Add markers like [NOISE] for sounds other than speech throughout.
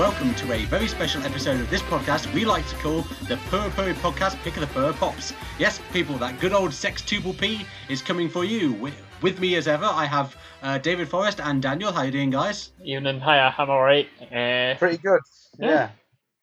welcome to a very special episode of this podcast we like to call the Purr Purr Podcast Pick of the Purr Pops. Yes, people, that good old sextuple P is coming for you. With, with me as ever, I have uh, David Forrest and Daniel. How you doing, guys? Evening, hiya, I'm alright. Uh, Pretty good. Yeah.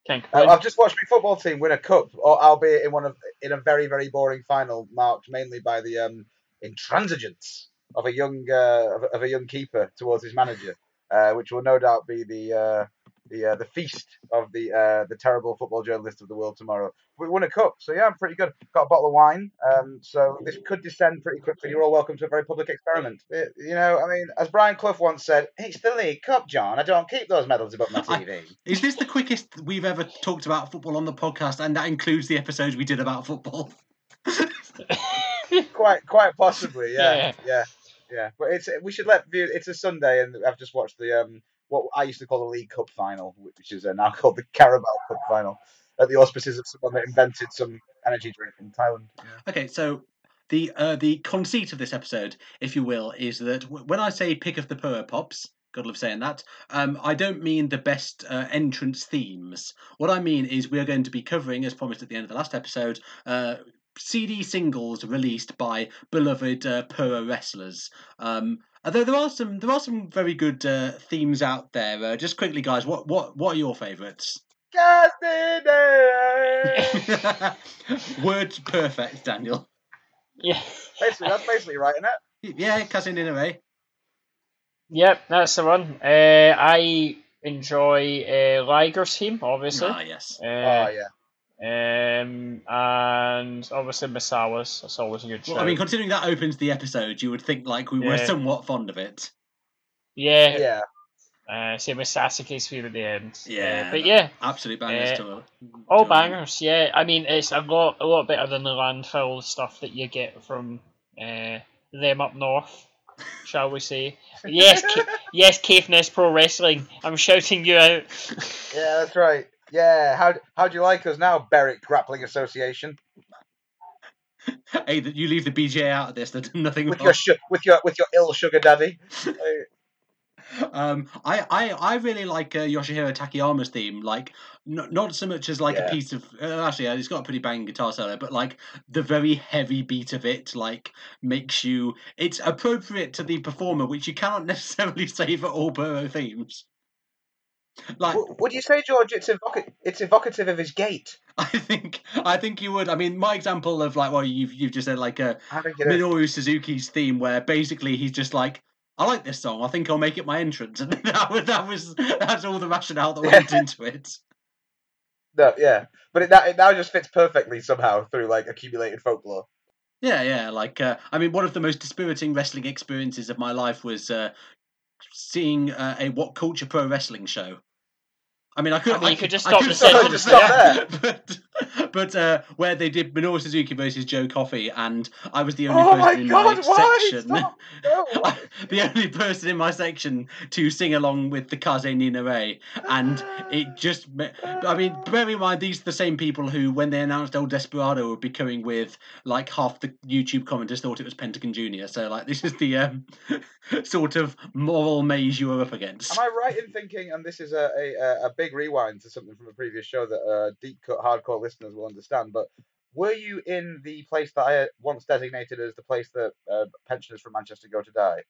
Yeah. Uh. I've just watched my football team win a cup, or albeit in one of in a very very boring final, marked mainly by the um, intransigence of a young uh, of, a- of a young keeper towards his manager, uh, which will no doubt be the uh, the uh, the feast of the uh, the terrible football journalist of the world tomorrow. We won a cup, so yeah, I'm pretty good. Got a bottle of wine, um, so this could descend pretty quickly. You're all welcome to a very public experiment. It- you know, I mean, as Brian Clough once said, "It's the League Cup, John. I don't keep those medals above my I- TV." Is this the quickest we've ever talked about football on the podcast, and that includes the episodes we did about football? [LAUGHS] quite quite possibly yeah, Yeah. yeah yeah but it's we should let view it's a sunday and i've just watched the um what i used to call the league cup final which is uh, now [LAUGHS] called the carabao cup final at the auspices of someone that invented some energy drink in thailand Okay, so the uh, the conceit of this episode, if you will, is that w- when I say pick of the Purr Pops, God love saying that, um, I don't mean the best uh, entrance themes. What I mean is we are going to be covering, as promised at the end of the last episode, uh, CD singles released by beloved uh, Purr wrestlers. Um, although there are some there are some very good uh, themes out there. Uh, just quickly, guys, what what what are your favourites? Cassidy! [LAUGHS] Words perfect, Daniel. yeah. basically that's basically right isn't it Yeah, cousin in a way. Yep, that's the one. Uh, I enjoy uh, Liger's team, obviously. Ah, yes. Uh, oh yeah um, and obviously Misawa's. That's always a good show. Well, I mean, considering that opens the episode, you would think like we were somewhat fond of it. yeah. yeah Uh, same with Sasuke's feud at the end. Yeah, Uh, but yeah, Absolute bangers Uh, to all bangers. Yeah, I mean it's a lot, a lot better than the landfill stuff that you get from uh, them up north. Shall we say? Yes, Ca- [LAUGHS] yes, Caveness Pro Wrestling. I'm shouting you out. yeah that's right yeah how how do you like us now berwick grappling association Hey, you leave the BJ out of this. There's nothing with wrong. your su- with your with your ill sugar daddy [LAUGHS] Um, I, I, I really like uh, Yoshihiro Takayama's theme. Like, not not so much as like a piece of. Uh, actually, uh, it's got a pretty banging guitar solo, but like the very heavy beat of it, like makes you. It's appropriate to the performer, which you cannot [LAUGHS] necessarily say for all Puro themes. Like, Would you say, George, it's evocative, it's evocative of his gait? [LAUGHS] I think I think you would. I mean, my example of like, well, you've you've just said like a I think it is. Minoru Suzuki's theme, where basically he's just like, I like this song. I think I'll make it my entrance, [LAUGHS] and that was that was that's all the rationale that went [LAUGHS] into it. No, yeah, but it, now- it now just fits perfectly somehow through like accumulated folklore. Yeah, yeah. Like, uh, I mean, one of the most dispiriting wrestling experiences of my life was uh, seeing uh, a What Culture Pro Wrestling show. I mean, I could. I mean, you could just I stop could the stop sentence just there. but [LAUGHS] but uh, where they did Minoru Suzuki versus Joe Coffey, and I was the only Oh person my in god, my why? section. [LAUGHS] [LAUGHS] The only person in my section to sing along with the Kaze ni Nare, and it just, I mean, bear in mind these are the same people who, when they announced El Desperado would be coming with, like half the YouTube commenters thought it was Pentagon Junior. So like, this is the um, sort of moral maze you are up against. Am I right in thinking, and this is a, a, a- a big rewind to something from a previous show that uh, deep cut hardcore listeners will understand, but were you in the place that I once designated as the place that uh, pensioners from Manchester go to die?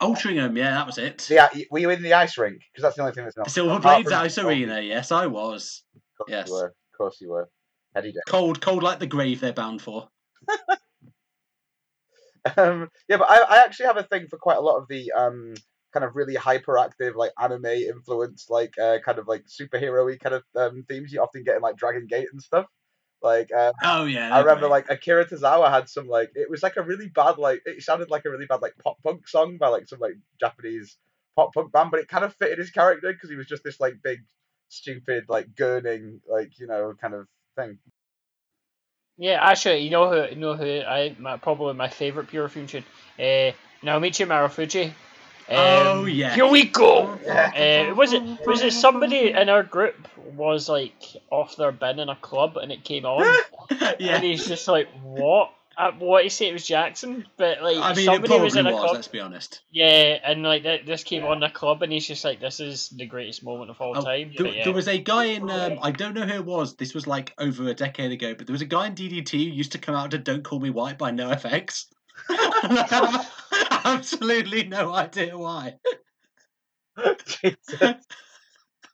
Altrincham, yeah, that was it. Yeah, were you in the ice rink? Because that's the only thing that's not. Silver Blades Ice Arena, yes, I was. Of course yes. you were. Of course you were. Heady day. Cold, cold like the grave they're bound for. [LAUGHS] Um, yeah, but I, I actually have a thing for quite a lot of the um, kind of really hyperactive, like anime influence, like uh, kind of like superhero-y kind of um, themes you often get in like Dragon Gate and stuff. Like uh, Oh yeah, I remember great. like Akira Tozawa had some like it was like a really bad like it sounded like a really bad like pop punk song by like some like Japanese pop punk band, but it kind of fitted his character because he was just this like big stupid like gurning like you know kind of thing. Yeah, actually, you know who, you know who I my, probably my favorite Pure Fusion, uh, Naomichi Marufuji. Oh, yeah. Here we go. Yeah. [LAUGHS] Uh, was it was it somebody in our group was like off their bin in a club and it came on [LAUGHS] yeah. and he's just like what I want to say it was Jackson, but like I mean, somebody probably was in a was. club. Let's be honest. Yeah, and like th- this came on the club, and he's just like, "This is the greatest moment of all Oh, time." there, yeah. there was a guy in um, I don't know who it was. This was like over a decade ago, but there was a guy in DDT who used to come out to "Don't Call Me White" by NoFX. [LAUGHS] I [LAUGHS] absolutely no idea why. Jesus. [LAUGHS]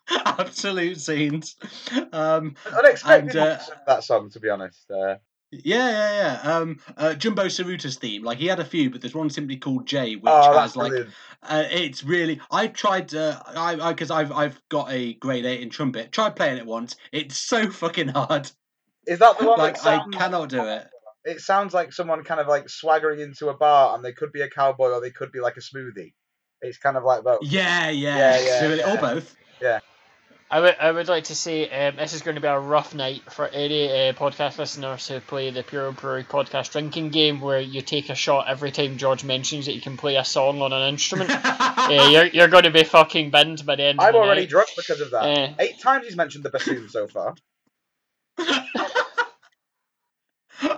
[LAUGHS] Absolute scenes. Um, Unexpected And, uh, that song, to be honest. Uh, yeah, yeah, yeah. Um, uh, Jumbo Tsuruta's theme, like he had a few, but there's one simply called Jay, which oh, has like. Uh, it's really. I've tried. Uh, I because I've I've got a grade eight in trumpet. Tried playing it once. It's so fucking hard. Is that the one Like I cannot do it. It sounds like someone kind of like swaggering into a bar and they could be a cowboy or they could be like a smoothie. It's kind of like both. Yeah, yeah, Yeah, yeah, yeah. or both. Yeah. I would, I would like to say um, this is going to be a rough night for any uh, podcast listeners who play the Pure Brewery podcast drinking game, where you take a shot every time George mentions that you can play a song on an instrument. [LAUGHS] uh, you're, you're going to be fucking binned by the end. of I'm already night. drunk because of that. Uh, Eight times he's mentioned the bassoon so far. [LAUGHS]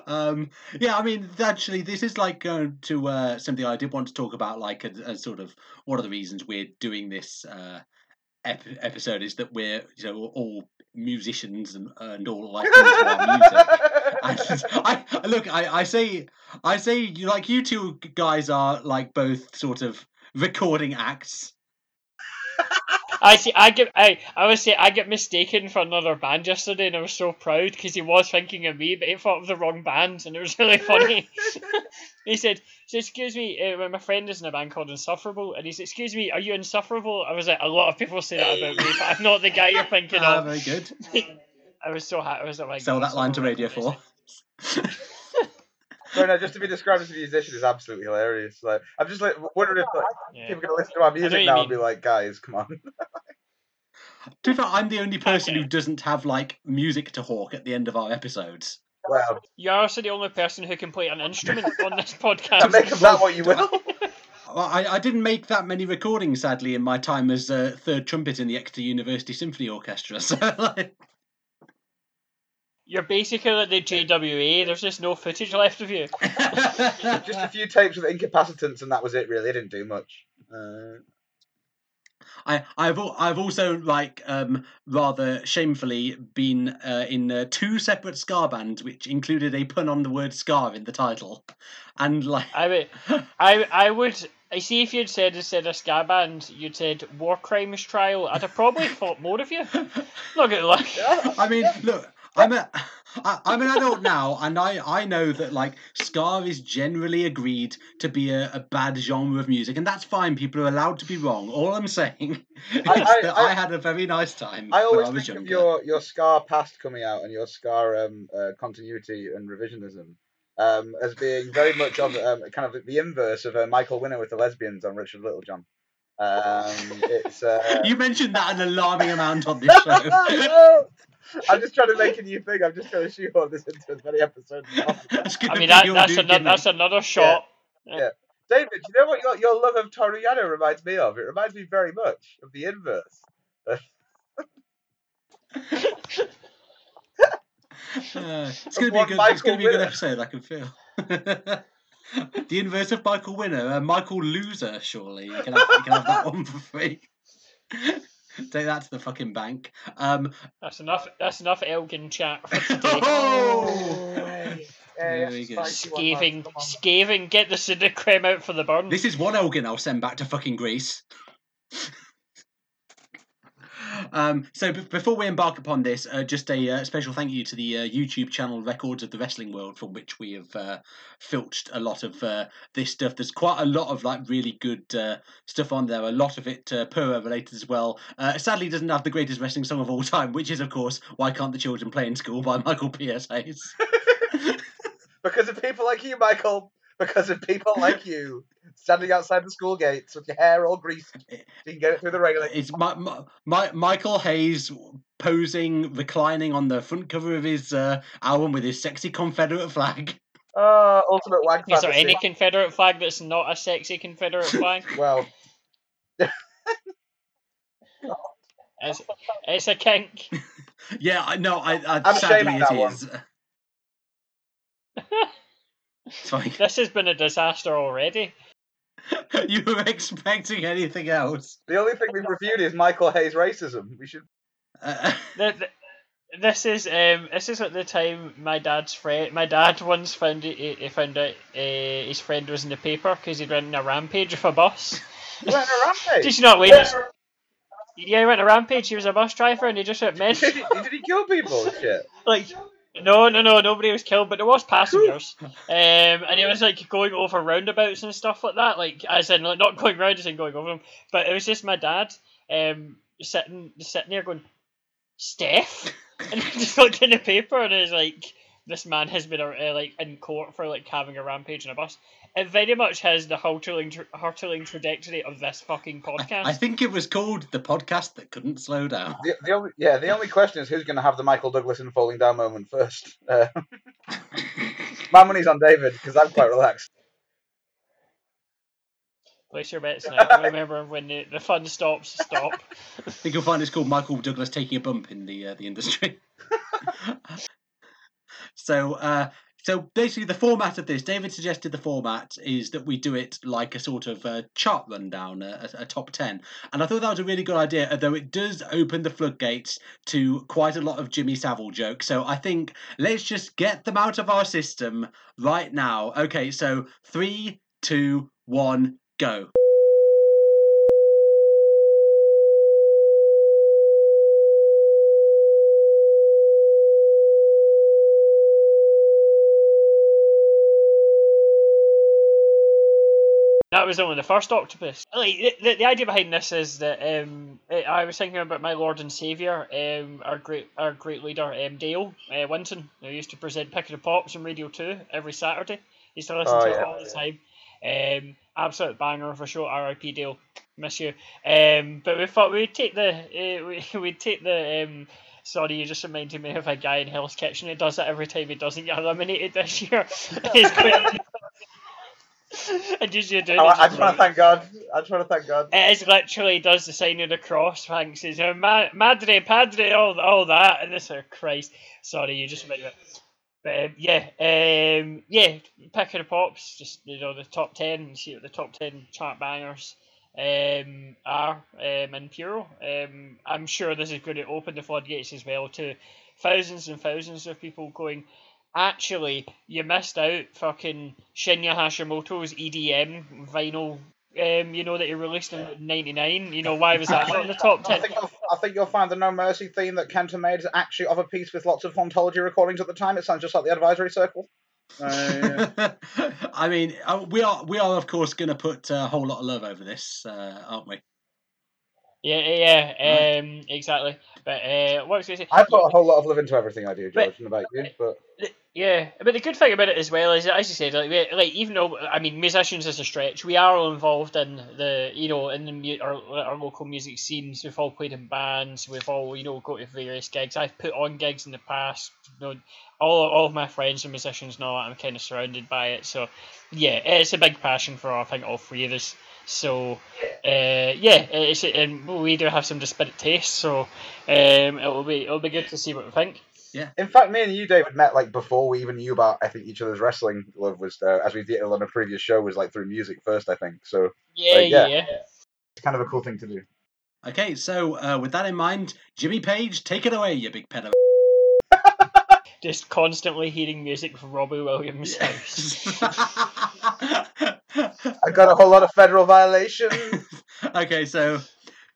um, yeah, I mean, actually, this is like going to uh, something I did want to talk about, like a, a sort of one of the reasons we're doing this uh, ep- episode is that we're you know all musicians and, and all like our [LAUGHS] music. I, I look. I, I say. I say. Like you two guys are like both sort of recording acts. I see. I get. I. I would say I get mistaken for another band yesterday, and I was so proud because he was thinking of me, but he thought of the wrong band, and it was really funny. [LAUGHS] [LAUGHS] he said, so "Excuse me, uh, my friend is in a band called Insufferable," and he said, "Excuse me, are you insufferable?" I was like, "A lot of people say that about me, but I'm not the guy you're thinking Ah, of." very good. [LAUGHS] I was so happy. I was like, Sell that line to Radio Four. It." So no, just to be described as a musician is absolutely hilarious. Like I'm just like wondering if like, Yeah. people are gonna listen to my music you now and be like, guys, come on. [LAUGHS] To be fair, I'm the only person who doesn't have like music to hawk at the end of our episodes. Well, You're also the only person who can play an instrument on this and [LAUGHS] podcast. make of that what you [LAUGHS] will. Well, I, I didn't make that many recordings, sadly, in my time as uh, third trumpet in the Exeter University Symphony Orchestra. So, like, You're basically like the JWA. There's just no footage left of you. [LAUGHS] just a few tapes with incapacitants and that was it. Really, it didn't do much. Uh, I, I've I've also like um, rather shamefully been uh, in uh, two separate scar bands, which included a pun on the word "scar" in the title, and like I would, I, I would. I see if you'd said instead of scar band, you'd said war crimes trial. I'd have probably thought more of you. Not gonna lie. yeah, I mean, look, I'm a, I, I'm an adult now, and I, I know that like ska is generally agreed to be a, a bad genre of music, and that's fine. People are allowed to be wrong. All I'm saying is I- that I- I, had a very nice time I always I was think of your your Scar past coming out and your Scar um, uh, continuity and revisionism um, as being very much of um, kind of the inverse of uh, Michael Winner with the lesbians on Richard Littlejohn. Um, it's uh, You mentioned that an alarming amount on this [LAUGHS] show. [LAUGHS] No! I'm just trying to make a new thing. I'm just trying to shoehorn this into as many episodes as possible. I mean be that, your that's another gimmick. that's another shot. David, you know what your, your love of Toriyano reminds me of? It reminds me very much of the inverse. Uh, it's gonna be a one good. It's gonna be a good Winner. episode. I can feel. [LAUGHS] the inverse of Michael Winner, uh, Michael Loser. Surely you can have, you can have that one for free. [LAUGHS] Take that to the fucking bank. Um, That's enough. That's enough Elgin chat for [LAUGHS] today. oh! [LAUGHS] Yeah, Very good. Scathing, scathing. Get the cinder creme out for the burn. This is one Elgin I'll send back to fucking Greece. Um, so b- before we embark upon this, uh, just a uh, special thank you to the uh, YouTube channel Records of the Wrestling World, from which we have uh, filched a lot of uh, this stuff. There's quite a lot of like really good uh, stuff on there. A lot of it uh, Puro related as well. Sadly, doesn't have the greatest wrestling song of all time, which is of course "Why Can't the Children Play in School" by Michael P.S. Hayes. [LAUGHS] Because of people like you, Michael. Because of people like you. Standing outside the school gates with your hair all greased. So you can get it through the railing. It's my, my, my, Michael Hayes posing, reclining on the front cover of his uh, album with his sexy Confederate flag. Uh, ultimate wank Is there any Confederate flag that's not a sexy Confederate flag? [LAUGHS] Well, It's, it's a kink. [LAUGHS] Yeah, I know. I, I I'm sadly ashamed of that one. is. [LAUGHS] It's fine. This has been a disaster already. [LAUGHS] you were expecting anything else? The only thing we've reviewed is Michael Hayes racism. We should. Uh, [LAUGHS] The, the, this is um this is at the time my dad's friend my dad once found it, he he found out uh, his friend was in the paper because he'd run a rampage with a bus. You went on a rampage. Did you not wait? Yeah, he went a rampage. He was a bus driver and he just went Did he, [LAUGHS] did he kill people and shit? like no no no nobody was killed but there was passengers. [LAUGHS] Um and it was like going over roundabouts and stuff like that like I said, like not going round in going over them but it was just my dad um sitting sitting there going Steph? [LAUGHS] And he just looked in the paper and it was like this man has been uh, like in court for like having a rampage in a bus it very much has the hurtling tra- hurtling trajectory of this fucking podcast I think it was called the podcast that couldn't slow down. The, the only yeah, the only question is who's going to have the Michael Douglas in falling down moment first. Uh, [LAUGHS] my money's on David because I'm quite relaxed. place your bets now [LAUGHS] remember when the, the fun stops stop I think you'll find it's called Michael Douglas taking a bump in the uh, the industry. [LAUGHS] so uh, so basically, the format of this, David suggested the format is that we do it like a sort of uh, chart rundown, a, a, a top ten, and I thought that was a really good idea. Although it does open the floodgates to quite a lot of Jimmy Savile jokes, so I think let's just get them out of our system right now. Okay, so three, two, one, go. That was only the first octopus. Like the, the, the idea behind this is that um, I I was thinking about my Lord and Savior, um, our great our great leader um, Dale uh, Winton, who used to present Pick of the Pops on Radio Two every Saturday. I used to listen Oh, to yeah. it all the time. Um, absolute banger of a show. R.I.P. Dale, miss you. Um, but we thought we'd take the uh, we [LAUGHS] we'd take the um. Sorry, you just reminded me of a guy in Hell's Kitchen who does that every time he doesn't get eliminated this year. [LAUGHS] He's quite. [LAUGHS] and just you're doing I, I just want to thank God. I just want to thank God. it is literally does the sign of the cross, thanks. Says uh, Ma- Madre, Padre, all all that, and this, oh Christ, sorry, you just made it. But um, yeah, um, yeah, pick of the pops, just you know the top ten, and see what the top ten chart bangers um, are um, in Puro. Um, I'm sure this is going to open the floodgates as well to thousands and thousands of people going. Actually, you missed out fucking Shinya Hashimoto's EDM vinyl um, you know, that he released in '99. You know, why was that not in the top I think, you'll, I think you'll find the No Mercy theme that Kenta made is actually of a piece with lots of hauntology recordings at the time. It sounds just like the Advisory Circle. Uh, [LAUGHS] I mean, uh, we are we are of course going to put a whole lot of love over this, uh, aren't we? Yeah, yeah, um, exactly. But uh, what was I say? I put a whole lot of love into everything I do, But- George, and about you. But Yeah, but the good thing about it as well is, as you said, like, we, like even though I mean musicians is a stretch, we are all involved in the you know in the mu- our, our local music scenes. We've all played in bands. We've all you know go to various gigs. I've put on gigs in the past. You know, all all of my friends are musicians now. I'm kind of surrounded by it. So yeah, it's a big passion for I think all three of us. So uh, yeah, it's and we do have some disparate tastes. So um, it'll be it'll be good to see what we think. Yeah. in fact, me and you, David, met like before we even knew about I think each other's wrestling love was uh, as we did on a previous show was like through music first, I think. So Yeah, Like, yeah. yeah, yeah. it's kind of a cool thing to do. Okay, so uh, with that in mind, Jimmy Page, take it away, you big pedo. just constantly hearing music from Robbie Williams' [LAUGHS] house. [LAUGHS] I got a whole lot of federal violations. [LAUGHS] okay, so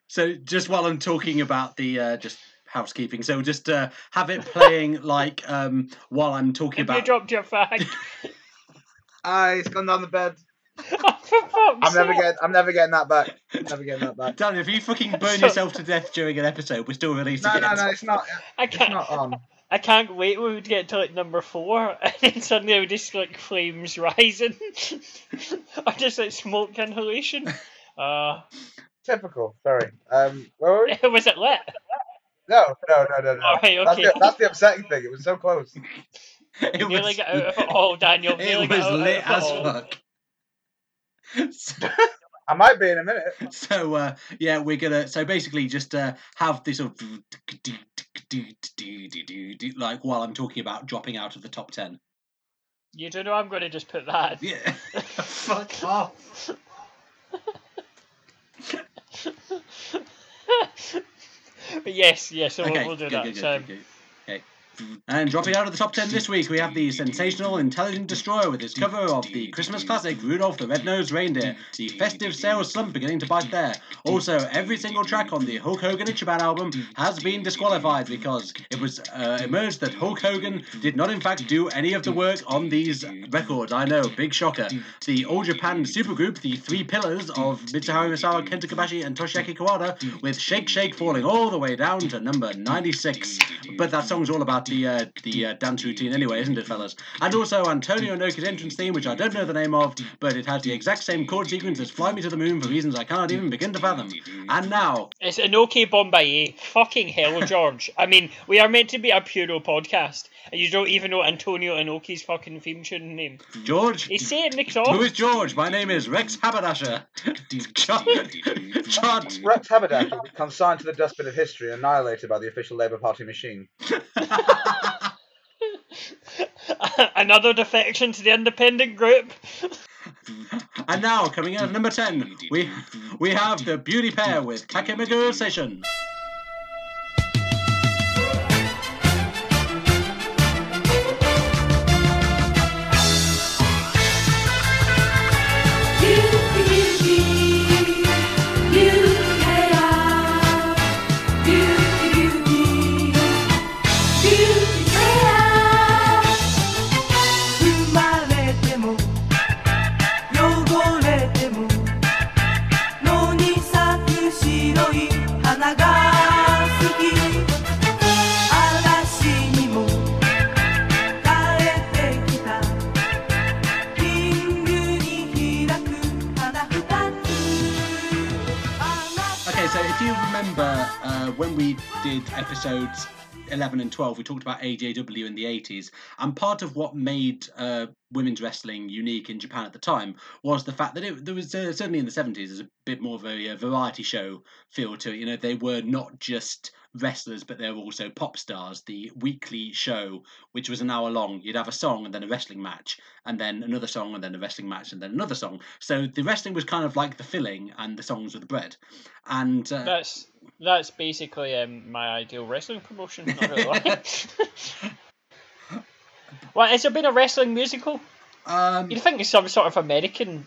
so just while I'm talking about the uh, just housekeeping, so just uh, have it playing [LAUGHS] like um, while I'm talking Have you dropped your fag? [LAUGHS] Ah, it's gone down the bed. For I'm never sake. getting. I'm never getting that back. Never getting that back. Dan, if you fucking burn yourself to death during an episode, we're still releasing No, it. no, no. It's not. I It's can't. not on. I can't wait. when We would get to like number four, [LAUGHS] and then suddenly it would just like flames rising, [LAUGHS] or just like smoke inhalation. [LAUGHS] Uh, Typical. Sorry. Um. Where were we? was it lit? No, no, no, no, no. All right, That's, okay. the, that's the upsetting thing. It was so close. It Nearly was, got out of it all, Daniel. Nearly it got was out lit of it as all. fuck. So, I might be in a minute. [LAUGHS] so uh, yeah, we're gonna so basically just uh, have this sort of like while I'm talking about dropping out of the top ten. You don't know I'm going to just put that. Yeah. [LAUGHS] Fuck off. but [LAUGHS] yes, yes, so Okay, we'll, we'll do good, that. good, good, so, good, good. Okay. And dropping out of the top 10 this week, we have the sensational Intelligent Destroyer with his cover of the Christmas classic Rudolph the Red-Nosed Reindeer, the festive sales slump beginning to bite there. Also, every single track on the Hulk Hogan Ichiban album has been disqualified because it was uh, emerged that Hulk Hogan did not in fact do any of the work on these records. I know, big shocker. The All Japan supergroup, the three pillars of Mitsuharu Misawa, Kenta Kobashi, and Toshiaki Kawada, with Shake Shake falling all the way down to number 96. But that song's all about the uh, the uh, dance routine anyway, isn't it, fellas? And also Antonio Inoki's entrance theme, which I don't know the name of, but it has the exact same chord sequence as Fly Me to the Moon for reasons I cannot even begin to fathom. And now, It's Inoki Bom-Ba-Ye. Fucking hell, George. I mean, we are meant to be a Puro podcast, and you don't even know Antonio Inoki's fucking theme tune name. George. He's saying Nick Who off. is George? My name is Rex Haberdasher. [LAUGHS] Chart. Chart. Rex Haberdash will be consigned to the dustbin of history and annihilated by the official Labour Party machine. [LAUGHS] [LAUGHS] Another defection to the independent group. And now, coming in at number 10, we we have the beauty pair with Kakemeguru Seishun. When we did episodes 11 and 12, we talked about AJW in the 80s, and part of what made uh, women's wrestling unique in Japan at the time was the fact that it, there was uh, certainly in the 70s, there's a bit more of a, uh variety show feel to it. You know, they were not just wrestlers, but they were also pop stars. The weekly show, which was an hour long, you'd have a song and then a wrestling match, and then another song and then a wrestling match and then another song. So the wrestling was kind of like the filling, and the songs were the bread. And uh, That's that's basically um, my ideal wrestling promotion. [LAUGHS] Well, has there been a wrestling musical? um, You'd think it's some sort of American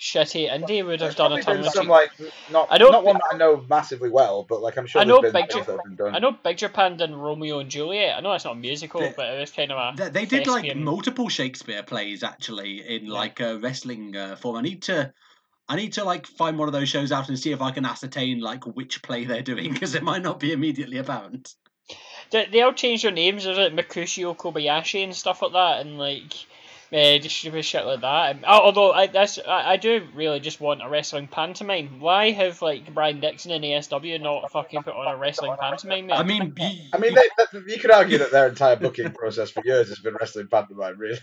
shitty indie would have There's done a ton been of some like not I know- not one that I know massively well, but like I'm sure I know there's been Big things that have been done. I know Big Japan done Romeo and Juliet. I know it's not a musical, They- but it was kind of a. They, they did like multiple Shakespeare plays actually in Yeah. like a wrestling uh, form. I need to, I need to like find one of those shows out and see if I can ascertain like which play they're doing because it might not be immediately apparent. They, they all changed their names. There's like Makushio Kobayashi and stuff like that, and like uh, just stupid shit like that. And, although I that's I, I do really just want a wrestling pantomime. Why have like Brian Dixon and ASW not fucking put on a wrestling pantomime? Yet? I mean, y- I mean, they, that, you could argue that their entire booking process for years has been wrestling pantomime, really.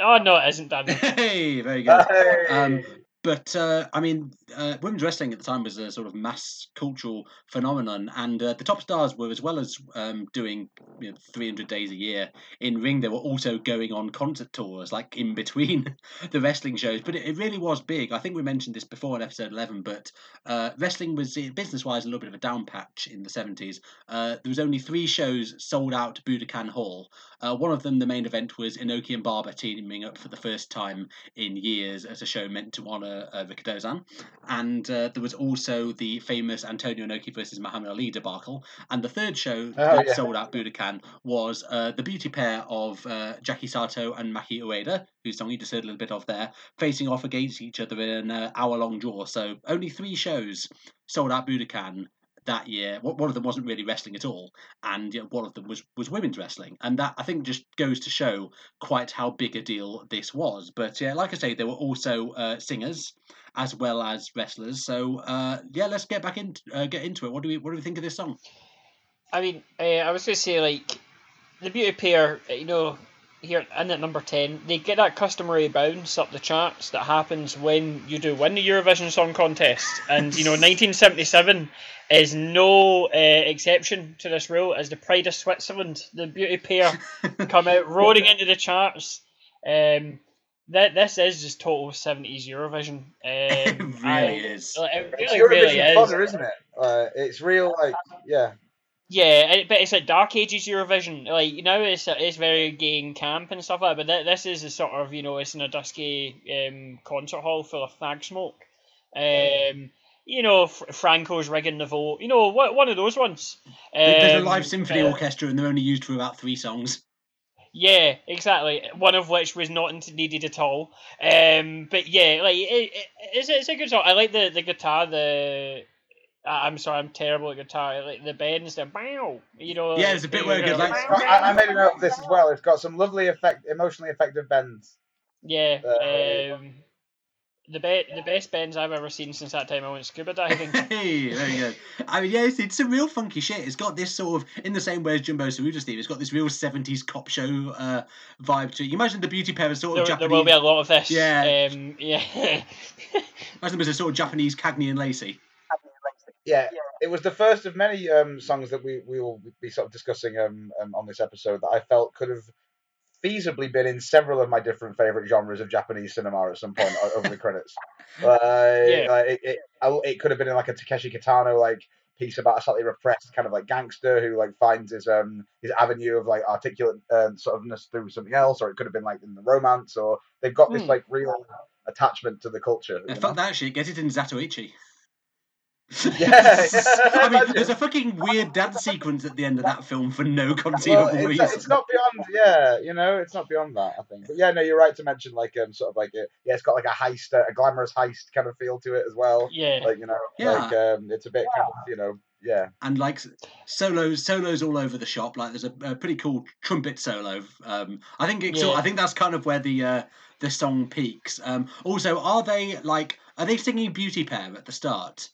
oh no, it isn't done. [LAUGHS] hey, very good. Hey! Um, but uh, I mean, uh, women's wrestling at the time was a sort of mass cultural phenomenon, and uh, the top stars were as well as um, doing you know, 300 days a year in ring. They were also going on concert tours, like in between [LAUGHS] the wrestling shows. But it, it really was big. I think we mentioned this before in episode 11. But uh, wrestling was business-wise a little bit of a down patch in the 70s. Uh, there was only three shows sold out to Budokan Hall. Uh, one of them, the main event, was Inoki and Baba teaming up for the first time in years as a show meant to honour uh, Rikidozan. And uh, there was also the famous Antonio Inoki versus Muhammad Ali debacle. And the third show Oh, that yeah. sold out Budokan was uh, the beauty pair of uh, Jackie Sato and Maki Ueda, whose song you just heard a little bit of there, facing off against each other in an uh, hour long draw. So only three shows sold out Budokan that year. One one of them wasn't really wrestling at all, and you know, one of them was was women's wrestling, and that I think just goes to show quite how big a deal this was. But yeah, like I say, there were also uh, singers as well as wrestlers. So uh, yeah, let's get back in uh, get into it. What do we what do we think of this song? I mean, uh, I was going to say like the beauty pair. uh, You know, here in at number ten, they get that customary bounce up the charts that happens when you do win the Eurovision Song Contest, and you know, [LAUGHS] 1977 is no uh, exception to this rule. As the pride of Switzerland, the beauty pair [LAUGHS] come out [LAUGHS] roaring into the charts. Um, that this is just total seventies Eurovision. [LAUGHS] Um, it really I- is. like, It It's really, really Eurovision is. fodder, isn't it? Uh, it's real, like, yeah. Yeah, it, but it's like Dark Ages Eurovision. Like you know, it's it's very gay and camp and stuff like that. But th- this is a sort of you know, it's in a dusky um, concert hall full of fag smoke. Um, you know, Fr- Franco's rigging the vote. You know, what one of those ones. There's a Um, live symphony uh, orchestra, and they're only used for about three songs. Yeah, exactly. One of which was not needed at all. Um, but yeah, like it, it, it's, it's a good song. I like the, the guitar. The I'm sorry, I'm terrible at guitar. Like the bends, the bow. You know. Yeah, there's a bit goes like- I, I made a note of this as well. It's got some lovely effect, emotionally effective bends. Yeah. Uh, Um, the be- the best bends I've ever seen since that time I went scuba diving. [LAUGHS] hey, there you go. I mean, yeah, it's, it's some real funky shit. It's got this sort of, in the same way as Jumbo Tsuruta's Steve. it's got this real 70s cop show uh, vibe to it. You imagine the beauty pair as sort there, of there will be a lot of this. Yeah. Um, yeah. [LAUGHS] Imagine them as a sort of Japanese Cagney and Lacey. Yeah, it was the first of many um, songs that we, we will be sort of discussing um, um, on this episode that I felt could have feasibly been in several of my different favorite genres of Japanese cinema at some point over the credits. [LAUGHS] Uh, like, it, it, it could have been in like a Takeshi Kitano like piece about a slightly repressed kind of like gangster who like finds his um his avenue of like articulate um, sort ofness through something else, or it could have been like in the romance, or they've got this Hmm. like real attachment to the culture. Yeah, fuck know? that shit. Get it in Zatoichi. [LAUGHS] Yeah, I mean, [LAUGHS] there's a fucking weird dance sequence at the end of that film for no conceivable Well, it's, reason. it's not beyond, yeah, you know, it's not beyond that. I think, but yeah, no, you're right to mention like um, sort of like a, yeah, it's got like a heist, uh, a glamorous heist kind of feel to it as well. yeah. Like you know, Yeah. like um, it's a bit kind of, you know, yeah, and like solos solos all over the shop like there's a, a pretty cool trumpet solo um i think it's Yeah. i think that's kind of where the uh the song peaks um also are they like are they singing beauty pair at the start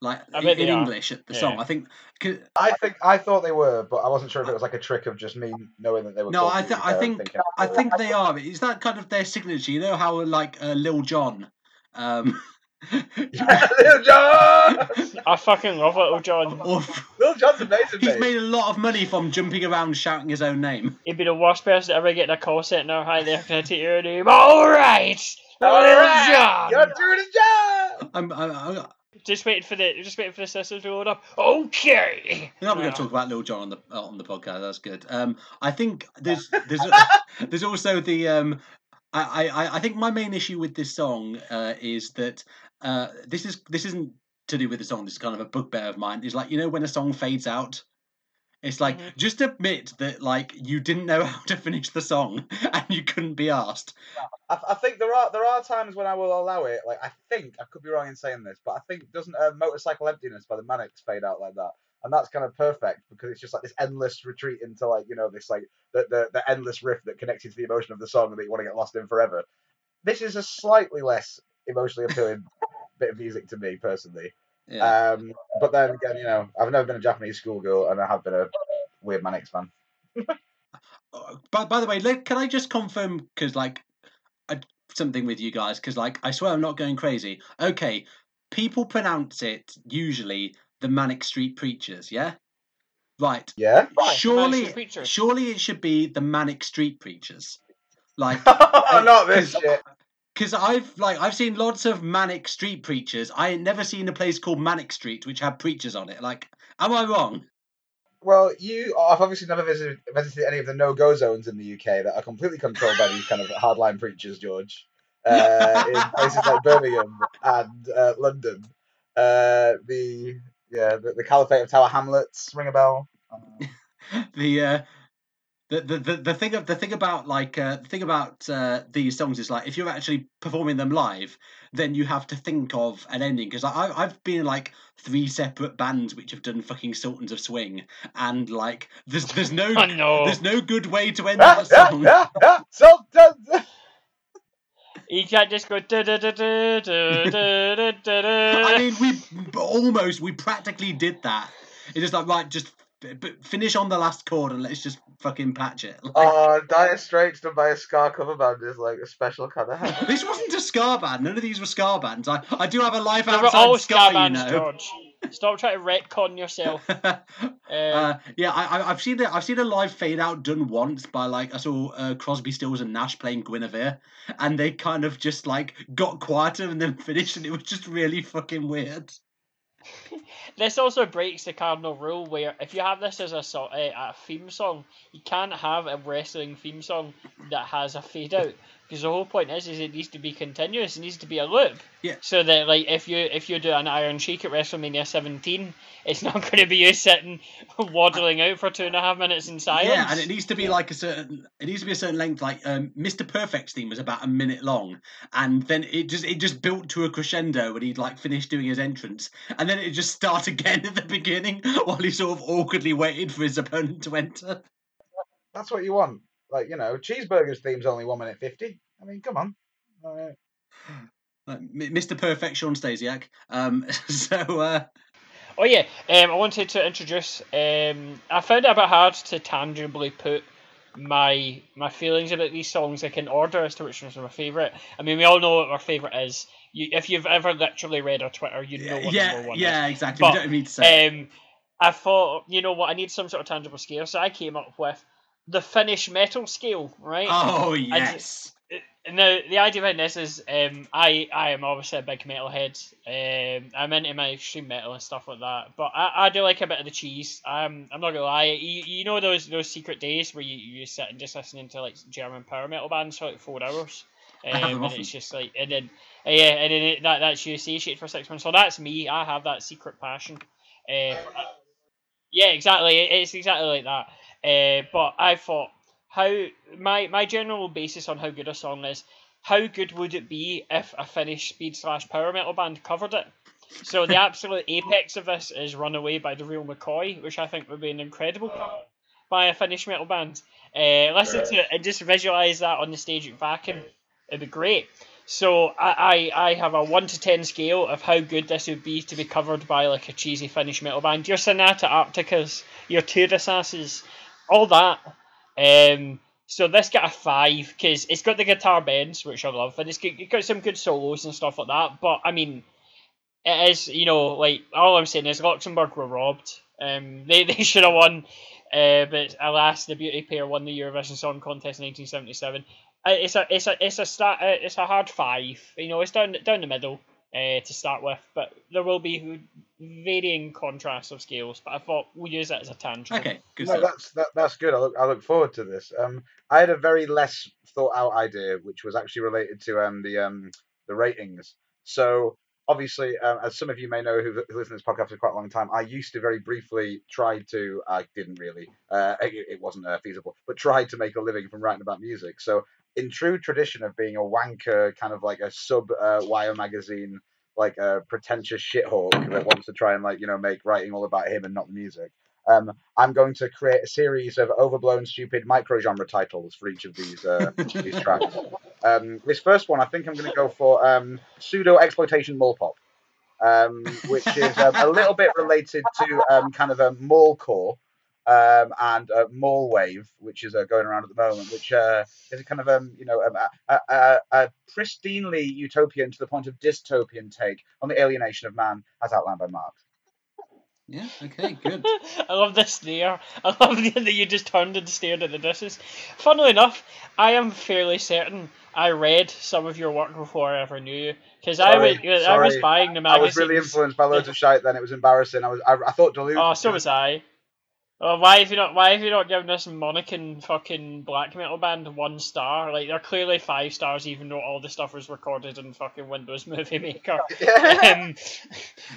like I in, in english at the song Yeah. i think 'cause- I think I thought they were, but I wasn't sure if it was like a trick of just me knowing that they were. no i th- i think thinking, i think they are is that kind of their signature you know how like uh, lil jon um [LAUGHS] yeah, Lil Jon. I fucking love Lil Jon. or Lil Jon's amazing. he's mate. made a lot of money from jumping around shouting his own name He'd be the worst person to ever get in a call center. Hi there, can I take your name? All right, All Little right, John. You're doing a job. I'm, I, I, Just waiting for the just waiting for the systems to load up. Okay. We're not going to talk about Lil Jon on the uh, on the podcast. That's good. Um, I think there's [LAUGHS] there's there's also the um, I, I I think my main issue with this song uh, is that uh, this is this isn't to do with the song. This is kind of a bugbear of mine. Is like you know when a song fades out. It's like Mhm. just admit that like you didn't know [LAUGHS] how to finish the song and you couldn't be asked. I, I think there are there are times when I will allow it. Like I think I could be wrong in saying this, but I think doesn't uh, "Motorcycle Emptiness" by the Manics fade out like that, and that's kind of perfect because it's just like this endless retreat into like you know this like the the, the endless riff that connects you to the emotion of the song that you want to get lost in forever. This is a slightly less emotionally appealing [LAUGHS] bit of music to me personally. Yeah. Um, but then again, you know, I've never been a Japanese schoolgirl, and I have been a weird Manics fan. [LAUGHS] Uh, by, by the way, can I just confirm because like I, something with you guys because like I swear I'm not going crazy. Okay, people pronounce it usually the Manic Street Preachers, yeah, right. Yeah. Surely, Street Preachers. surely it should be the Manic Street Preachers, like [LAUGHS] Not this shit. Because I've like I've seen lots of Manic Street Preachers. I ain't never seen a place called Manic Street which had preachers on it. Like, am I wrong? Well, you I've obviously never visited, visited any of the no-go zones in the UK that are completely controlled by these kind of hardline preachers, George. Uh, [LAUGHS] in places like Birmingham and uh, London, uh, the yeah, the, the Caliphate of Tower Hamlets ring a bell. [LAUGHS] The uh the, the, the, thing of the thing about like uh, the thing about uh, these songs is like if you're actually performing them live, then you have to think of an ending because I I've been in like three separate bands which have done fucking Sultans of Swing and like there's there's no there's no good way to end that song. Sultans. [LAUGHS] You can't just go. I mean, we almost we practically did that. It's just like right, just f- f- finish on the last chord and let's just fucking patch it. Like, Oh, Dire Straits done by a ska cover band is like a special kind of hell. [LAUGHS] This wasn't a ska band. None of these were ska bands. I, I do have a life They were outside all ska, ska you know. George. Stop trying to retcon yourself. Um, [LAUGHS] Uh, yeah, I, I- I've seen the I've seen a live fade out done once by like I saw uh, Crosby, Stills, and Nash playing Guinevere, and they kind of just like got quieter and then [LAUGHS] finished, and it was just really fucking weird. [LAUGHS] this also breaks the cardinal rule where if you have this as a, so- uh, a theme song, you can't have a wrestling theme song that has a fade out because the whole point is is it needs to be continuous. It needs to be a loop. Yeah. So that like if you if you do an Iron Sheik at WrestleMania 17, it's not [LAUGHS] going to be you sitting waddling out for two and a half minutes in silence. Yeah, and it needs to be like a certain it needs to be a certain length. Like um, Mr. Perfect's theme was about a minute long, and then it just it just built to a crescendo when he'd like finished doing his entrance, and then it just [LAUGHS] start again at the beginning [LAUGHS] while he sort of awkwardly waited for his opponent to enter. That's what you want. Like, you know, Cheeseburger's theme's only one minute fifty. I mean, come on. Uh, Like, Mr. Perfect, Shawn Stasiak. Um, [LAUGHS] so uh, Oh yeah, um, I wanted to introduce. Um, I found it a bit hard to tangibly put my my feelings about these songs like in order as to which one's are my favorite. I mean, we all know what our favorite is. You, if you've ever literally read our Twitter, you know what yeah, number one yeah, is. exactly. But, we don't need to say. Um, I thought, you know what, I need some sort of tangible scale, so I came up with the Finnish metal scale, right? oh yes. Now the idea behind this is um, I I am obviously a big metalhead. Um, I'm into my extreme metal and stuff like that. But I, I do like a bit of the cheese. Um, I'm not gonna lie. You, you know those those secret days where you, you sit and just listening to like German power metal bands for like four hours. I have them Um, and it's just like and then uh, yeah, and then it, that that's you satiate for six months. So that's me. I have that secret passion. Uh, yeah, exactly. It- It's exactly like that. Uh, but I thought how my my general basis on how good a song is. How good would it be if a Finnish speed slash power metal band covered it? So the [LAUGHS] absolute apex of this is "Runaway" by the Real McCoy, which I think would be an incredible cover by a Finnish metal band. Uh, listen to it and just visualize that on the stage at Vacuum. It'd be great. So I, I, I have a one to ten scale of how good this would be to be covered by like a cheesy Finnish metal band. Your Sonata Arcticas, your Tudasasses, all that. Um, so this got a five because it's got the guitar bends, which I love, and it's got, it's got some good solos and stuff like that. But I mean, it is you know like all I'm saying is Luxembourg were robbed. Um, [LAUGHS] they they should have won, uh, but alas, the Beauty Pair won the Eurovision Song Contest in 1977. Uh, It's a it's a it's a start uh, it's a hard five. You know, it's down down the middle uh, to start with, but there will be varying contrasts of scales. But I thought we'll use that as a tangent. Okay, good no, that's that, that's good. I look I look forward to this. Um, I had a very less thought out idea, which was actually related to um the um the ratings. So obviously, um, as some of you may know who who listen to this podcast for quite a long time, I used to very briefly try to. I didn't really. Uh, [LAUGHS] it, it wasn't uh, feasible, but tried to make a living from writing about music. So in true tradition of being a wanker, kind of like a sub uh, Wire magazine, like a pretentious shithawk that wants to try and like you know make writing all about him and not the music. Um, I'm going to create a series of overblown, stupid micro-genre titles for each of these uh, [LAUGHS] these tracks. Um, this first one, I think I'm going to go for um, pseudo exploitation mall pop, um, which is um, a little bit related to um, kind of a mall core um, and uh, mall wave, which is uh, going around at the moment, which uh, is a kind of um, you know um, a, a, a, a pristinely utopian to the point of dystopian take on the alienation of man, as outlined by Marx. Yeah. Okay. Good. [LAUGHS] I love the stare. I love the, that you just turned and stared at the dishes. Funnily enough, I am fairly certain I read some of your work before I ever knew you because I was Sorry, I was buying the I was really influenced by loads of shite. Then it was embarrassing. I was I, I thought Duluth. Oh, so was I. Oh, why have you not? Why have you not given this Monacan fucking black metal band one star? Like they're clearly five stars, even though all the stuff was recorded in fucking Windows [LAUGHS] Movie Maker. [LAUGHS] um, [LAUGHS]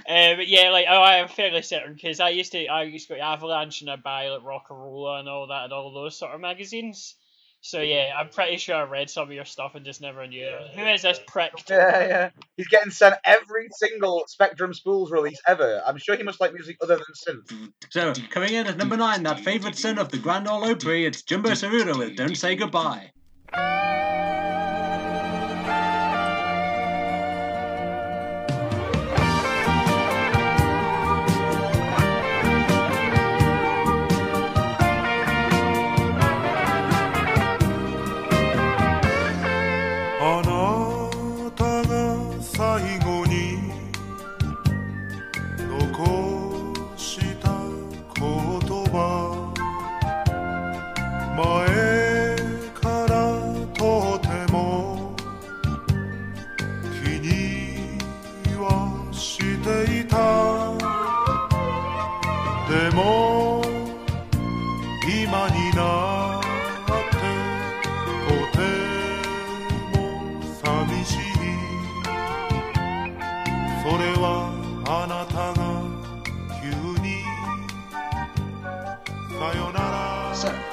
uh, but yeah, like oh, I am fairly certain because I used to I used to go to Avalanche and I buy like Rock and Rolla and all that and all those sort of magazines. So yeah, I'm pretty sure I read some of your stuff and just never knew. it. Who is this prick? [LAUGHS] Yeah, yeah. He's getting sent every single Spectrum Spools release ever. I'm sure he must like music other than synth. So coming in at number nine, that favourite son of the Grand Ole Opry, it's Jumbo Tsuruta with "Don't Say Goodbye."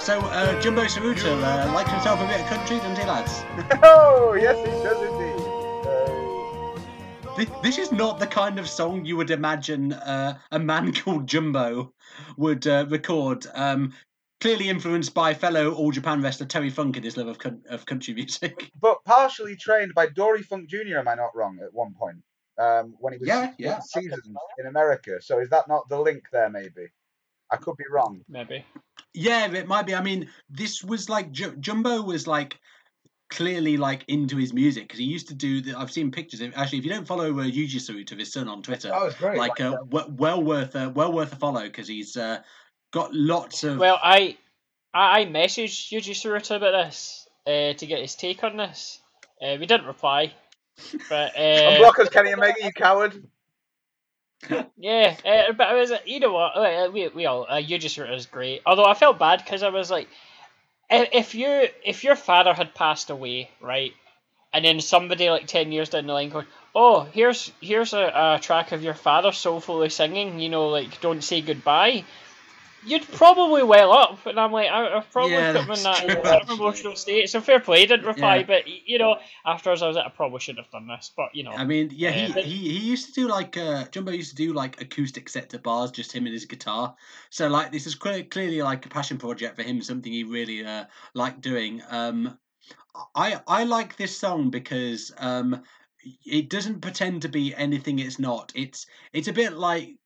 So, uh, Jumbo Tsuruta uh, likes himself a bit of country, doesn't he, lads? [LAUGHS] oh, yes, he does indeed. Uh, This, this is not the kind of song you would imagine uh, a man [LAUGHS] called Jumbo would uh, record. Um, clearly influenced by fellow All Japan wrestler Terry Funk in his love of, coun- of country [LAUGHS] music. but partially trained by Dory Funk Jr. Am I not wrong? At one point, um, when he was Yeah, yeah. seasoned in America. So is that not the link there? Maybe I could be wrong. Maybe. Yeah, it might be. I mean, this was like Ju- Jumbo was like clearly like into his music because he used to do. The, I've seen pictures. Of, actually, if you don't follow uh, Yuji Tsuruta, his son on Twitter, Oh, it's great. like uh, w- well worth a well worth a follow because he's uh, got lots of. Well, I I, I messaged Yuji Tsuruta about this uh, to get his take on this. Uh, we didn't reply, but [LAUGHS] uh, Unblock us, Kenny Omega, you coward. Yeah, uh, but I was like, you know what? uh, We we all uh, Yuji Tsuruta is great. Although I felt bad because I was like, if you if your father had passed away, right, and then somebody like ten years down the line going, oh, here's here's a, a track of your father soulfully singing, you know, like don't say goodbye. You'd probably well up, and I'm like, I, I've probably Yeah, put in that, that emotional state. So fair play, didn't reply, Yeah. but you know, afterwards I was like, I probably should have done this, but you know, I mean, yeah, he, but- he he used to do like uh, Jumbo used to do like acoustic set to bars, just him and his guitar. So like this is clear, clearly like a passion project for him, something he really uh, liked doing. Um, I I like this song because um, it doesn't pretend to be anything it's not. It's it's a bit like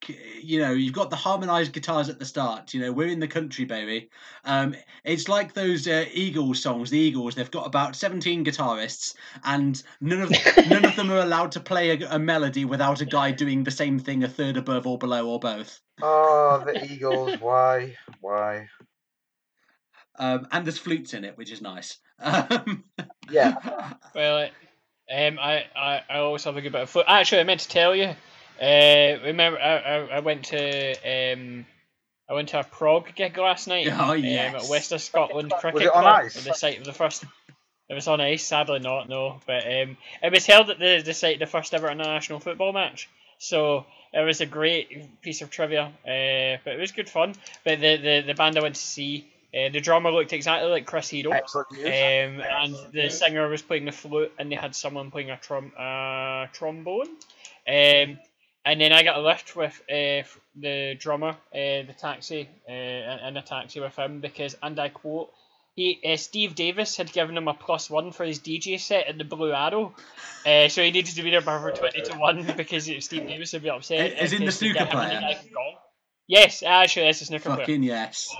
you know you've got the harmonized guitars at the start. You know we're in the country, baby. Um, it's like those uh, Eagles songs. The Eagles they've got about seventeen guitarists, and none of none of them are allowed to play a, a melody without a guy doing the same thing a third above or below or both. Oh, the Eagles. Why? Why? Um, and there's flutes in it, which is nice. [LAUGHS] Um, Yeah. Well, um, I, I, I always have a good bit of foot. Actually, I meant to tell you. Uh, remember, I, I, I went to um, I went to a prog gig last night. [LAUGHS] Oh, um, at West of Scotland Cricket it on Club, ice? The site of the first. It was on ice. Sadly, not no. But um, it was held at the the site of the first ever international football match. So it was a great piece of trivia. Uh, but it was good fun. But the the, the band I went to see. Uh, the drummer looked exactly like Chris Hero. Um, and the singer was playing the flute, and they had someone playing a trom- uh, trombone. Um, and then I got a lift with uh, the drummer, uh, the taxi, uh, in a taxi with him because, and I quote, he uh, Steve Davis had given him a plus one for his DJ set at the Blue Arrow, uh, so he needed to be there by for twenty to one because Steve Davis would be upset. Is in the snooker and the player? guy from Gong. Yes, actually, that's a snooker player. Fucking yes.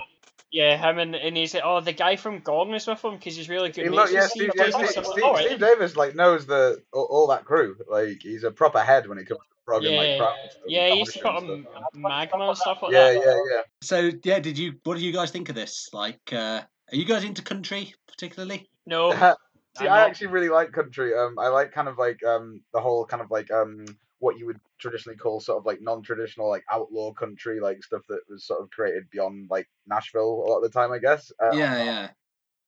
Yeah, him and, and he's like, oh, the guy from Gong is with him because he's really good. He look, yeah, Steve Steve, yeah, Davis. Steve, like, Steve, Steve Davis like knows the all, all that crew. Like he's a proper head when it comes to programming Yeah, crowds and yeah, he used to put competition on stuff. magma and stuff like Yeah, that. yeah, yeah. Yeah. So yeah, did you? What do you guys think of this? Like, uh, are you guys into country particularly? No, [LAUGHS] See, I'm I not. actually really like country. Um, I like kind of like um the whole kind of like um what you would traditionally call sort of like non-traditional like outlaw country like stuff that was sort of created beyond like Nashville a lot of the time, I guess. Uh, Yeah, yeah.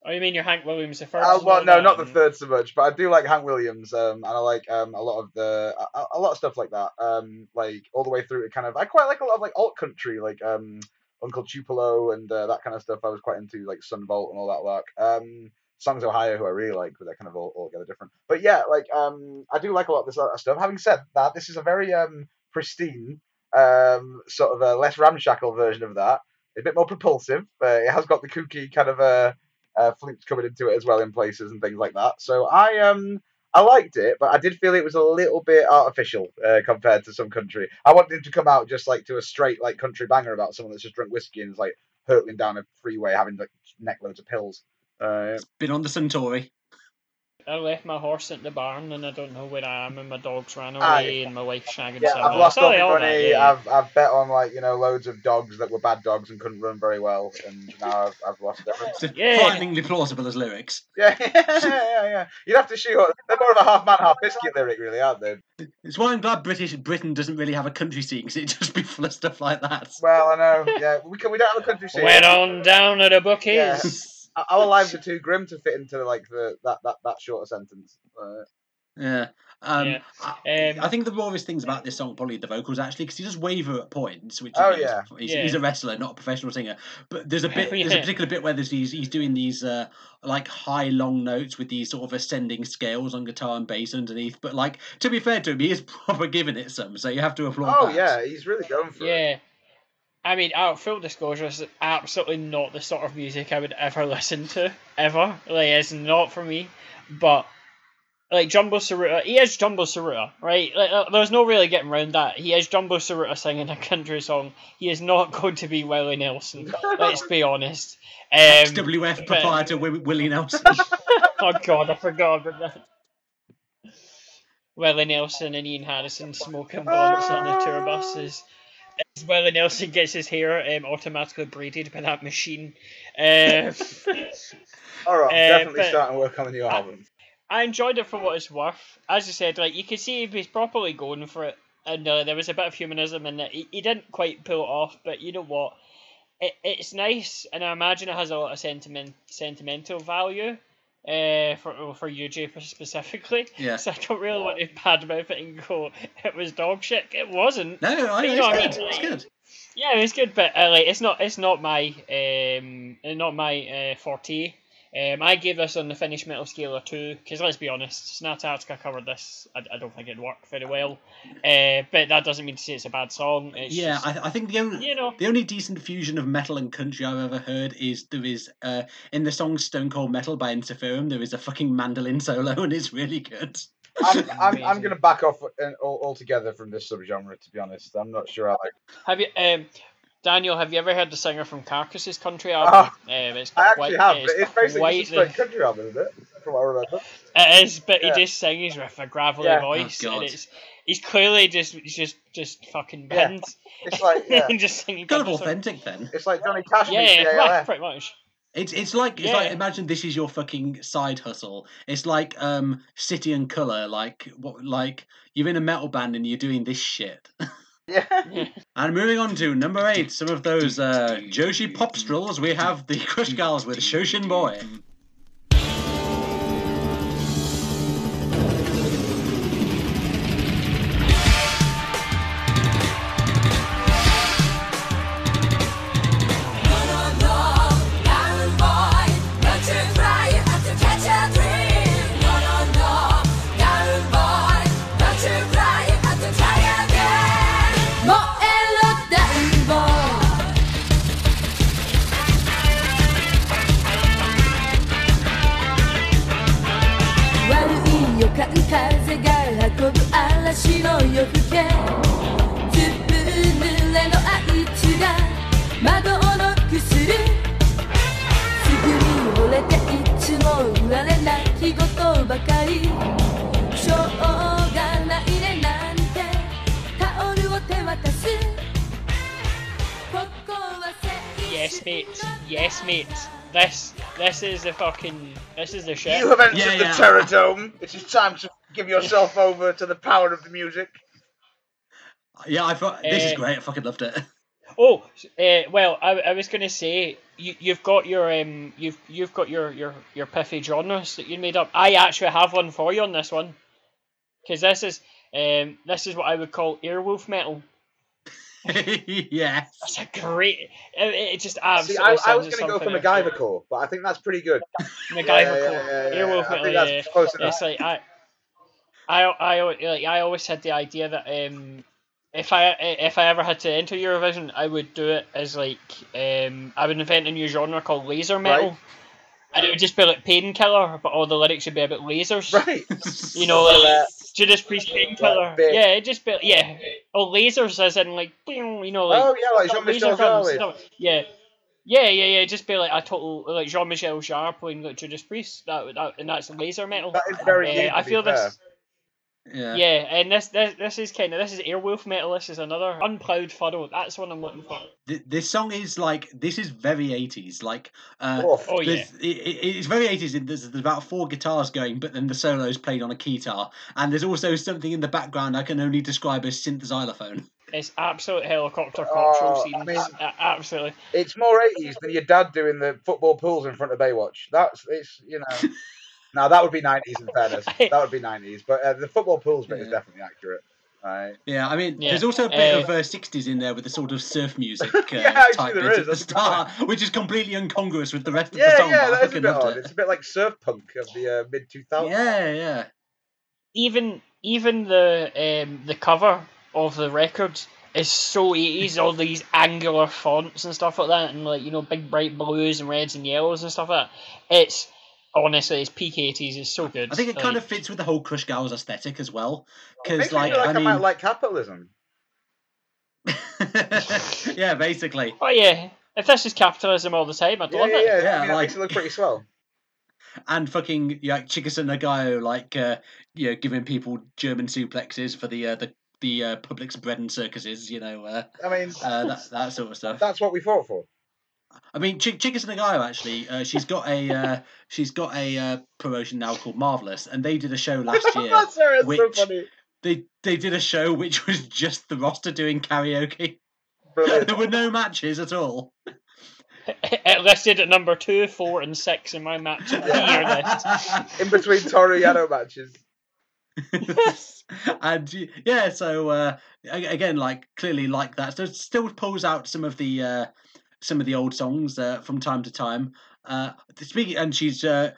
Oh, you mean your Hank Williams the first? Uh, well, no, not the third so much, but I do like Hank Williams, um, and I like um, a lot of the a, a lot of stuff like that, um, like all the way through to kind of I quite like a lot of like alt country, like um, Uncle Tupelo and uh, that kind of stuff. I was quite into like Son Volt and all that work. Um, Songs: Ohia, who I really like, but they're kind of all altogether different. But yeah, like um, I do like a lot of this stuff. Having said that, this is a very um, pristine, um, sort of a less ramshackle version of that. A bit more propulsive. but it has got the kooky kind of uh, uh, flutes coming into it as well in places and things like that. So I um I liked it, but I did feel it was a little bit artificial uh, compared to some country. I wanted him to come out just like to a straight like country banger about someone that's just drunk whiskey and is like hurtling down a freeway having like neck loads of pills. Uh, Been on the Centauri. I left my horse at the barn and I don't know where I am and my dogs ran away and my wife shagging Yeah, someone. I've lost all my all money. yeah. I've I've bet on like you know loads of dogs that were bad dogs and couldn't run very well, and now I've, I've lost everything. So Yeah. Frighteningly plausible as lyrics. Yeah, [LAUGHS] yeah, yeah, yeah. You'd have to shoot. They're more of a half man, half biscuit lyric, really, aren't they? It's why I'm glad British Britain doesn't really have a country scene because it'd just be full of stuff like that. Well, I know. Yeah, we can. We don't have a country scene. Went on down at the bookies. [LAUGHS] Yeah. Our lives are too grim to fit into like the that that that short sentence. Uh, Yeah. Um, Yeah. I, Um, I think the rawest things about this song probably the vocals actually because he does waver at points, which Oh, you yeah. he's, Yeah. he's a wrestler, not a professional singer. But there's a bit, [LAUGHS] there's a particular bit where there's these, he's doing these uh, like high long notes with these sort of ascending scales on guitar and bass underneath. But like to be fair to him, he is [LAUGHS] proper giving it some, so you have to applaud. oh that. yeah, he's really going for it. Yeah. I mean, out full disclosure, is absolutely not the sort of music I would ever [LAUGHS] listen to ever. Like, it's not for me. But like Jumbo Tsuruta, he is Jumbo Tsuruta, right? Like, uh, there's no really getting around that. He is Jumbo Tsuruta singing a country song. He is not [LAUGHS] going to be Willie Nelson. Let's be honest. Um, XWF but- proprietor Wi- Willie Nelson. [LAUGHS] oh god, I forgot about that. Willie Nelson and Ian Harrison smoking blunts on the tour buses. As Willie Nelson gets his hair um, automatically braided by that machine. Um, [LAUGHS] All right, I'm Uh, definitely but- starting work on the new album. I enjoyed it for what it's worth. As I said, like you could see he was properly going for it, and uh, there was a bit of humanism in it. He, he didn't quite pull it off, but you know what? It, it's nice, and I imagine it has a lot of sentiment sentimental value. Uh, for for UJ specifically, Yeah. so I don't really want to bad mouth it and go it was dog shit. It wasn't. no, I, You it's, know what I good. mean? it's good. Yeah, it's good, but uh, like it's not it's not my um not my uh, forte. Um, I gave this on the Finnish metal scale of two because let's be honest, Sonata Arctica covered this. I, I don't think it'd work very well, uh, but that doesn't mean to say it's a bad song. It's Yeah, just, I, I think the only you know, The only decent fusion of metal and country I've ever heard is there is uh, in the song Stone Cold Metal by Ensiferum there is a fucking mandolin solo [LAUGHS] and it's really good. I'm, I'm, I'm going to back off all, altogether from this subgenre. To be honest, I'm not sure I like. have you um. Daniel, have you ever heard the singer from Carcass's country album? um, it's I actually quite, have, it's but it's basically quite just a the- straight country album, isn't it? From what I remember. It is, but Yeah. he just sings with a gravelly Yeah. voice, Oh, God. and it's he's clearly just he's just just fucking Yeah. It's like [LAUGHS] yeah, and just singing. Kind of country songs. authentic then. it's like Johnny Cash Yeah, yeah, well, pretty much. It's it's like it's like Yeah. imagine this is your fucking side hustle. It's like um City and Colour, like what like you're in a metal band and you're doing this shit. [LAUGHS] Yeah. [LAUGHS] And moving on to number eight, some of those uh, Joshi popstrels, we have the Crush Gals with Shoshin Boy. が運ぶ嵐の夜更けずぶ濡れのあいつが窓をノックするすぐに惚れていつも売られない日事ばかりしょうがないねなんてタオルを手渡すここは Yes, mate. Yes, mate. This this is the fucking this is the shit. You have entered Yeah, the yeah. Terror Dome. It is time to give yourself [LAUGHS] over to the power of the music. Yeah, I thought this is Uh, great. I fucking loved it. [LAUGHS] Oh, uh, well, I, I was gonna say you you've got your um you've you've got your your your piffy genres that you made up. I actually have one for you on this one, because this is um this is what I would call Airwolf metal. yeah, That's a great. It, it just See, absolutely. I, I was going to go for something I- MacGyver core, but I think that's pretty good. [LAUGHS] MacGyver Yeah, yeah, core. yeah, yeah, Airwolf I metal. think that's close enough. it's like I, I, I, like I always had the idea that um, if I if I ever had to enter Eurovision, I would do it as like um, I would invent a new genre called laser metal, Right. and it would just be like painkiller, but all the lyrics would be about lasers. Right. [LAUGHS] You know, like uh, Judas Priest painkiller. like yeah, it just be yeah. Oh, lasers as in like you know like oh yeah, like Jean Michel. Jarre. Yeah. Yeah, yeah, yeah. Just be like a total like Jean Michel Jarre playing like Judas Priest. That, that and that's laser metal. That is very. Uh, I feel fair. this. Yeah. Yeah, and this this this is kind of this is Airwolf metal. This is another unplowed furrow. That's what I'm looking for. Th- This song is like this is very 80s. Like uh, Oof. Oh yeah, it, it- it's very 80s. in There's, there's about four guitars going, but then the solo's played on a keytar. And there's also something in the background I can only describe as synth xylophone. it's absolute helicopter control Oh, scenes. I mean- A- absolutely. It's more 80s than your dad doing the football pools in front of Baywatch. That's it's you know. [LAUGHS] now that would be 90s in [LAUGHS] fairness. That would be 90s, but uh, the football pools bit is definitely accurate. Right. Yeah, I mean, Yeah, there's also a bit uh, of uh, 60s in there with the sort of surf [LAUGHS] music uh, Yeah, type bit is, at the that's a good start, which is completely incongruous with the rest of the song. yeah, but that is a bit odd. it. It's a bit like surf punk of the uh, mid 2000s. Yeah, yeah. Even even the um, the cover of the record is so 80s. All these angular fonts and stuff like that, and like you know big bright blues and reds and yellows and stuff like that. It's honestly it's peak 80s. It's so good. I think it kind of fits with the whole Crush Gals aesthetic as well. It Because, like, feel like I, I might like capitalism. [LAUGHS] yeah, basically. Oh yeah, if this is capitalism all the time, I'd Yeah, love yeah, it. yeah. Yeah, I mean, like- makes it look pretty swell. [LAUGHS] and fucking yeah, Chigusa Nagayo like uh, you know giving people German suplexes for the uh, the the uh, public's bread and circuses, you know, uh, I mean, uh, that that sort of stuff. that's what we fought for. I mean, Ch- Chigusa Nagayo actually, uh, she's got a uh, she's got a uh, promotion now called Marvelous, and they did a show last [LAUGHS] year. that's sorry, it's so which- funny. they they did a show which was just the roster doing karaoke. Brilliant. [LAUGHS] there were no matches at all. [LAUGHS] It listed at number two, four, and six in my match of the year list. In between Toru Yano matches. Yes. And yeah, so uh, again, like clearly like that. So it still pulls out some of the uh, some of the old songs uh, from time to time. Uh, speaking, and she's uh,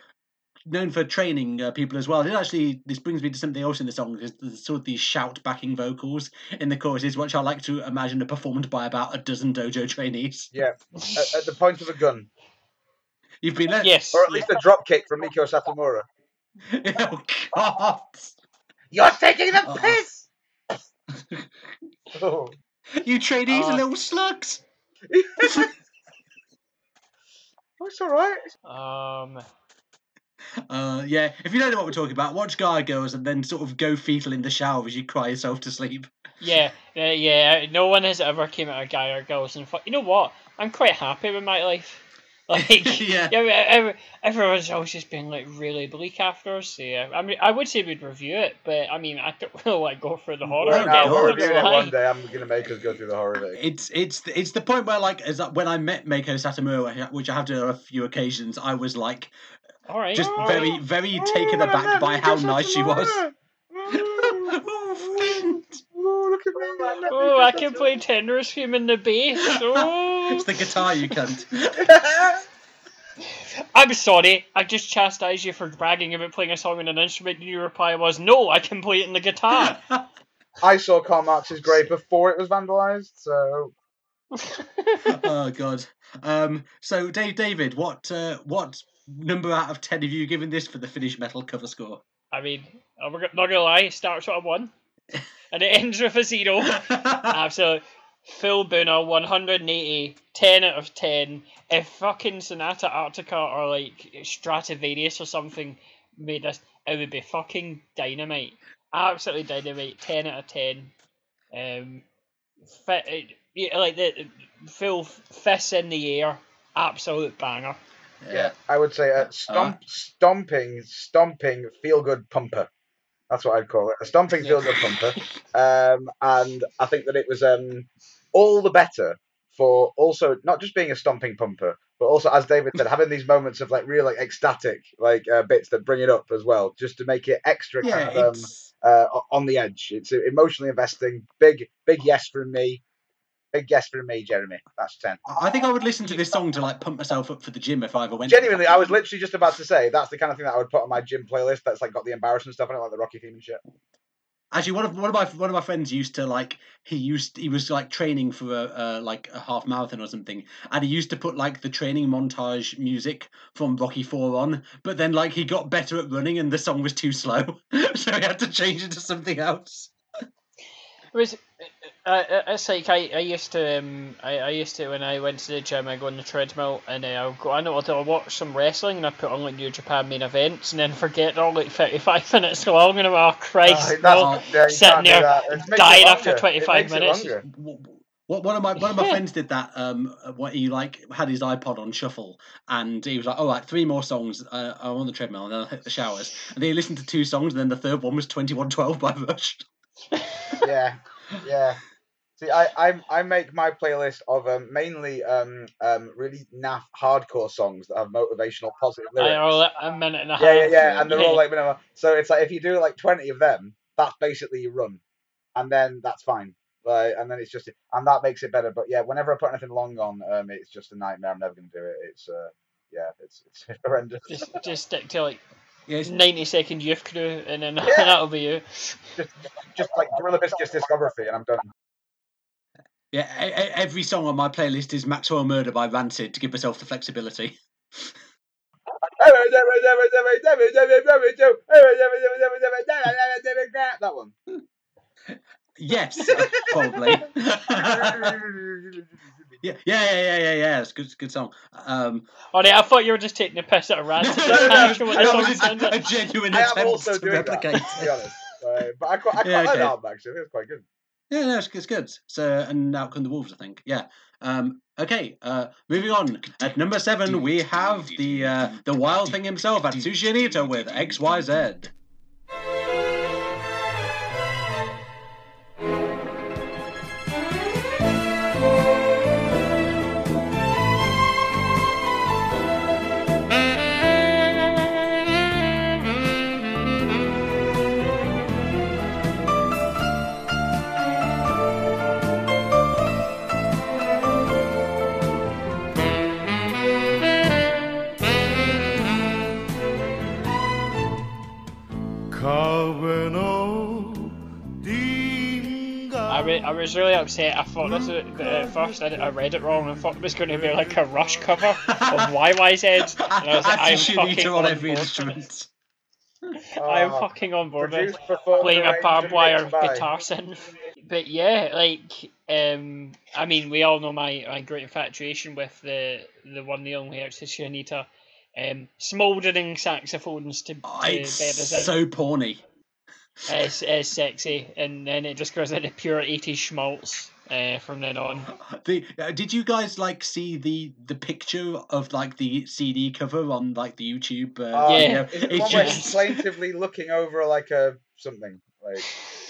known for training uh, people as well. It actually this brings me to something else in the song because there's sort of these shout backing vocals in the choruses, which I like to imagine are performed by about a dozen dojo trainees. Yeah. At, at the point of a gun. You've been there, Yes. Or at least a drop kick from Meiko Satomura. [LAUGHS] oh God! You're taking the Oh. piss! [LAUGHS] oh. You trainees are Uh, little slugs. [LAUGHS] Oh, it's alright. Um, Uh, yeah, if you don't know what we're talking about, watch Gaea Girls and then sort of go fetal in the shower as you cry yourself to sleep. yeah, yeah, yeah. No one has ever came out of Gaea Girls and fu- you know what? I'm quite happy with my life. [LAUGHS] Like, yeah. yeah, every, everyone's always just been like really bleak after us. So, yeah, I mean, I would say we'd review it, but I mean, I don't [LAUGHS] really like go for the horror. Right again, we're reviewing it one day. I'm going to make us go through the horror thing. It's it's it's the point where like as when I met Meiko Satomura, which I have done on a few occasions, I was like All right. just all very right. very taken aback by how nice she was. Oh, friend. Oh, look at me. I'm Oh, I can play tenors for him in the bass. Oh, it's the guitar, you cunt. Satomura. [LAUGHS] I'm sorry. I just chastised you for bragging about playing a song on an instrument, and your reply was, "No, I can play it in the guitar." [LAUGHS] I saw Karl Marx's grave before it was vandalized, so [LAUGHS] oh god. Um. So Dave, David, what uh, what number out of ten have you given this for the Finnish metal cover score? I mean, I'm not gonna lie. It starts with a one, and it ends with a zero. [LAUGHS] Absolute Phil Buna, 180, 10 out of 10. If fucking Sonata Arctica or like Stratovarius or something made this, it would be fucking dynamite. Absolutely dynamite. 10 out of 10. Um, fit, it, yeah, eh, like the full fists in the air. Absolute banger. yeah, I would say a stomp, uh-huh. stomping, stomping feel good pumper. That's what I'd call it. A stomping feel good pumper. Um, and I think that it was um, all the better for also not just being a stomping pumper, but also, as David said, having these moments of like real like ecstatic like uh, bits that bring it up as well, just to make it extra yeah, kind of um, uh, on the edge. It's emotionally investing. Big, big yes from me. Big yes from me, Jeremy. That's ten. I think I would listen to this song to like pump myself up for the gym if I ever went. Genuinely, I was literally just about to say that's the kind of thing that I would put on my gym playlist. That's like got the embarrassing stuff on it, like the Rocky theme and shit. Actually, one of one of my one of my friends used to like he used he was like training for a uh, like a half marathon or something, and he used to put like the training montage music from Rocky Four on. But then like he got better at running, and the song was too slow, [LAUGHS] so he had to change it to something else. Was I, I- it's like I, I used to um I, I used to when I went to the gym I go on the treadmill and uh, I'll go I know I'll watch some wrestling and I put on like New Japan main events and then forget they're all like thirty five [LAUGHS] minutes long and I'm oh Christ Oh, no. that's, yeah, sitting there that. It dying after 25 It makes it minutes. What one of my one of my Yeah. friends did that. Um, what he like had his iPod on shuffle, and he was like, "Oh, like three more songs. Uh, I'm on the treadmill, and then I'll hit the showers." And then he listened to two songs, and then the third one was Twenty One Twelve by [LAUGHS] Rush. Yeah, yeah. See, I, I I make my playlist of um, mainly um, um, really naff hardcore songs that have motivational, positive I lyrics. all a minute and a half. yeah, yeah, yeah, and they're all like minimal. So it's like if you do like twenty of them, that's basically you run, and then that's fine. Like, and then it's just, and that makes it better. But yeah, whenever I put anything long on, um, it's just a nightmare. I'm never gonna do it. It's uh, yeah, it's it's [LAUGHS] horrendous. just just stick to like Yeah, it's- ninety second youth crew and then [LAUGHS] Yeah. that'll be you. just just like Gorilla Biscuits discography, and I'm done. yeah. Every song on my playlist is Maxwell Murder by Rancid to give myself the flexibility. That one. Yes, uh, probably. [LAUGHS] yeah, yeah, yeah, yeah, yeah, yeah. It's a good, good song. Um, Oh, no, I thought you were just taking the piss out of Rancid. no, That's no, not no, actually what that the song was a, a like. genuine I am attempt also to doing that, replicate. to be honest. Uh, but I quite, I [LAUGHS] quite Yeah, like okay. that album actually. It's quite good. Yeah, no, it's, it's good. So, and out come the wolves, I think. Yeah. Um, okay. Uh, moving on. At number seven, we have the uh, the wild thing himself, Atsushi Onita with X 銀河 I, was really upset. I thought this was, at first I, I read it wrong. I thought it was going to be like a Rush cover of [LAUGHS] YYZ. And I was like, I'm fucking on, on every instrument. I'm Oh, fucking on board with playing a arranged, barbed wire guitar synth. But yeah, like um, I mean, we all know my, my great infatuation with the the one the only Atsushi Onita. Um, smouldering saxophones to, to Oh, bed it's as it. so porny. It's, it's sexy, and then it just goes into pure 80s schmaltz uh, from then on. [LAUGHS] The, uh, did you guys like see the the picture of like the CD cover on like the YouTube? Uh, Oh, Yeah. video? Is it It's one where just- he's plaintively looking over like a something? Like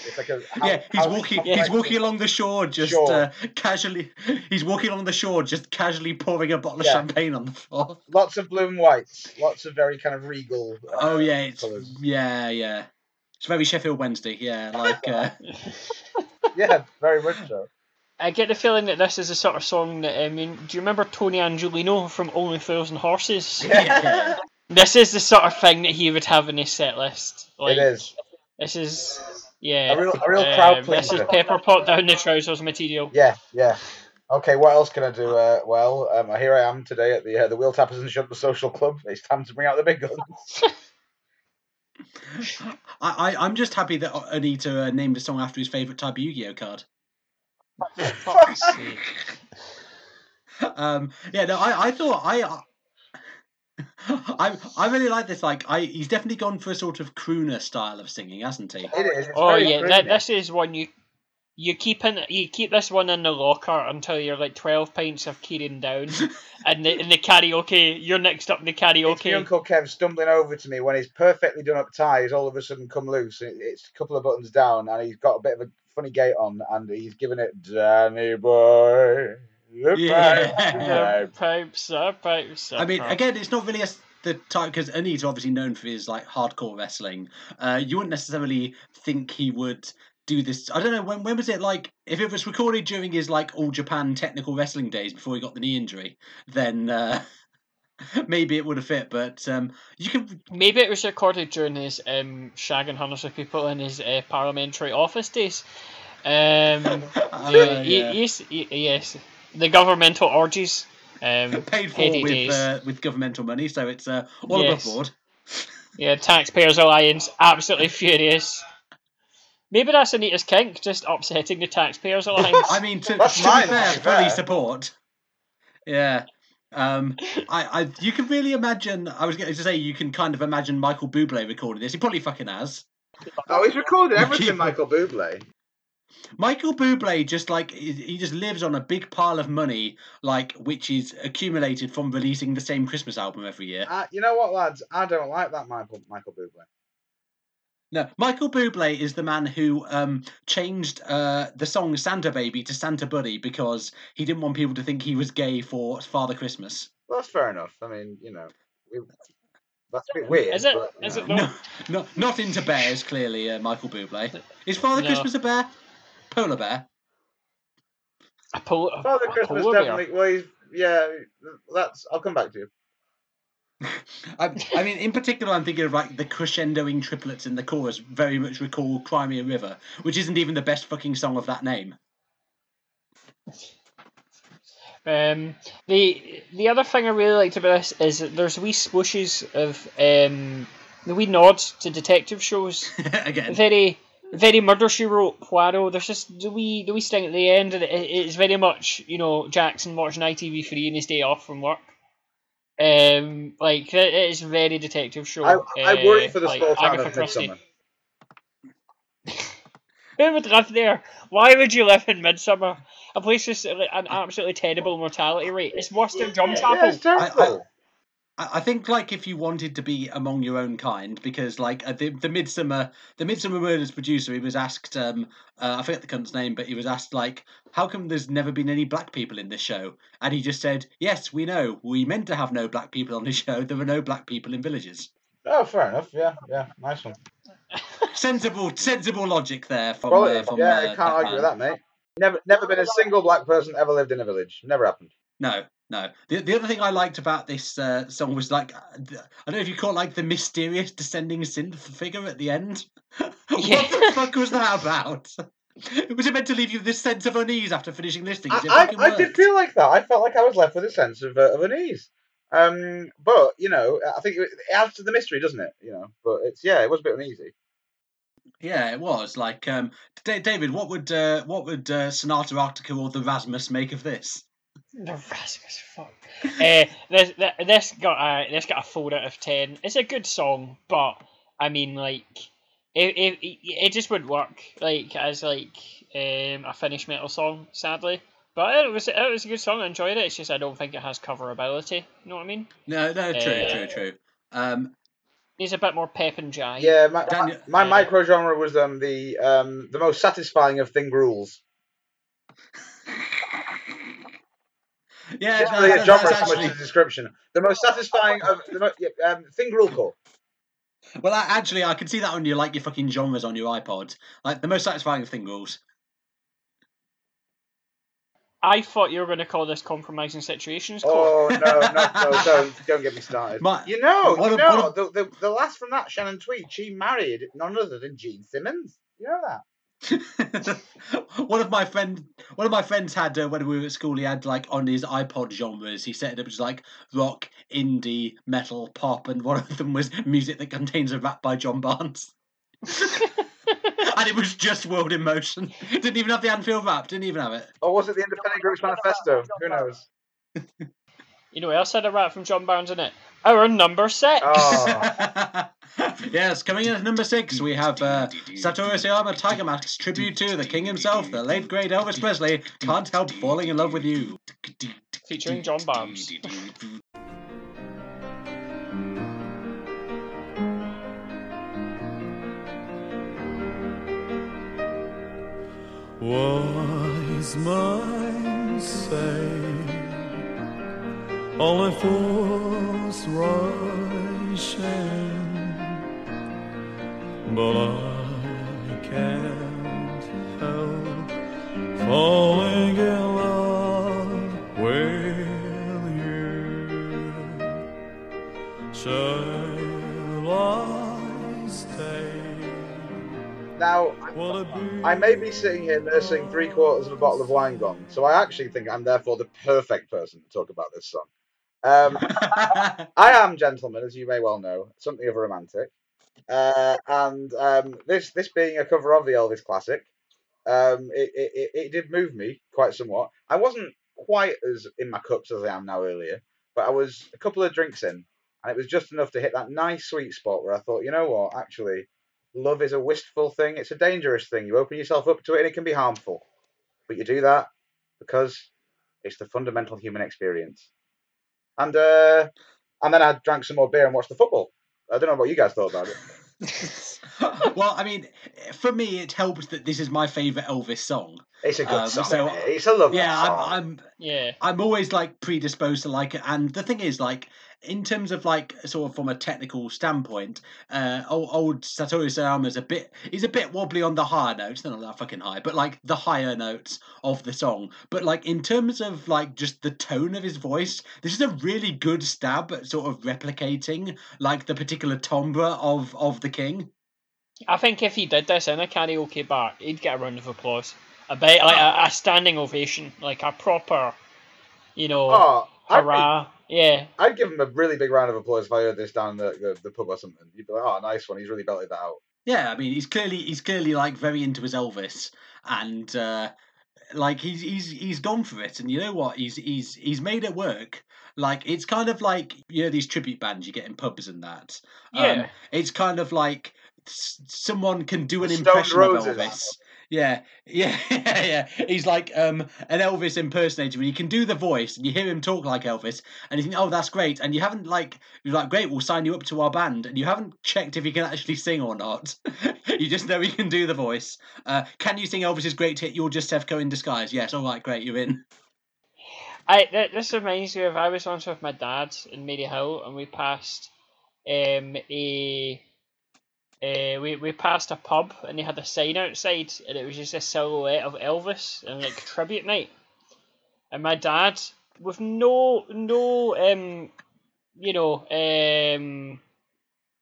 it's like a house- yeah, he's walking. complex He's walking along the shore, just Shore. Uh, casually. He's walking along the shore, just casually pouring a bottle of champagne on the floor. Lots of blue and whites. Lots of very kind of regal. Uh, Oh yeah, it's colours. yeah, yeah. It's very Sheffield Wednesday. Yeah, like uh, [LAUGHS] Yeah, very much so. I get the feeling that this is the sort of song that I mean. Do you remember Tony Angelino from Only Fools and Horses? [LAUGHS] yeah. This is the sort of thing that he would have in his set list. Like, it is This is yeah. a real, a real crowd uh, this is pleaser. pepper pot down the trousers material. Yeah, yeah. Okay, what else can I do? Uh, well, um, here I am today at the uh, the Wheel Tappers and Shunter Social Club. It's time to bring out the big guns. [LAUGHS] I, I I'm just happy that Onita uh, named a song after his favorite type of Yu-Gi-Oh card. Um, yeah, no, I, I thought I, uh, [LAUGHS] I, I really like this. Like, I, he's definitely gone for a sort of crooner style of singing, hasn't he? It is. It's Oh yeah, that, this is one you you keep in you keep this one in the locker until you're like twelve pints of Kieran down, [LAUGHS] and the, in the karaoke you're next up in the It's my karaoke. Uncle Kev stumbling over to me when his perfectly done up tie has all of a sudden come loose. It- It's a couple of buttons down, and he's got a bit of a funny gait on, and he's giving it Danny boy. Yeah. back." [LAUGHS] The pipes, the pipes. I mean, again, it's not really a, s- the type because Onita obviously known for his like hardcore wrestling. Uh, you wouldn't necessarily think he would do this. I don't know when. When was it like? If it was recorded during his like all Japan technical wrestling days before he got the knee injury, then uh, [LAUGHS] maybe it would have fit. But um, you can. Maybe it was recorded during his um, shagging hundreds of people in his uh, parliamentary office days. Um, [LAUGHS] Uh, yeah, yeah. yes, yes, the governmental orgies. Um, [LAUGHS] Paid for with uh, with governmental money, so it's uh, all Yes. above board. Yeah, Taxpayers Alliance, absolutely furious. Maybe that's Onita's kink, just upsetting the taxpayers' alliance. [LAUGHS] I mean, to, That's to fine, be fair, fully support. Yeah. Um, I, I, you can really imagine. I was going to say you can kind of imagine Michael Bublé recording this. He probably fucking has. Oh, he's recorded everything, everything, Michael Bublé. Michael Bublé just like he he just lives on a big pile of money, like which is accumulated from releasing the same Christmas album every year. Uh, you know what, lads? I don't like that Michael Michael Bublé. No, Michael Bublé is the man who um, changed uh, the song "Santa Baby" to "Santa Buddy" because he didn't want people to think he was gay for Father Christmas. Well, that's fair enough. I mean, you know, we, that's a bit weird. Is it? but, Is it No, not? no, not into bears. Clearly, uh, Michael Bublé is Father No. Christmas a bear? Polar bear. A pol- Father a Christmas polar bear. definitely. Well, he's, yeah, that's. I'll come back to you. I, I mean, in particular, I'm thinking of like the crescendoing triplets in the chorus. Very much recall "Cry Me a River," which isn't even the best fucking song of that name. Um, the the other thing I really liked about this is that there's wee swooshes of um, the wee nods to detective shows. [LAUGHS] Again, Very very murder she wrote Poirot. There's just the wee the wee sting at the end, and it, it's very much you know Jackson watching ITV3 in his day off from work. Um, like it it is very detective show. I, I worry uh, for the like small town Agatha of Christie. Midsomer. [LAUGHS] Who would live there? Why would you live in Midsomer? A place with an absolutely terrible mortality rate. It's worse than Drum Yeah, it's terrible. I, I think like if you wanted to be among your own kind, because like uh, the the Midsomer the Midsomer murders producer, he was asked, um, uh, I forget the cunt's name, but he was asked like, how come there's never been any black people in this show? And he just said, yes, we know, we meant to have no black people on this [LAUGHS] show. There were no black people in villages. Oh, fair enough. Yeah, yeah, nice one. [LAUGHS] Sensible, sensible logic there from. Quality. Uh, from yeah, uh, I can't argue with that, mate. Never, never been a single black person ever lived in a village. Never happened. No, no. The the other thing I liked about this uh, song was like uh, I don't know if you call it like the mysterious descending synth figure at the end. [LAUGHS] what Yeah. the fuck was that about? [LAUGHS] Was it meant to leave you with this sense of unease after finishing listening? I, It I, I did feel like that. I felt like I was left with a sense of, uh, of unease. Um, but you know, I think it, it adds to the mystery, doesn't it? You know, but it's yeah, it was a bit uneasy. Yeah, it was like um, Da- David. What would uh, what would uh, Sonata Arctica or the Rasmus make of this? The Rasmus, fuck. uh, [LAUGHS] this, th- this got a this got a four out of ten. It's a good song, but I mean, like, it it, it, it just wouldn't work like as like um, a finished metal song, sadly. But it was it was a good song. I enjoyed it. It's just I don't think it has coverability. You know what I mean? No, no, true, Uh, true, true. Um, Needs a bit more pep and jive. Yeah, my, Daniel- my, my Yeah. micro genre was um the um the most satisfying of thing rules. Yeah, It's no, really a that- genre that's so much actually- as a description. The most satisfying of the mo- yeah, um, thing rule core. Well, I, actually, I can see that on your like your fucking genres on your iPod. Like the most satisfying of thing rules. I thought you were going to call this compromising situations. Core. Oh no, no, no, [LAUGHS] don't don't get me started. My- you know, what you a- know, what the, the the last from that Shannon Tweed, she married none other than Gene Simmons. You know that. [LAUGHS] one of my friend, one of my friends had uh, when we were at school. He had like on his iPod genres. He set it up as like rock, indie, metal, pop, and one of them was music that contains a rap by John Barnes. [LAUGHS] and it was just World in Motion. Didn't even have the Anfield rap. Didn't even have it. Or was it the Independent Groups Manifesto? Who knows? [LAUGHS] You know what else had a rap from John Barnes in it? Our number six. Oh. [LAUGHS] yes, coming in at number six, we have uh, Satoru Sayama Tiger Mask tribute to the king himself, the late great Elvis Presley. Can't help falling in love with you. Featuring John Barnes. Wise men say only fools rush in, but I can't help falling in love with you. Shall I stay? Now? I may be sitting here nursing three quarters of a bottle of wine gone, so I actually think I'm therefore the perfect person to talk about this song. Um, [LAUGHS] I am, gentlemen, as you may well know, something of a romantic. Uh, and um, this this being a cover of the Elvis classic, um, it, it, it, it did move me quite somewhat. I wasn't quite as in my cups as I am now earlier, but I was a couple of drinks in, and it was just enough to hit that nice sweet spot where I thought, you know what, actually, love is a wistful thing. It's a dangerous thing. You open yourself up to it, and it can be harmful. But you do that because it's the fundamental human experience. And uh, and then I drank some more beer and watched the football. I don't know what you guys thought about it. [LAUGHS] well, I mean, for me, it helps that this is my favourite Elvis song. It's a good Um, song. so- it's a lovely Yeah, song. I'm, I'm Yeah. I'm always like predisposed to like it, and the thing is, like, in terms of like sort of from a technical standpoint, uh, old, old Satoru Sayama's a bit he's a bit wobbly on the higher notes, not that fucking high, but like the higher notes of the song. But like in terms of like just the tone of his voice, this is a really good stab at sort of replicating like the particular timbre of of the king. I think if he did this in a karaoke bar, he'd get a round of applause. A bit like a, a standing ovation, like a proper, you know, oh, I'd, hurrah. Yeah. I'd give him a really big round of applause if I heard this down the, the, the pub or something. You'd be like, oh, nice one. He's really belted that out. Yeah, I mean, he's clearly he's clearly like very into his Elvis, and uh, like he's he's he's gone for it. And you know what? He's he's he's made it work. Like it's kind of like you know these tribute bands you get in pubs and that. Um, Yeah. it's kind of like s- someone can do an The Stone impression of Elvis. Yeah, yeah, [LAUGHS] yeah. He's like um, an Elvis impersonator. When you can do the voice and you hear him talk like Elvis, and you think, "Oh, that's great," and you haven't like you're like, "Great, we'll sign you up to our band," and you haven't checked if he can actually sing or not. [LAUGHS] you just know he can do the voice. Uh, can you sing Elvis's great hit "You're Just Sefco in Disguise"? Yes. All right, great, you're in. I th- this reminds me of I was once with my dad in Maryhill and we passed um a uh, we, we passed a pub and they had a sign outside and it was just a silhouette of Elvis and like tribute night. And my dad with no no um you know um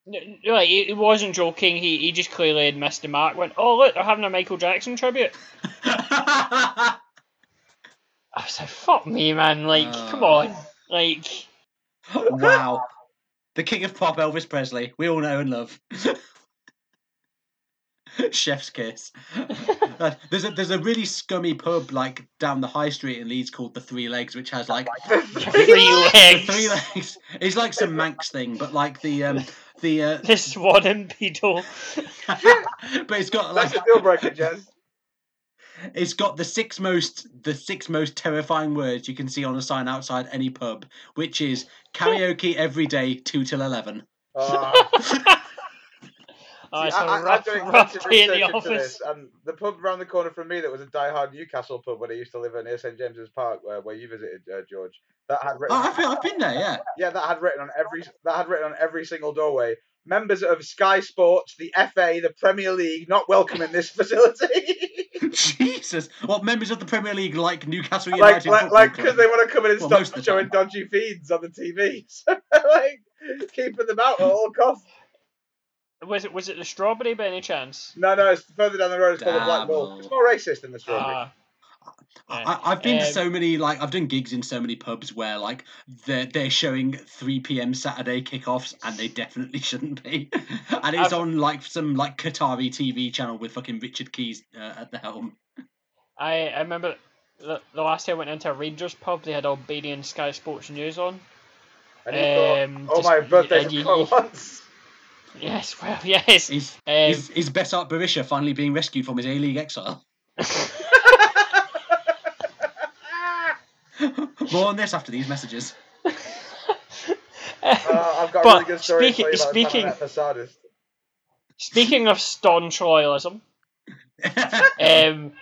n- n- like he, he wasn't joking, he, he just clearly had missed the mark, went, Oh look, they're having a Michael Jackson tribute. [LAUGHS] I was like, fuck me man, like come Oh. on. Like wow. [LAUGHS] The king of pop, Elvis Presley. We all know and love. [LAUGHS] [LAUGHS] Chef's kiss. [LAUGHS] There's a there's a really scummy pub like down the high street in Leeds called the Three Legs, which has like [LAUGHS] three the legs. three legs. It's like some Manx thing, but like the um the uh, The swan and beetle. but it's got like That's a deal breaker, Jen. it's got the six most the six most terrifying words you can see on a sign outside any pub, which is karaoke every day two till eleven. Oh. Oh, See, it's I, a I, I've rough, done [LAUGHS] rough extensive day in research the into office. this, and the pub around the corner from me that was a die-hard Newcastle pub when I used to live near St James's Park, where, where you visited, uh, George. That had written, Oh, I've, I've been there, yeah. yeah, that had written on every that had written on every single doorway. Members of Sky Sports, the FA, the Premier League, not welcome in this facility. [LAUGHS] [LAUGHS] Jesus, what members of the Premier League like Newcastle like, United? like, Football like, Club? because they want to come in and Well, stop most of the showing time. dodgy feeds on the TV. So, like, keeping them out at all costs. Was it was it the strawberry by any chance? No, no, it's further down the road. It's called the Black Bull. It's more racist than the strawberry. Ah, I, I've been to Um, so many like I've done gigs in so many pubs where like they're they're showing three p.m. Saturday kickoffs and they definitely shouldn't be, [LAUGHS] and it's I've- on like some like Qatari TV channel with fucking Richard Keys uh, at the helm. I I remember the, the last time I went into a Rangers pub, they had Albanian Sky Sports News on. and you thought, um, oh just- my birthday and you- for you- once. Yes, well, [LAUGHS] yes. Is Um, is is Besart Berisha finally being rescued from his A League exile? [LAUGHS] More on this after these messages. [LAUGHS] Uh, I've got a But really good story speaking- to tell you about speaking- the time I met a sadist. Speaking of staunch loyalism, um,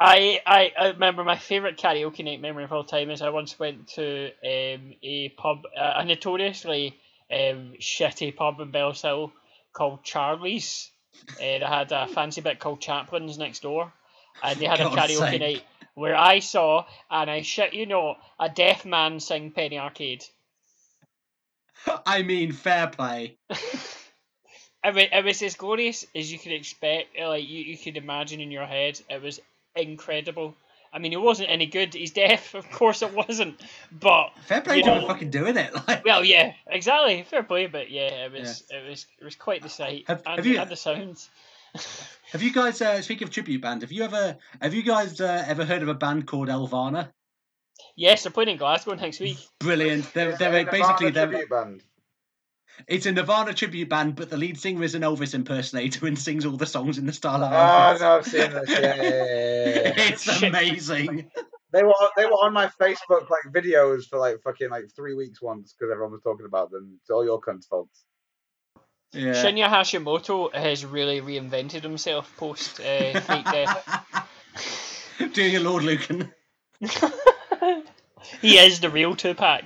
I, I I remember my favourite karaoke night memory of all time is I once went to um, a pub, uh, a notoriously um, shitty pub in Bellshill called Charlie's. Uh, they had a fancy bit called Chaplin's next door, and they had a [LAUGHS] karaoke sake. night where I saw, and I shit you not, a deaf man sing Penny Arcade. [LAUGHS] I mean, fair play. [LAUGHS] I mean, it was as glorious as you could expect. Like you, you could imagine in your head, it was incredible. I mean, it wasn't any good. He's deaf, [LAUGHS] of course it wasn't. But Fair play You to know- him fucking doing it. [LAUGHS] Like, well, yeah, exactly. Fair play, but yeah, it was it was it was quite the sight Have- and, have you- and the sounds. [LAUGHS] have you guys? Uh, speaking of tribute band, have you ever have you guys uh, ever heard of a band called Elvana? Yes, they're playing in Glasgow next week. Brilliant. They're, Is they're it a basically they're, tribute band. It's a Nirvana tribute band, but the lead singer is an Elvis impersonator and sings all the songs in the style of Oh no, I've seen this. Yeah, yeah, yeah, yeah, yeah. it's Shit. amazing. They were they were on my Facebook like videos for like fucking like three weeks once because everyone was talking about them. It's all your cunts' faults. Yeah. Shinya Hashimoto has really reinvented himself post uh, Freak Death. [LAUGHS] Doing a Lord Lucan. [LAUGHS] he is the real Tupac.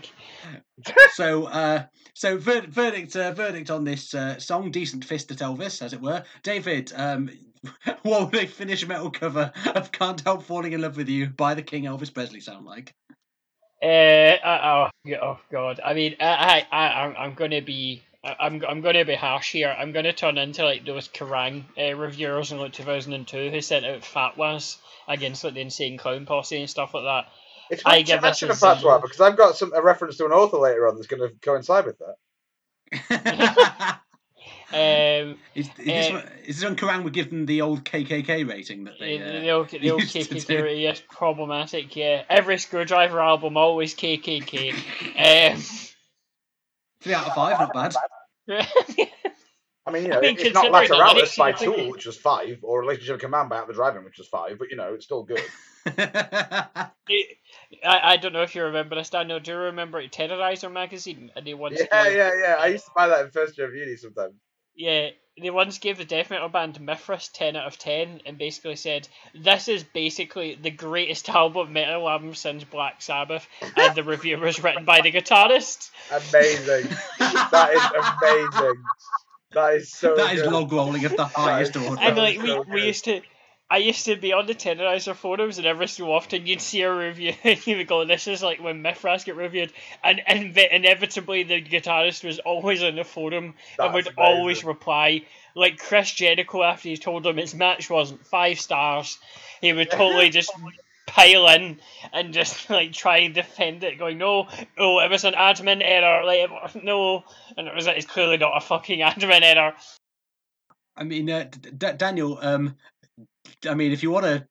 So, uh, so ver- verdict, uh, verdict on this uh, song, decent fist at Elvis, as it were. David, um, [LAUGHS] what would a Finnish metal cover of "Can't Help Falling in Love with You" by the King Elvis Presley sound like? Uh, uh, oh, oh God! I mean, I, I, I I'm- gonna be, I'm, I'm gonna be harsh here. I'm gonna turn into like those Kerrang uh, reviewers in like 2002 who sent out fatwas against like the insane clown posse and stuff like that. It's I funny give to this mention a a zero. because I've got some a reference to an author later on that's going to coincide with that. [LAUGHS] Um, is, is, this Uh, one, is this on Kerrang would give them the old KKK rating that they? the, Uh, the old, the old used KKK do. rating is problematic. Yeah, every Skrewdriver album always KKK. [LAUGHS] Um, three out of five, not bad. [LAUGHS] I mean, you know, I mean, it's not considering Lateralus by you think- Tool, which was five, or Relationship Command by At the Drive-In, which was five, but you know, it's still good. [LAUGHS] I, I don't know if you remember this, Daniel. Do you remember Terrorizer magazine? And they once yeah, gave, yeah, yeah. I used to buy that in first year of uni sometimes. yeah, they once gave the death metal band Mithras ten out of ten, and basically said this is basically the greatest album metal album since Black Sabbath, and the review was written by the guitarist. Amazing. [LAUGHS] that is amazing. That is so that is good. log rolling of the [LAUGHS] highest order. And like we, so we used to I used to be on the Terrorizer forums and every so often you'd see a review [LAUGHS] and you would go, This is like when Mithras get reviewed and, and inevitably the guitarist was always on the forum and would amazing. always reply. Like Chris Jericho after he told him his match wasn't five stars, he would totally [LAUGHS] just pile in and just [LAUGHS] like try and defend it, going, No, oh it was an admin error, like it- [LAUGHS] no and it was like it's clearly not a fucking [LAUGHS] admin error. I mean, uh, D- D- Daniel. Um, I mean, if you want to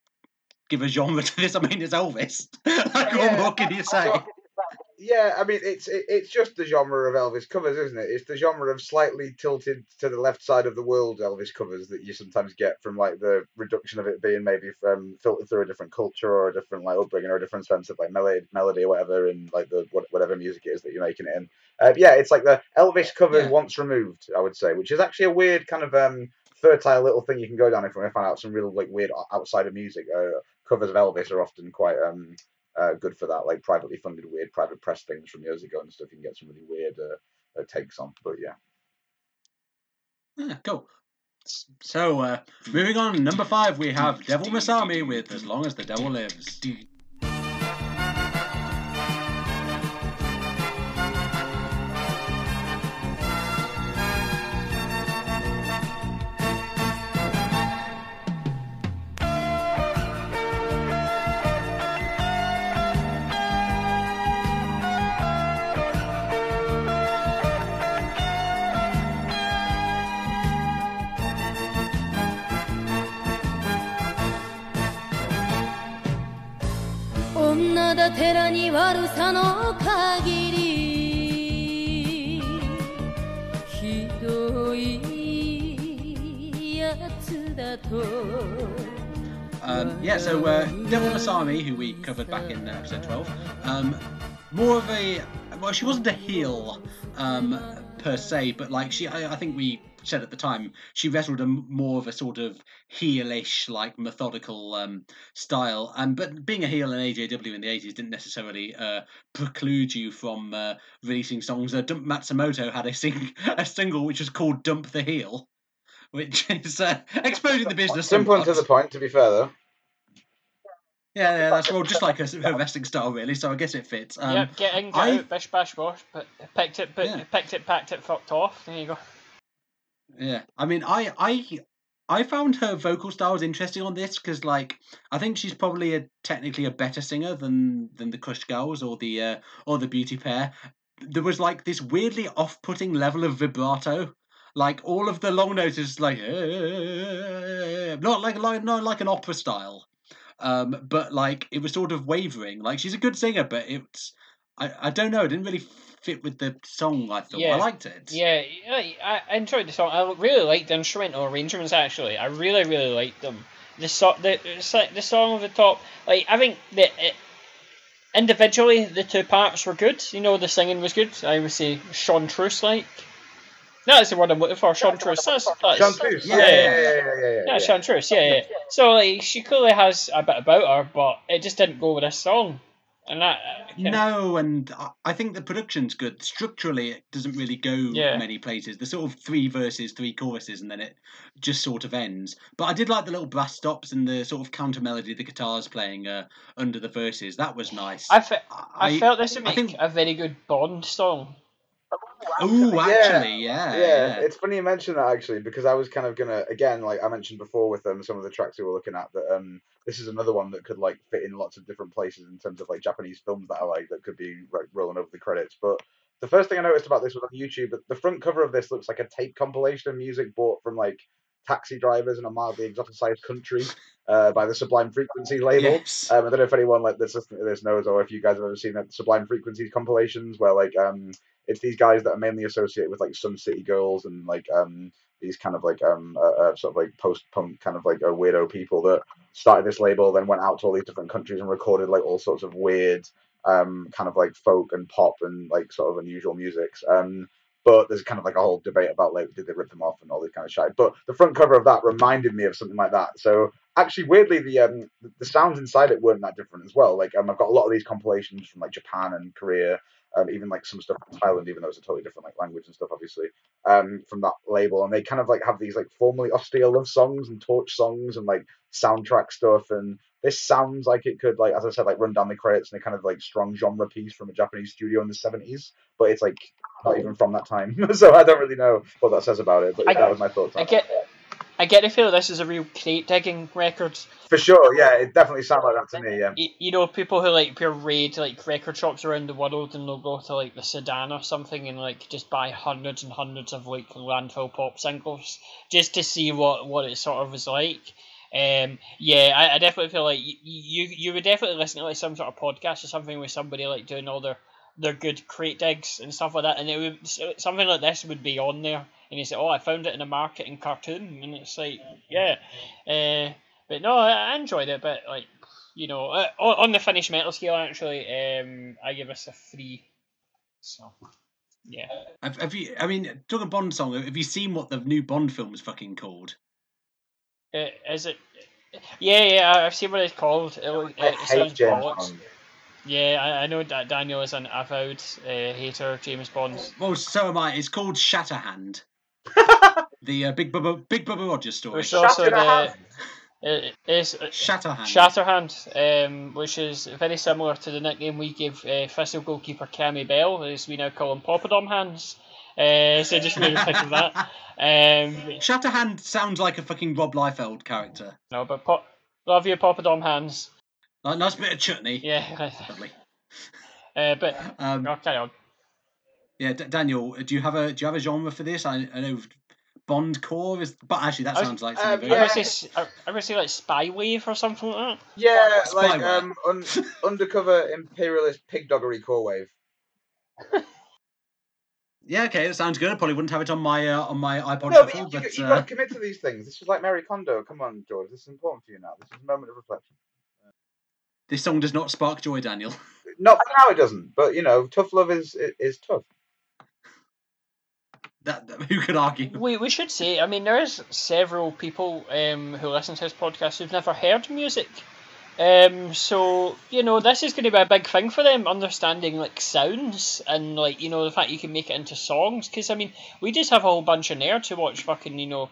give a genre to this, I mean, it's Elvis. like, what more can you say? Yeah, I mean, it's it, it's just the genre of Elvis covers, isn't it? It's the genre of slightly tilted to the left side of the world Elvis covers that you sometimes get from like the reduction of it being maybe from filtered through a different culture or a different like upbringing or a different sense of like melody, melody or whatever, and like the what, whatever music it is that you're making it in. Uh, yeah, it's like the Elvis covers Yeah. once removed, I would say, which is actually a weird kind of um fertile little thing you can go down if you want to find out some real like weird outside of music. Uh, covers of Elvis are often quite um uh, good for that, like privately funded weird private press things from years ago and stuff. You can get some really weird uh, uh, takes on, but yeah. Ah, cool. So, uh, moving on, number five, we have Devil Masami with As Long as the Devil Lives. 悪さの限りひどいやつだと Um, yeah, so uh, Devil Masami, who we covered back in uh, episode 12, um, more of a. Well, she wasn't a heel um, per se, but like she, I, I think we said at the time, she wrestled a, more of a sort of heelish, like methodical um, style. Um, but being a heel in AJW in the 80s didn't necessarily uh, preclude you from uh, releasing songs. Uh, Dump Matsumoto had a, sing- [LAUGHS] a single which was called Dump the Heel. Which is uh, exposing the business. Simple and to the point, to be fair though. Yeah, yeah, that's well, just like her, her wrestling style, really. So I guess it fits. Um, yep, get in, get I- out, bish bash bosh. But picked it, but Yeah. picked it, packed it, fucked off. There you go. Yeah, I mean, I, I, I found her vocal styles interesting on this because, like, I think she's probably a technically a better singer than than the Crush Girls or the uh, or the Beauty Pair. There was like this weirdly off-putting level of vibrato. Like all of the long notes is like not like like not like an opera style, um, but like it was sort of wavering. Like she's a good singer, but it's I, I don't know. It didn't really fit with the song. I thought Yeah. I liked it. Yeah, I, I enjoyed the song. I really liked the instrumental arrangements. Actually, I really, really liked them. The so, the like the song of the top. Like I think that it, individually the two parts were good. You know, the singing was good. I would say chanteuse like. No, That's the word I'm looking for. chanteuse. That's, that's, chanteuse. yeah, Yeah, yeah, yeah, yeah, yeah, yeah, yeah, Yeah, Sean Truce. Yeah, yeah. So like she clearly has a bit about her, but it just didn't go with this song. And that uh, kinda- No, and I- I think the production's good. Structurally, it doesn't really go Yeah. many places. There's sort of three verses, three choruses, and then it just sort of ends. But I did like the little brass stops and the sort of counter melody the guitars playing uh, under the verses. That was nice. I, fe- I, I- felt this would I make think- a very good Bond song. Oh, Yeah. actually, yeah, yeah, yeah. it's funny you mention that actually because I was kind of gonna again like I mentioned before with um, some of the tracks we were looking at that um this is another one that could like fit in lots of different places in terms of like Japanese films that I like that could be like rolling over the credits. But the first thing I noticed about this was on YouTube. that The front cover of this looks like a tape compilation of music bought from like taxi drivers in a mildly exoticized country uh, by the Sublime Frequency label. Yes. Um, I don't know if anyone like listening to this knows, or if you guys have ever seen the Sublime Frequencies compilations, where like um, it's these guys that are mainly associated with like Sun City Girls and like um, these kind of like um, uh, uh, sort of like post punk kind of like uh, weirdo people that started this label, then went out to all these different countries and recorded like all sorts of weird um, kind of like folk and pop and like sort of unusual musics. Um, but there's kind of like a whole debate about like did they rip them off and all this kind of shit. But the front cover of that reminded me of something like that. So actually, weirdly, the um the- sounds inside it weren't that different as well. Like um, I've got a lot of these compilations from like Japan and Korea, um, even like some stuff from Thailand, even though it's a totally different like language and stuff, obviously, um, from that label. And they kind of like have these like formerly austere love songs and torch songs and like soundtrack stuff. And this sounds like it could like, as I said, like run down the credits and a kind of like strong genre piece from a Japanese studio in the seventies. But it's like not even from that time, [LAUGHS] so I don't really know what that says about it. But I- that was my thoughts. On I it. I get the feel this is a real crate digging record. For sure, yeah, it definitely sounded like that to me. Yeah. You, you know, people who like pure raid like record shops around the world and they'll go to like the Sudan or something and like just buy hundreds and hundreds of like landfill pop singles just to see what what it sort of was like. Um, yeah, I, I definitely feel like you, you you would definitely listen to like some sort of podcast or something with somebody like doing all their their good crate digs and stuff like that, and it would something like this would be on there, and you say, "Oh, I found it in a market in Khartoum," and it's like, yeah, uh, but no, I, I enjoyed it, but like, you know, uh, on, on the Finnish metal scale, actually, um, I give us a three. So, yeah, Have, have you? I mean, talking about Bond song. Have you seen what the new Bond film is fucking called? uh, is it? Yeah, yeah, I- I've seen what it's called. It, look- I it hate sounds James bollocks. Bond. Yeah, I, I know that Daniel is an avowed uh, hater of James Bond. Well, so am I. It's called Shatterhand. [LAUGHS] the uh, Big Bubba Big Bubba Rogers story. Which also the Shatterhand. it is Shatterhand. Shatterhand, um, which is very similar to the nickname we give uh, Thistle goalkeeper Cammy Bell, as we now call him Poppadom Hands. Uh, so just made me think of that. Um, Shatterhand sounds like a fucking Rob Liefeld character. no, but pop, love you, Poppadom Hands. Like, nice bit of chutney. Yeah, [LAUGHS] Lovely. uh, but Um, oh, carry on. Yeah, D- Daniel, do you have a do you have a genre for this? I, I know Bond core is, but actually that sounds like uh, something I very. would say s- I I would say like Spy Wave or something like that. Yeah, like Spyware. um, un- [LAUGHS] undercover imperialist pig doggery core wave. Yeah, okay, that sounds good. I probably wouldn't have it on my uh, on my iPod No, but shuffle, you, you, but you uh, got to commit to these things. This is like Marie Kondo. Come on, George. This is important for you now. This is a moment of reflection. this song does not spark joy, Daniel. [LAUGHS] Not for now, it doesn't. But you know, tough love is is, is tough. That, that- [LAUGHS] who could argue? We, we should say, I mean, there's several people um, who listen to this podcast who've never heard music. Um, so, you know, this is going to be a big thing for them, understanding, like, sounds and, like, you know, the fact you can make it into songs. Because, I mean, we just have a whole bunch of nerds who watch fucking, you know,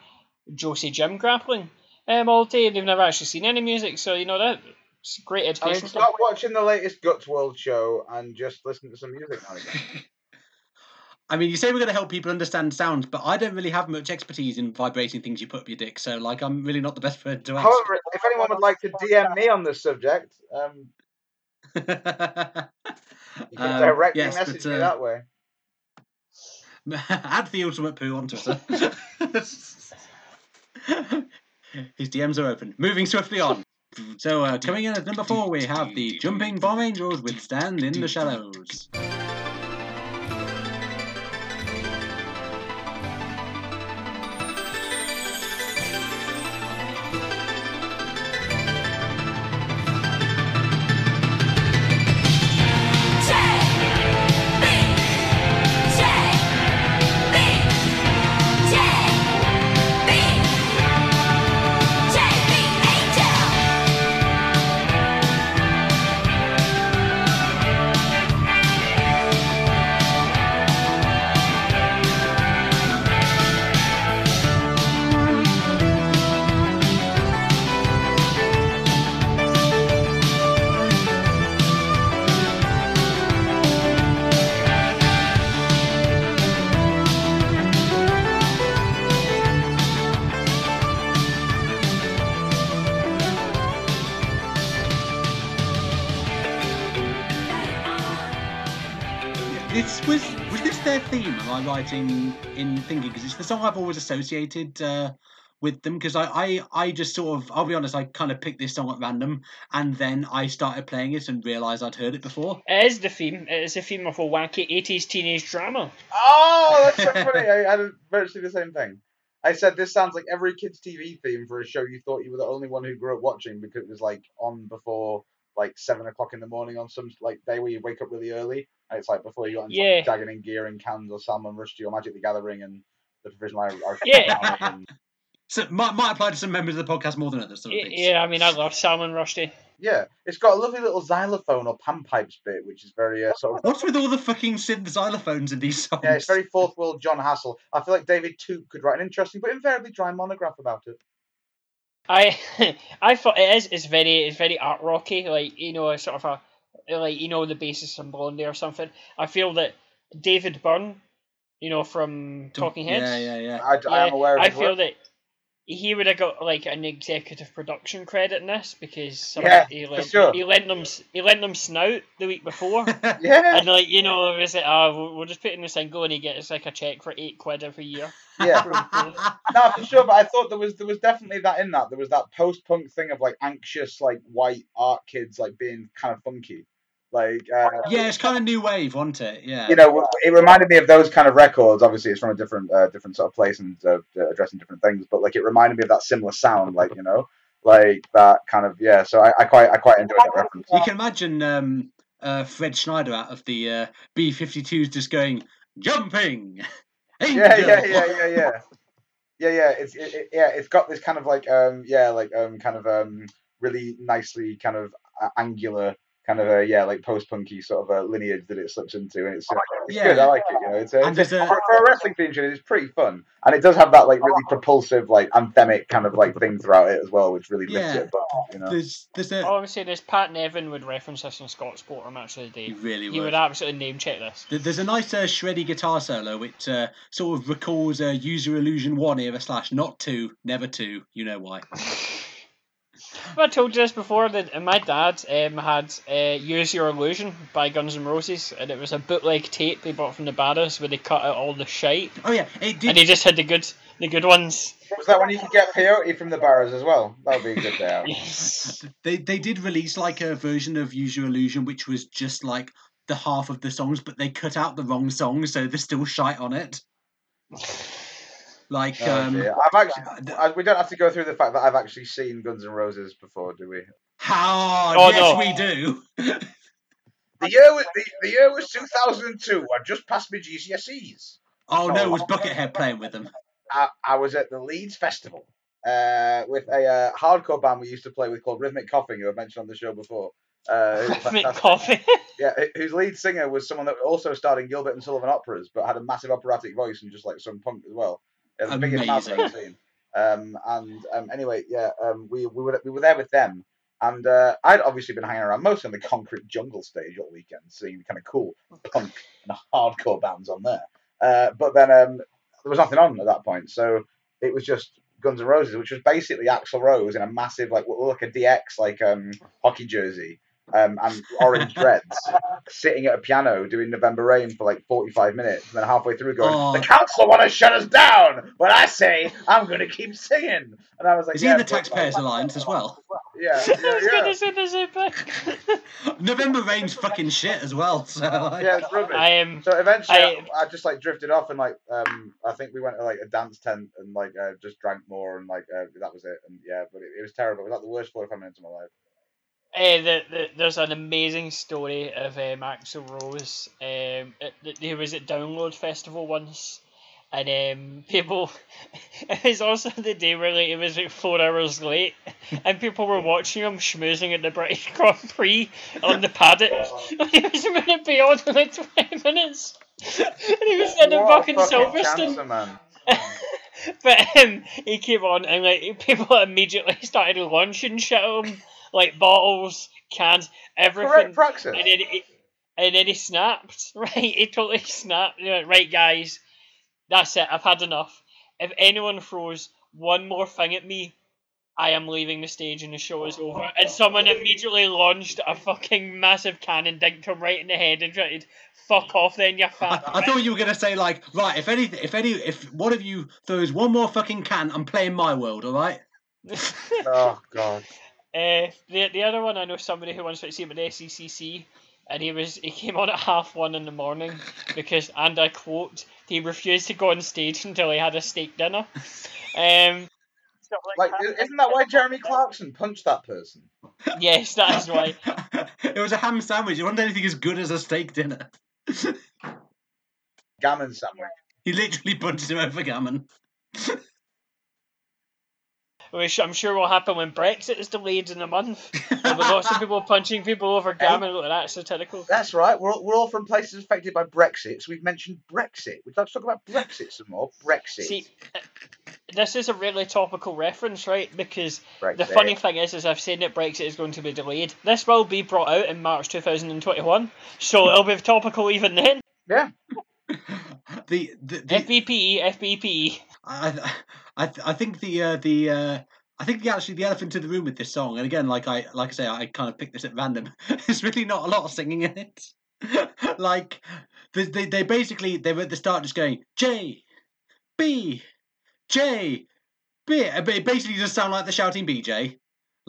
Josie Jim grappling um, all day. They've never actually seen any music. So, you know, that's great I education. mean, for them. stop watching the latest Guts World show and just listen to some music now again. [LAUGHS] I mean, you say we're going to help people understand sounds, but I don't really have much expertise in vibrating things you put up your dick. So, like, I'm really not the best person to ask. However, if anyone would like to DM me on this subject, um, [LAUGHS] you can Um, directly yes, message but, me uh, that way. [LAUGHS] Add the ultimate poo on Twitter. [LAUGHS] His DMs are open. Moving swiftly on. So, uh, coming in at number four, we have the Jumping Bomb Angels with Stand in the Shadows. Theme? Am I right in in thinking? Because it's the song I've always associated uh, with them. Because I, I I just sort of I'll be honest, I kind of picked this song at random, and then I started playing it and realised I'd heard it before. It is the theme. It is the theme of a wacky 80s teenage drama. Oh, that's so [LAUGHS] funny. I had virtually the same thing. I said this sounds like every kids' TV theme for a show you thought you were the only one who grew up watching because it was like on before like seven o'clock in the morning on some like day where you wake up really early. And it's like before you got into Yeah. like, Dragon and Gear and Cans or Salman Rushdie or Magic the Gathering and the Provisional Irish Yeah. And- [LAUGHS] So might might apply to some members of the podcast more than others. Sort of Y- Yeah, I mean, I love Salman Rushdie. yeah, it's got a lovely little xylophone or panpipes bit, which is very uh, sort of What's with all the fucking synth xylophones in these songs? yeah, it's very fourth world Jon Hassell. I feel like David Toop could write an interesting but invariably dry monograph about it. I [LAUGHS] I thought it is. It's very it's very art rocky, like you know, a sort of a Uh, like you know the basis from Blondie or something. I feel that David Byrne, you know, from Talking Heads. Yeah, yeah, yeah. I, I am aware of I feel work. that he would have got like an executive production credit in this because Yeah, he, for lent, sure. he lent them he lent them snout the week before. [LAUGHS] [LAUGHS] Yeah, And like you know, it was like, ah, oh, we'll- we'll just put in the single, and he gets like a check for eight quid every year. yeah. [LAUGHS] No, for sure. But I thought there was there was definitely that in that. There was that post punk thing of like anxious, like white art kids, like being kind of funky. Like, uh, yeah, it's kind of new wave, wasn't it? Yeah. you know, it reminded me of those kind of records. Obviously, it's from a different, uh, different sort of place and uh, addressing different things. But like, it reminded me of that similar sound, like you know, like that kind of yeah. So I, I quite, I quite enjoyed that reference. You can imagine um, uh, Fred Schneider out of the uh, B-52s just going, jumping! [LAUGHS] yeah, Angel!" yeah, yeah, yeah, yeah. Yeah, yeah, it's it, it- yeah, it's got this kind of like um yeah, like um kind of um really nicely kind of uh, angular kind of a yeah, like post punky sort of a lineage that it slips into, and it's, uh, it's good. I like it. You know, it's, a, it's a, a- for, for a wrestling theme tune, it's pretty fun, and it does have that like really propulsive, like anthemic kind of like thing throughout it as well, which really lifts Yeah. it above. You know, There's, there's a... All I'm saying is Pat Nevin would reference this in Scott Sporter match of the He day. really He would. would absolutely name check this. There's a nice uh, shreddy guitar solo which uh, sort of recalls uh, Use Your Illusion 1 era slash not 2, never 2, you know why. [LAUGHS] I told you this before that my dad um, had uh, Use Your Illusion by Guns N' Roses, and it was a bootleg tape they bought from the Barras where they cut out all the shite, Oh yeah, it did... and he just had the good the good ones. was that when you could get peyote from the barras as well? That would be a good day out. Yes. They they did release like a version of Use Your Illusion which was just like the half of the songs, but they cut out the wrong songs, so there's still shite on it. [LAUGHS] Like, Oh, um, dear. I've actually, I, we don't have to go through the fact that I've actually seen Guns N' Roses before, do we? how? Oh, yes, no. we do. The year was the, the year was 2002. I just passed my GCSEs. Oh no, it was Buckethead playing with them. I, I was at the Leeds Festival uh, with a uh, hardcore band we used to play with called Rhythmic Coughing, who I've mentioned on the show before. Uh, who's [LAUGHS] Mint [LAUGHS] yeah, whose lead singer was someone that also starred in Gilbert and Sullivan operas, but had a massive operatic voice and just like some punk as well. The biggest mouth I've seen. Um, and um, anyway, yeah, um, we we were we were there with them, and uh, I'd obviously been hanging around mostly on the concrete jungle stage all weekend, seeing the kind of cool punk and hardcore bands on there. Uh, but then um, there was nothing on at that point, so it was just Guns N' Roses, which was basically Axl Rose in a massive like what like a DX like um, hockey jersey. Um, and orange dreads, sitting at a piano doing November Rain for like 45 minutes, and then halfway through going, Oh. "The council want to shut us down, but I say I'm going to keep singing." And I was like, Is he in the but- Taxpayers Alliance as well? Yeah, [LAUGHS] I yeah, was yeah. gonna say the same thing. [LAUGHS] November Rain's fucking shit as well. So like, Yeah, it's rubbish. I am. So eventually, I, I- I, just like drifted off and like um I think we went to like a dance tent and like uh, just drank more and like uh, that was it and yeah, but it, it was terrible. It was like the worst forty five minutes of my life. Uh, the, the, there's an amazing story of um, Axl Rose. Um, it- he was at Download Festival once, and um, [LAUGHS] people. It was also the day where like, it was like four hours late, and people were watching him schmoozing at the British [LAUGHS] Grand Prix on the paddock. [LAUGHS] he was going to be on in like 20 minutes, and he was in a fucking Silverstone. but um, he came on and like people immediately started launching shit at him, like bottles, cans, everything. Correct praxis. And then, he, and then he snapped, [LAUGHS] right? He totally snapped. He went, right, guys, that's it. I've had enough. If anyone throws one more thing at me, I am leaving the stage and the show is over. And someone immediately launched a fucking massive cannon, dinked him right in the head, and tried, "Fuck off, then you I, fat." I thought you were gonna say like, right, if any, if any, if one of you throws one more fucking can, I'm playing my world, all right? [LAUGHS] Oh god. Uh, the the other one I know somebody who wants to see him at the SECC, and he was he came on at half one in the morning because, and I quote, he refused to go on stage until he had a steak dinner. Um, so, Like, i- isn't that why Jeremy Clarkson punched that person? Yes, that is why. [LAUGHS] it was a ham sandwich. It wasn't anything as good as a steak dinner. Gammon sandwich. He literally punched him over gammon. [LAUGHS] Which I'm sure will happen when Brexit is delayed in a month. There'll be lots of people punching people over gammon. Look, that's satirical. That's right. We're all, we're all from places affected by Brexit, so we've mentioned Brexit. We'd like to talk about Brexit some more. Brexit. See, uh, this is a really topical reference, right? Because Brexit. The funny thing is, is I've said that Brexit is going to be delayed. This will be brought out in March 2021, so [LAUGHS] it'll be topical even then. Yeah. [LAUGHS] the the, the FBPE, FBPE. I I th- I think the uh, the uh, I think the actually the elephant in the room with this song, and again, like I like I say, I kind of picked this at random. [LAUGHS] There's really not a lot of singing in it. [LAUGHS] like they, they they basically they were at the start just going J B J B, it basically just sound like the shouting BJ.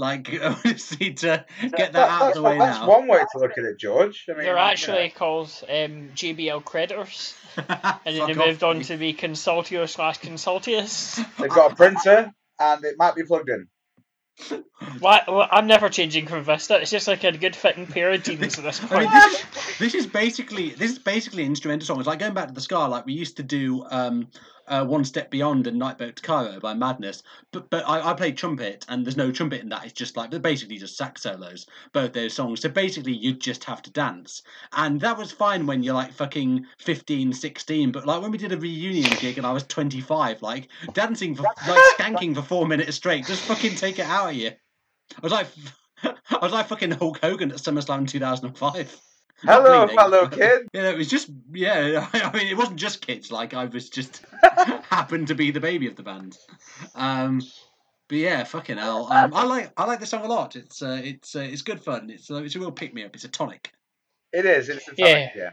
Like [LAUGHS] I need to get that That- out of the way that's now. one way to look at it, George. I mean, They're you know. actually called um, JBL creditors, [LAUGHS] and then Fuck they off, moved on mate. to be Consultio slash Consultius. [LAUGHS] They've got a printer and it might be plugged in. Why? Well, I'm never changing from Vista. It's just like a good fitting pair of jeans at this I point. mean, this, this is basically this is basically instrumental song. It's like going back to the ska, like we used to do um, uh, One Step Beyond and Nightboat to Cairo by Madness. But but I, I played trumpet, and there's no trumpet in that. It's just like they're basically just sax solos, both those songs. So basically, you just have to dance, and that was fine when you're like fucking 15, 16. But like when we did a reunion gig and I was 25, like dancing for like skanking for four minutes straight, just fucking take it out of you. I was like. [LAUGHS] I was like fucking Hulk Hogan at SummerSlam 2005. Not Hello, fellow [LAUGHS] kid. Yeah, it was just yeah. [LAUGHS] I mean, it wasn't just kids. Like I was just [LAUGHS] happened to be the baby of the band. Um, but yeah, fucking hell. Um, I like I like the song a lot. It's uh, it's uh, it's good fun. It's uh, it's a real pick me up. It's a tonic. It is. It's a Yeah. yeah.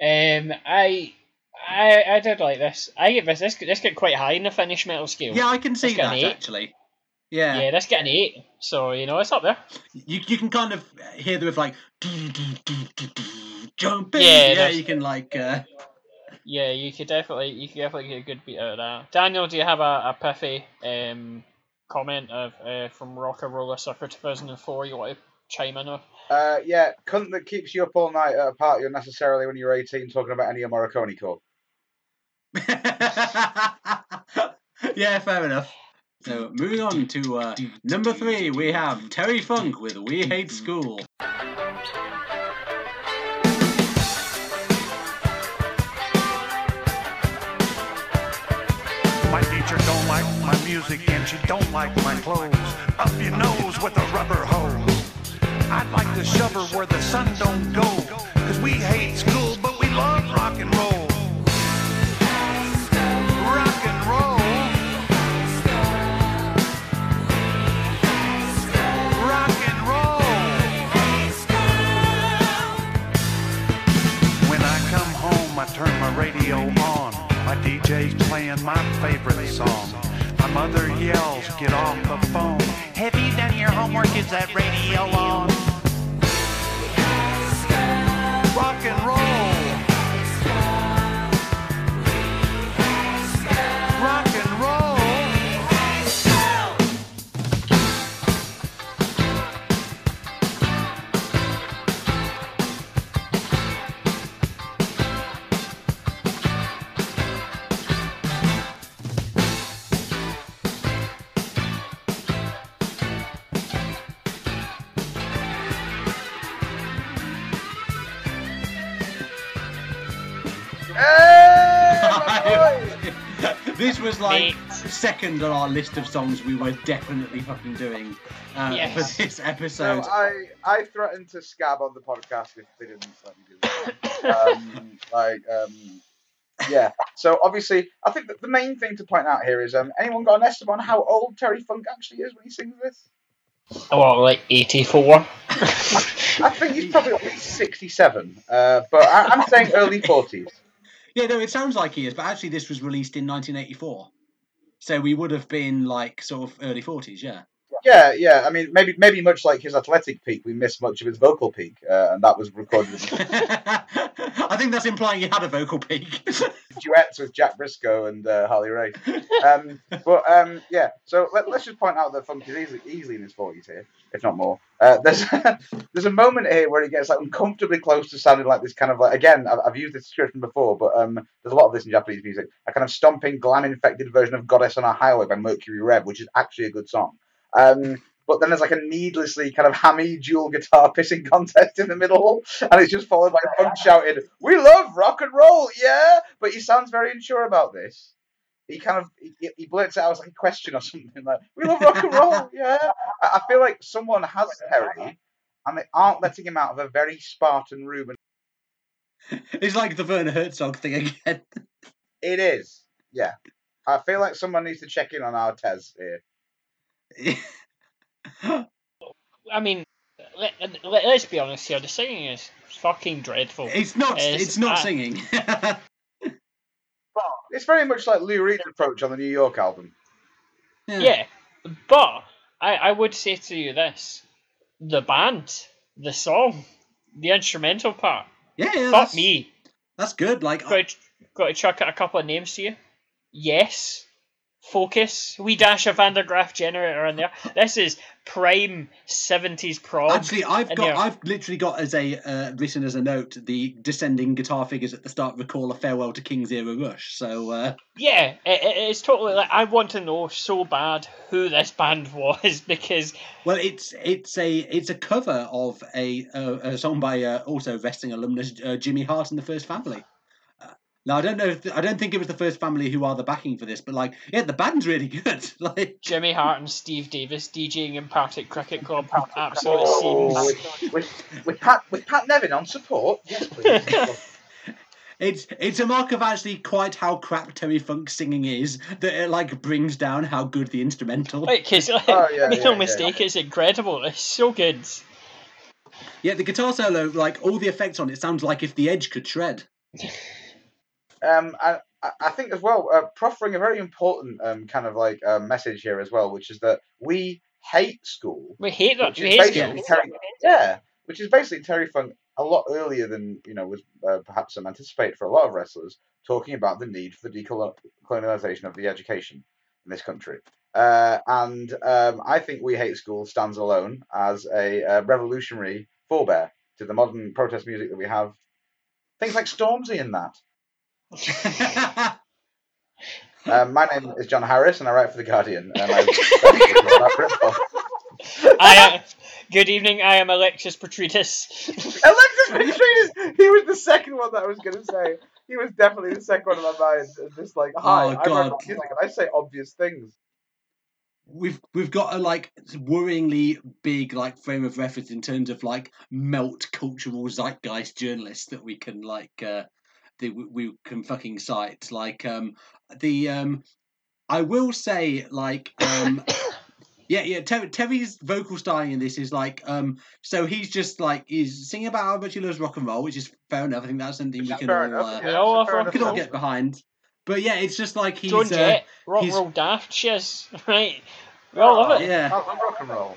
yeah. Um, I, I, I did like this. I get this this this get quite high in the Finnish metal scale. Yeah, I can see that eight. actually. Yeah. yeah, this getting an eight. So you know it's up there. you you can kind of hear the riff like [LAUGHS] jumping. Yeah, Yeah, you can like. Uh, Yeah, you could definitely you could definitely get a good beat out of that. Daniel, do you have a, a pithy um comment of uh, from Rocker Roller Sucker 2004 you want to chime in with? Uh, yeah, cunt that keeps you up all night at a party unnecessarily when you're 18 talking about Ennio Morricone call. [LAUGHS] yeah, fair enough. So moving on to uh, number three, we have Terry Funk with "We Hate School." music and she don't like my clothes. Up your nose with a rubber hose. I'd like to shove her where the sun don't go. Cause we hate school, but we love rock and roll. Rock and roll. Rock and roll. When I come home, I turn my radio on. My DJ's playing my favorite song. My mother yells, get off the phone. Have you done your homework? Is that radio on? Like Mate. second on our list of songs we were definitely fucking doing uh, Yes. for this So episode. I I threatened to scab on the podcast if they didn't let me do that. Um, [LAUGHS] like um, yeah. So obviously, I think that the main thing to point out here is um, anyone got an estimate on how old Terry Funk actually is when he sings this? Well, like 84. [LAUGHS] I think he's probably at least sixty-seven, uh, but I, I'm saying early forties. Yeah, no, it sounds like he is, but actually this was released in 1984. So we would have been like sort of early 40s, yeah. Yeah, yeah. I mean, maybe maybe much like his athletic peak, we missed much of his vocal peak, uh, and that was recorded [LAUGHS] I think that's implying he had a vocal peak. [LAUGHS] duets with Jack Brisco and uh, Harley Race. Um, but um, yeah, so let, us just point out that Funk is easily, easily in his forties here, if not more. Uh, there's [LAUGHS] there's a moment here where he gets like uncomfortably close to sounding like this kind of like again I've, I've used this description before, but um, there's a lot of this in Japanese music. A kind of stomping, glam infected version of "Goddess on a Highway" by Mercury Rev, which is actually a good song. Um, but then there's like a needlessly kind of hammy dual guitar pissing [LAUGHS] contest in the middle, and it's just followed by Punk shouting, "We love rock and roll, yeah!" But he sounds very unsure about this. He kind of he, he blurts it out as like a question or [LAUGHS] something like, "We love rock and roll, [LAUGHS] yeah." I, I feel like someone has Terry, and they aren't letting him out of a very Spartan room. And it's like the Werner Herzog thing again. it is, yeah. I feel like someone needs to check in on our Tez here. [LAUGHS] I mean, let, let, us be honest here. The singing is fucking dreadful. it's not. It's- It's not uh, singing. It's very much like Lou Reed's approach on the New York album. Yeah, but I, I would say to you this: the band, the song, the instrumental part. yeah, yeah. Fuck That's, me. That's good. Like, Got to, got to chuck out a couple of names to you. Yes. Focus. We dash a Van der Graaf generator in there. This is prime seventies prog. Actually, I've got. I've literally got as a uh, written as a note the descending guitar figures at the start recall a farewell to King's Era Rush. So uh, Yeah, it, it- it's totally like I want to know so bad who this band [LAUGHS] was because well, it's it's a it's a cover of a uh, a song by uh, also wrestling alumnus uh, Jimmy Hart and the First Family. Now I don't know. If I don't think it was the First Family who are the backing for this, but like, yeah, the band's really good. [LAUGHS] like, Jimmy Hart and Steve Davis DJing in Partick Cricket Club absolutely Oh, seems. with, with, with Pat with Pat Nevin on support. Yes, please. [LAUGHS] It's it's a mark of actually quite how crap Terry Funk's singing is that it like brings down how good the instrumental. Like, 'cause, like, Oh, yeah, make yeah, no yeah. mistake, it's incredible. It's so good. Yeah, the guitar solo, like all the effects on it, sounds like if the Edge could shred. [LAUGHS] Um, I, I- think as well, uh, proffering a very important um, kind of like uh, message here as well, which is that we hate school. We hate that. We hate school. Terry, yeah, which is basically Terry Funk a lot earlier than you know was uh, perhaps some anticipate for a lot of wrestlers, talking about the need for the decolonization of the education in this country. Uh, and um, I think We Hate School stands alone as a uh, revolutionary forebear to the modern protest music that we have. Things like Stormzy in that. Um, my name is John Harris, and I write for the Guardian. And I, [LAUGHS] I, uh, good evening. I am Alexis Petridis. Alexis Petridis, he was the second one that I was going to say. He was definitely the second one in my mind. And Just like, hi, Oh, I write God. music, and I say obvious things. we've we've got a like worryingly big like frame of reference in terms of like melt cultural zeitgeist journalists that we can like uh that we, we can fucking cite like um the um I will say like um [COUGHS] yeah yeah Ter- Terry's vocal style in this is like um so he's just like he's singing about how much he loves rock and roll which is fair enough I think that's something we can all enough, uh, We all love fair rock enough we can all get behind. but yeah, it's just like he's Joan uh, rock he's- and roll daft, she is, [LAUGHS] right? We all love it. yeah. I love rock and roll.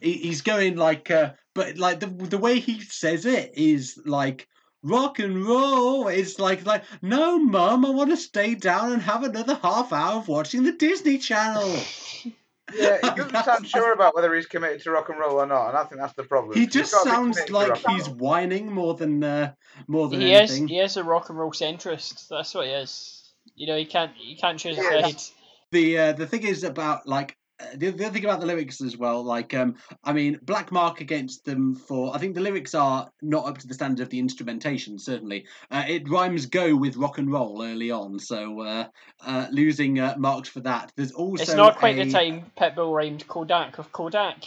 he, he's going like uh, but like the the way he says it is like rock and roll it's like like no mum i want to stay down and have another half hour of watching the disney channel [LAUGHS] Yeah, he doesn't sound [LAUGHS] sure about whether he's committed to rock and roll or not, and I think that's the problem. he just sounds like he's whining more than uh, more than He is. anything He is a rock and roll centrist. That's what he is. You know, he can't. He can't choose a Yes. side. the uh, the thing is about like the, the other thing about the lyrics as well like um i mean black mark against them for i think the lyrics are not up to the standard of the instrumentation certainly uh, it rhymes go with rock and roll early on so uh, uh losing uh, marks for that there's also It's not quite a... the time Pitbull rhymed Kodak of Kodak.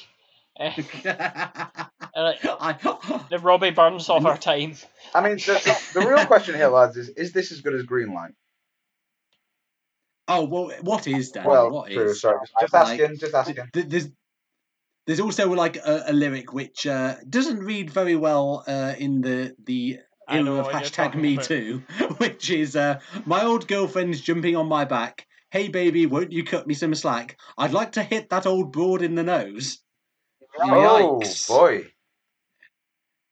[LAUGHS] Uh, I, [LAUGHS] the Robbie Burns of our time. I mean, the, the, the real question here, lads, is is this as good as Greenlight? Oh well what is Dan? Well, what true. is? Sorry, just, just Like, asking, just asking. Th- There's there's also like a, a lyric which uh, doesn't read very well uh, in the the era of hashtag me about. too, [LAUGHS] which is uh, my old girlfriend's jumping on my back. Hey baby, won't you cut me some slack? I'd like to hit that old broad in the nose. Oh boy!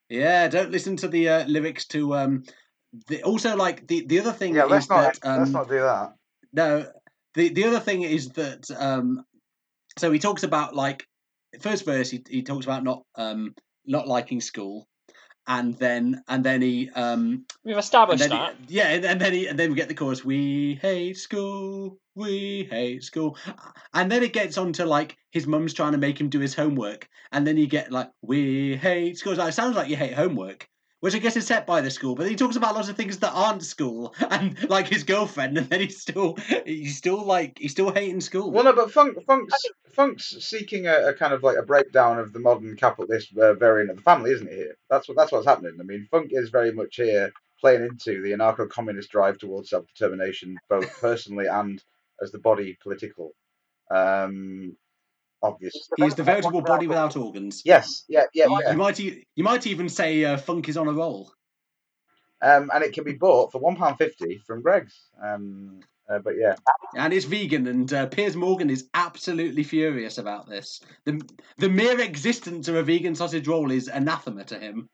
Yeah, don't listen to the uh, lyrics to um. The, also, like the the other thing Yeah, is let's not that um, let's not do that. No, the the other thing is that um, so he talks about like first verse he he talks about not um not liking school, and then and then he um We've established then that. he, yeah and, and then he and then we get the chorus we hate school we hate school and then it gets on to like his mum's trying to make him do his homework and then you get like we hate school like, it sounds like you hate homework which I guess is set by the school, but he talks about lots of things that aren't school, [LAUGHS] and like his girlfriend, and then he's still, he's still like, he's still hating school. Well, no, but Funk, Funk's, Funk's seeking a, a kind of like a breakdown of the modern capitalist uh, variant of the family, isn't it? Here, that's what that's what's happening. I mean, Funk is very much here playing into the anarcho-communist drive towards self-determination, both [LAUGHS] personally and as the body political. Um, obviously, He is the veritable body without organs. Yes, yeah, yeah, You, yeah. you might, e- you might even say uh, Funk is on a roll. Um, and it can be bought for one pound fifty from Greggs. Um, uh, but yeah, And it's vegan, and uh, Piers Morgan is absolutely furious about this. The, the mere existence of a vegan sausage roll is anathema to him.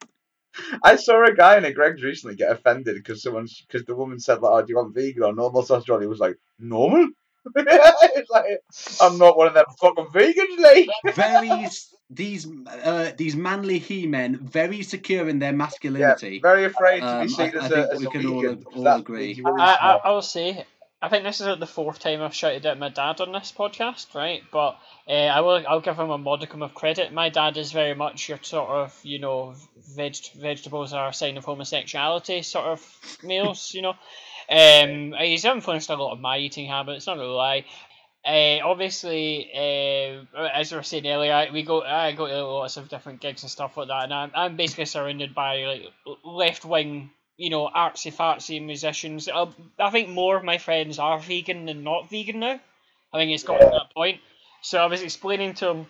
I saw a guy in a Greggs recently get offended because someone because the woman said like, "Oh, do you want vegan or normal sausage roll?" He was like, "Normal." It's like I'm not one of them fucking vegans, Lee. Very these uh, these manly he-men, very secure in their Yeah, masculinity. very afraid to Um, be seen I- I as think a, as we a can all vegan. ag- all agree. really I, I, I'll say, I think this is like the fourth time I've shouted at my dad on this podcast, right? But uh, I will, I'll give him a modicum of credit. My dad is very much your sort of, you know, veg- vegetables are a sign of homosexuality sort of meals, you know. Um, he's influenced a lot of my eating habits, not gonna lie. Uh, obviously, uh, as we were saying earlier, I- we go I go to lots of different gigs and stuff like that, and I'm, I'm basically surrounded by like left wing, you know, artsy fartsy musicians. Uh, I think more of my friends are vegan than not vegan now. I think it's got to that point. So I was explaining to him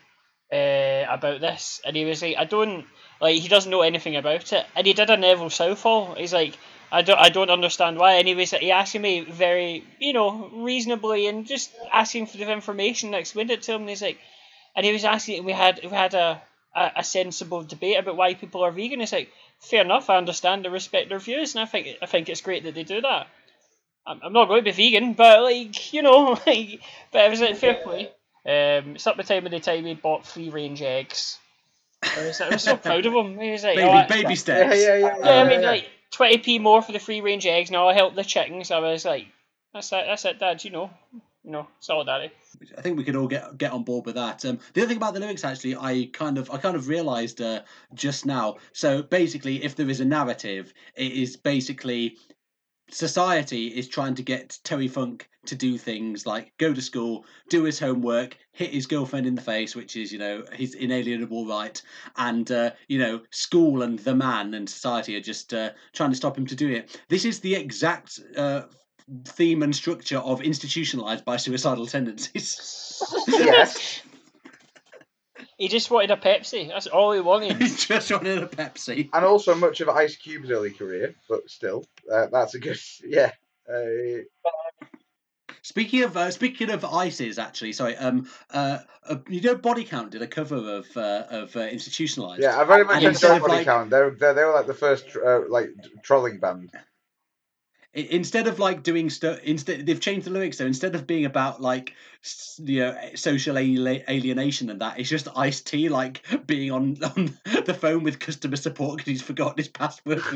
uh, about this, and he was like, "I don't like." He doesn't know anything about it, and he did a Neville Southall. He's like, "I don't, I don't understand why." And he was asking me very, you know, reasonably, and just asking for the information. and I explained it to him, and he's like, and he was asking. We had we had a, a, a sensible debate about why people are vegan. It's like fair enough. I understand. I respect their views, and I think I think it's great that they do that. I'm, I'm not going to be vegan, but like you know, [LAUGHS] like, but it was like fair play. Um, it's up the time of the time we bought free range eggs. I was, I was so [LAUGHS] proud of him. He was like, Baby, "Oh, I- baby [LAUGHS] Yeah, steps. yeah, yeah. yeah, I mean, like twenty p more for the free range eggs. Now I help the chickens. I was like, that's it, that's it, Dad. You know, you know, solidarity. I think we could all get get on board with that. Um, the other thing about the lyrics, actually, I kind of I kind of realised uh, just now. So basically, if there is a narrative, it is basically society is trying to get Terry Funk to do things like go to school, do his homework, hit his girlfriend in the face, which is you know his inalienable right, and uh, you know school and the man and society are just uh, trying to stop him to do it. This is the exact. Uh, theme and structure of institutionalized by suicidal tendencies [LAUGHS] yes. He just wanted a Pepsi. That's all he wanted. [LAUGHS] He just wanted a Pepsi. And also much of Ice Cube's early career, but still, uh, that's a good. [LAUGHS] Yeah. Uh, Speaking of uh, speaking of ISIS, actually, sorry. Um, uh, uh, you know, Body Count did a cover of uh, of uh, Institutionalized. yeah, I very much And instead enjoy of, Body like- Count. They're, they're, they were like the first uh, like trolling band. Instead of like doing stuff, instead they've changed the lyrics. So instead of being about like you know social alienation and that, it's just Ice T like being on [LAUGHS] on the phone with customer support because he's forgotten his password [LAUGHS]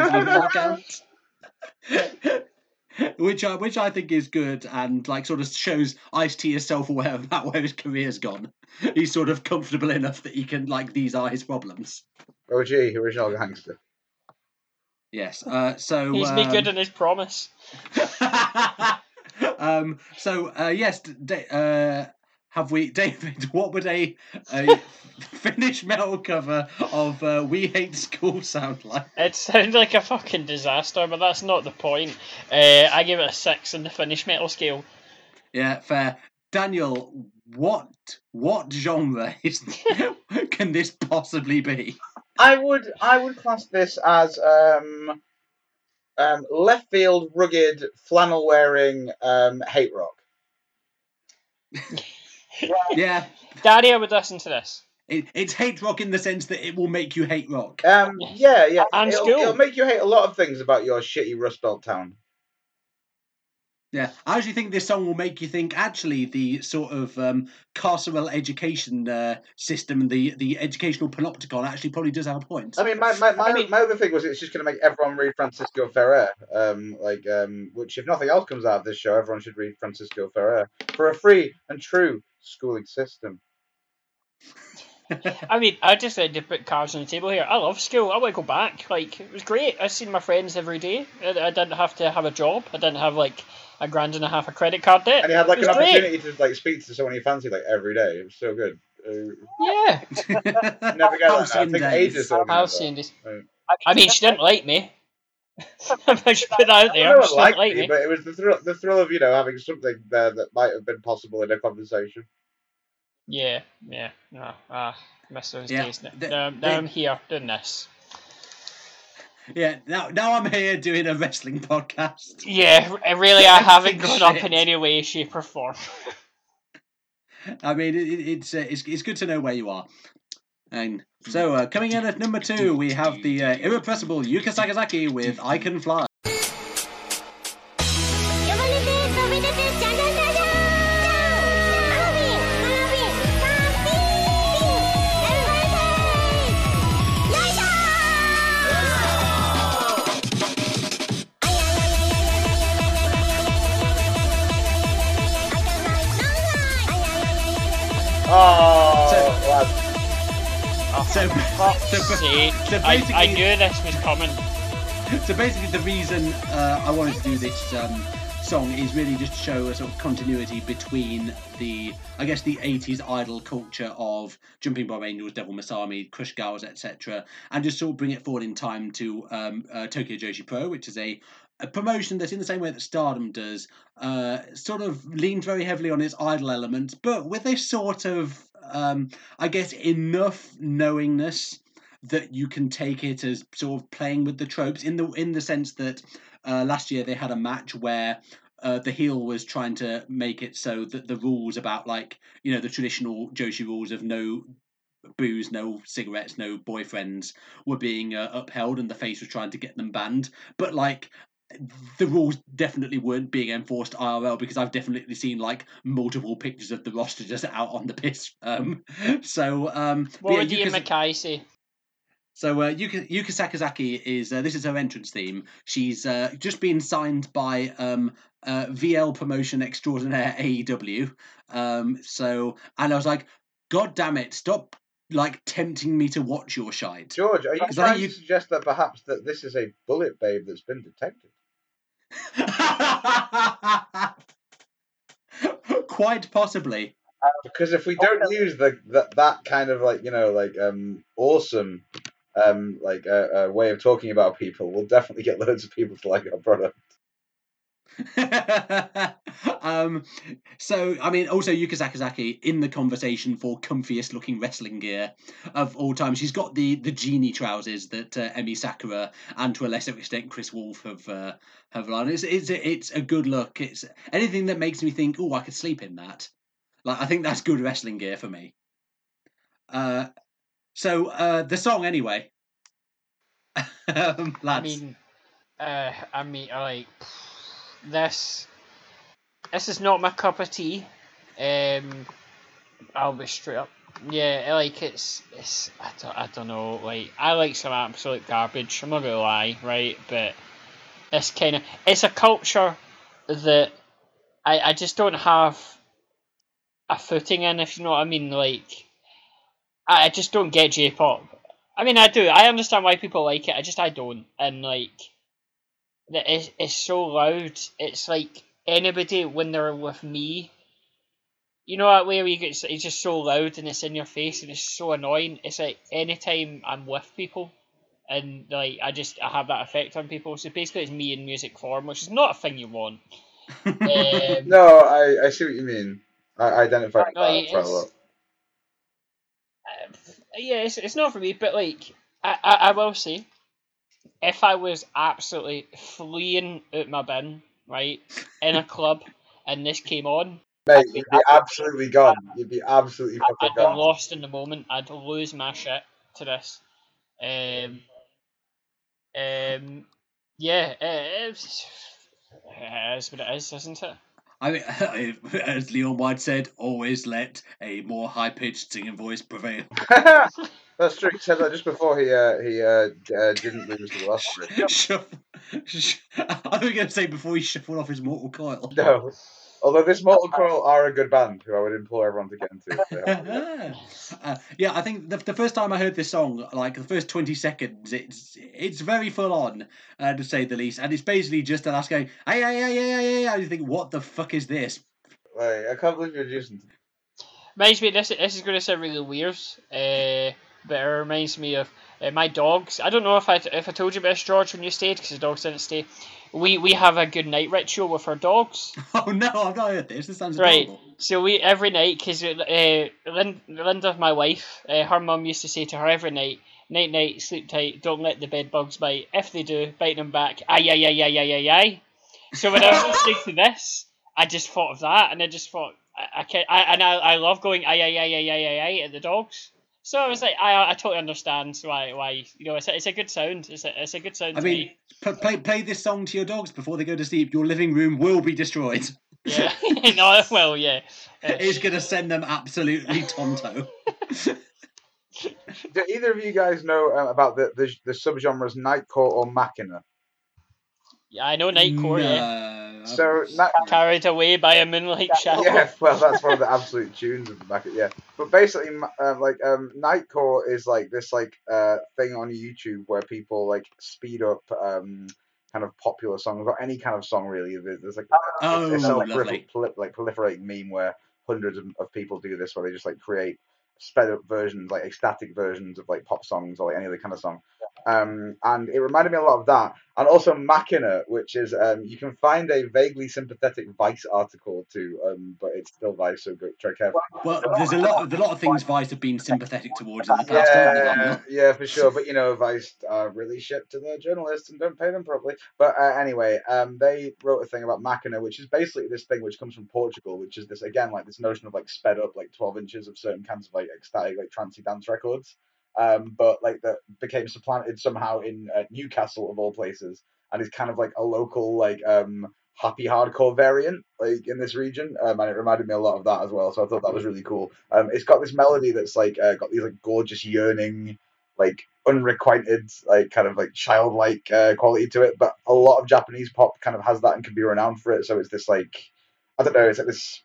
[LAUGHS] for his email account. which I which I think is good and like sort of shows Ice T is self aware about [LAUGHS] where his career's gone. He's sort of comfortable enough that he can like these are his problems. OG, original gangster. Yes. Uh, so He's made good um, on his promise. [LAUGHS] um, so uh, yes, d- da- uh, have we, [LAUGHS] David? What would a, a Finnish metal cover of uh, "We Hate School" sound like? It sounds like a fucking disaster, but that's not the point. Uh, I give it a six in the Finnish metal scale. Yeah, fair. Daniel, what what genre [LAUGHS] is can this possibly be? I would I would class this as um, um, left field, rugged, flannel wearing um, hate rock. [LAUGHS] Yeah, Daddy, I would listen to this. it, it's hate rock in the sense that it will make you hate rock. Um, yeah, yeah. And it'll, school. it'll make you hate a lot of things about your shitty Rust Belt town. Yeah, I actually think this song will make you think. Actually, the sort of um, carceral education uh, system, the the educational panopticon, actually probably does have a point. I mean, my my, my, I mean- my other thing was it's just going to make everyone read Francisco Ferrer. Um, like, um, which if nothing else comes out of this show, everyone should read Francisco Ferrer for a free and true schooling system. I mean, I just had to put cards on the table here. I love school. I want to go back. Like, it was great. I seen my friends every day. I, I didn't have to have a job. I didn't have like a grand and a half of credit card debt. And you had like an great. opportunity to like speak to someone you fancy like every day. It was so good. Uh, Yeah, [LAUGHS] never get that now. I Halcyon think days. ages ago. I've seen this. Right. I mean, she didn't like me. [LAUGHS] I should put that out No there. one She didn't liked like me, me. but it was the thrill, the thrill of you know having something there that might have been possible in a conversation. Yeah, yeah. No, ah, miss those Yeah, days. Now, the- now, now the- I'm here doing this. yeah, now now I'm here doing a wrestling podcast. Yeah, really, I [LAUGHS] haven't grown up in any way, shape, or form. [LAUGHS] I mean, it, it- it's, uh, it's it's good to know where you are. And so, uh, coming in at number two, we have the uh, irrepressible Yuka Sakazaki with "I Can Fly." So, [LAUGHS] so I, I basically- knew this was coming. so basically, the reason uh, I wanted to do this um, song is really just to show a sort of continuity between the, I guess, the '80s idol culture of Jumping Bomb Angels, Devil Masami, Crush Gals, etc., and just sort of bring it forward in time to um, uh, Tokyo Joshi Pro, which is a a promotion that, in the same way that Stardom does, uh, sort of leans very heavily on its idol elements, but with a sort of, um, I guess, enough knowingness that you can take it as sort of playing with the tropes in the in the sense that uh, last year they had a match where uh, the heel was trying to make it so that the rules about like you know the traditional Joshi rules of no booze, no cigarettes, no boyfriends were being uh, upheld, and the face was trying to get them banned. But like the rules definitely weren't being enforced IRL because I've definitely seen like multiple pictures of the roster just out on the piss. Um, [LAUGHS] so um, What yeah, you Ian Mackay say? So uh, Yuka, Yuka Sakazaki is uh, this is her entrance theme. She's uh, just been signed by um, uh, VL Promotion Extraordinaire AEW. Um, so and I was like, God damn it, stop like tempting me to watch your shite. George, are you Because I trying think you- to suggest that perhaps that this is a bullet babe that's been detected? [LAUGHS] Quite possibly. Because if we don't use the that, that kind of like you know like um awesome um like a, uh, way of talking about people, we'll definitely get loads of people to like our product. [LAUGHS] um, so I mean, also Yuka Sakazaki in the conversation for comfiest looking wrestling gear of all time. She's got the the genie trousers that uh, Emi Sakura and to a lesser extent Kris Wolf have uh, have on. It's it's a, it's a good look. It's anything that makes me think, oh, I could sleep in that. Like I think that's good wrestling gear for me. Uh, so uh, the song anyway. [LAUGHS] um, I mean, uh, I mean, like this. This is not my cup of tea. Um, I'll be straight up. Yeah, like it's it's I don't I don't know. Like I like some absolute garbage. I'm not gonna lie, right? But it's kind of it's a culture that I I just don't have a footing in. If you know what I mean, like I, I just don't get J-pop. I mean, I do. I understand why people like it. I just I don't. And like, that it's, it's so loud. It's like anybody when they're with me. You know that way where you get it's just so loud and it's in your face and it's so annoying. It's like anytime I'm with people, and like I just I have that effect on people. So basically, it's me in music form, which is not a thing you want. [LAUGHS] Um, No, I, I see what you mean. I I identify with that it's- quite a lot. Uh, yeah, it's, it's not for me, but like I, I, I will say, if I was absolutely fleeing out my bin, right, in a club, and this came on, Mate, you'd be absolutely gone. You'd be absolutely fucking I'd be gone. lost in the moment. I'd lose my shit to this. Um, um, yeah, it, it's, it is what it is, isn't it? I mean, [LAUGHS] as Leon White said, always let a more high pitched singing voice prevail. [LAUGHS] That's true. He said that just before he uh, he uh, uh, didn't lose the last one. [LAUGHS] Sh- I was going to say before he shuffled off his mortal coil. No. Although this Mortal Coil are a good band, who I would implore everyone to get into. if they haven't yet. [LAUGHS] uh, yeah, I think the, the first time I heard this song, like the first twenty seconds, it's it's very full on, uh, to say the least, and it's basically just an ass going, hey, hey, hey, hey, hey, hey, and you think, what the fuck is this? Like, I can't believe you're using. Reminds me, this this is going to sound really weird, uh, but it reminds me of uh, my dogs. I don't know if I if I told you about this, George, when you stayed, because the dogs didn't stay. We we have a good night ritual with our dogs. [LAUGHS] Oh no, I've not heard this. This sounds Right. adorable. So we every night, because uh, Lin- Linda, my wife, uh, her mum used to say to her every night, night night, sleep tight, don't let the bed bugs bite. If they do, bite them back. Aye aye aye aye aye aye aye. So when I was listening to this, I just thought of that, and I just thought I, I can I and I, I love going aye aye aye aye aye aye aye at the dogs. So I was like, I I totally understand why why you know it's a, it's a good sound. It's a it's a good sound. I to mean, me. p- play play this song to your dogs before they go to sleep. Your living room will be destroyed. yeah, [LAUGHS] [LAUGHS] no, well, yeah. Uh, It's gonna send them absolutely tonto. [LAUGHS] Do either of you guys know uh, about the, the the subgenres Nightcore or Makina? yeah, I know Nightcore. Yeah. No, So, Night- Carried away by a moonlight shadow. yeah, well, that's one of the absolute tunes of the back. Yeah, but basically, uh, like, um, Nightcore is like this like uh thing on YouTube where people like speed up um kind of popular songs or any kind of song really. There- There's like Oh, it's a like, lovely. prolifer- proli- like proliferating meme where hundreds of, of people do this, where they just like create sped up versions, like ecstatic versions of like pop songs or like any other kind of song. Um, and it reminded me a lot of that, and also Makina, which is um, you can find a vaguely sympathetic Vice article too, um, but it's still Vice, so go carefully. Well, there's a lot, of, a lot of things Vice have been sympathetic towards in the past. Yeah, yeah, for sure. But you know, Vice are really shit to their journalists and don't pay them properly. But uh, anyway, um, they wrote a thing about Makina, which is basically this thing which comes from Portugal, which is this again like this notion of like sped up like twelve inches of certain kinds of like ecstatic like trancey dance records. Um, but like that became supplanted somehow in uh, Newcastle of all places, and is kind of like a local like um happy hardcore variant like in this region um, and it reminded me a lot of that as well so i thought that was really cool. Um, it's got this melody that's like uh, got these like gorgeous yearning like unrequited like kind of like childlike uh, quality to it but a lot of japanese pop kind of has that and can be renowned for it so it's this like i don't know it's like this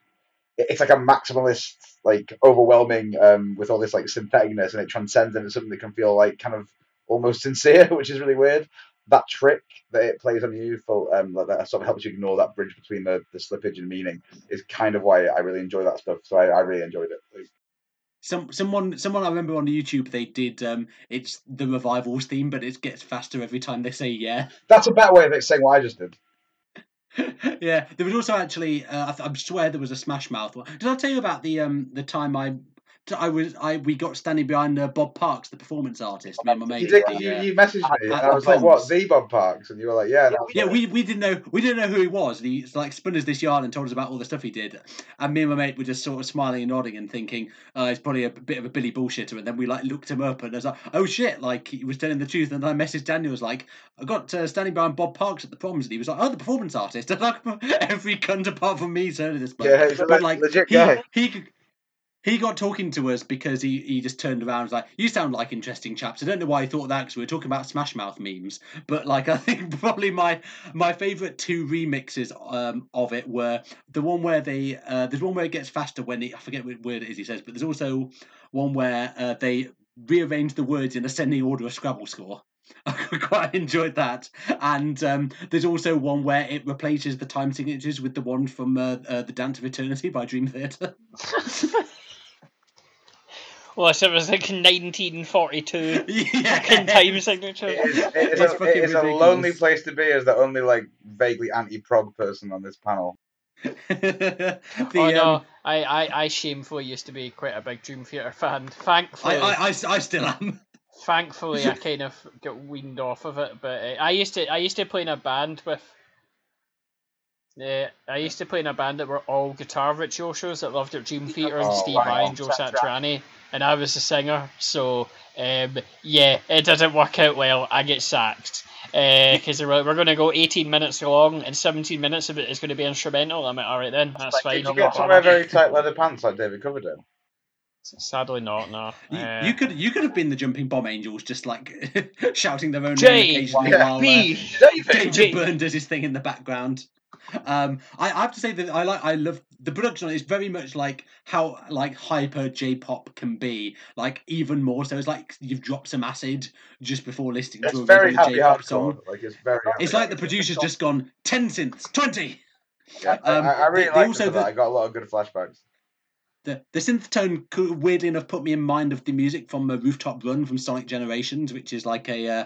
it's like a maximalist like overwhelming um with all this like syntheticness and it transcends into something that can feel like kind of almost [LAUGHS] sincere which is really weird that trick that it plays on you for um that, that sort of helps you ignore that bridge between the, the slippage and meaning is kind of why I really enjoy that stuff. So I, I really enjoyed it. Like, Some someone someone I remember on YouTube they did um it's the revivals theme, but it gets faster every time they say yeah. that's a better way of saying what I just did. [LAUGHS] yeah, there was also actually. Uh, I, I swear there was a Smash Mouth one. Did I tell you about the um the time I I was I we got standing behind uh, Bob Parks, the performance artist, me and my mate. You, did, you, you messaged me, at I was like, "What, the Bob Parks?" And you were like, "Yeah." Yeah, it." we, we didn't know we didn't know who he was. And he like spun us this yarn and told us about all the stuff he did. And me and my mate were just sort of smiling and nodding and thinking, uh, he's probably a bit of a Billy bullshitter. And then we like looked him up and I was like, oh shit, like he was telling the truth. And then I messaged Daniel was like, I got uh, standing behind Bob Parks at the proms, and he was like, oh, the performance artist. [LAUGHS] And like every cunt apart from me's heard of this. bloke. Yeah, but like legit he, guy. he he got talking to us because he, he just turned around and was like, You sound like interesting chaps. I don't know why he thought that because we were talking about Smash Mouth memes. But like [LAUGHS] I think probably my my favourite two remixes um, of it were the one where they uh, there's one where it gets faster when he I forget what word it is he says, but there's also one where uh, they rearrange the words in ascending order of Scrabble score. [LAUGHS] I quite enjoyed that, and um, there's also one where it replaces the time signatures with the one from uh, uh, the Dance of Eternity by Dream Theater. [LAUGHS] Well, so it was like 1942 [LAUGHS] yeah, fucking time signature. It is, it is, It's a, it is a lonely place to be as the only like vaguely anti-prog person on this panel. [LAUGHS] the, oh no, um, I, I, I shamefully used to be quite a big Dream Theater fan. Thankfully, I, I, I, I still am. [LAUGHS] thankfully, I kind of got weaned off of it. But uh, I used to I used to play in a band with. Yeah, I used to play in a band that were all guitar virtuosos that loved it. Dream Theater and Oh, Steve wow. Vai and Joe Satriani, and I was the singer. So um, yeah, it didn't work out well. I get sacked because we're, we're going to go 18 minutes long, and 17 minutes of it is going to be instrumental. I'm like, all right then, that's fine. Did you get go to wear very [LAUGHS] tight leather pants like David Coverdale? Sadly not. No. You, Uh, you could you could have been the jumping bomb angels, just like [LAUGHS] shouting their own J, name occasionally Yeah. while uh, B. David! David J- Byrne does his thing in the background. Um, I, I have to say that I like I love the production. on it is very much like how like hyper J-pop can be. Like even more so, it's like you've dropped some acid just before listening It's to a very happy j-pop song. Like it's very. It's like the producer's just gone ten synths, twenty. Yeah, I- [LAUGHS] um, I, I really they also the- I got a lot of good flashbacks. The the synth tone weirdly enough put me in mind of the music from a Rooftop Run from Sonic Generations, which is like a uh,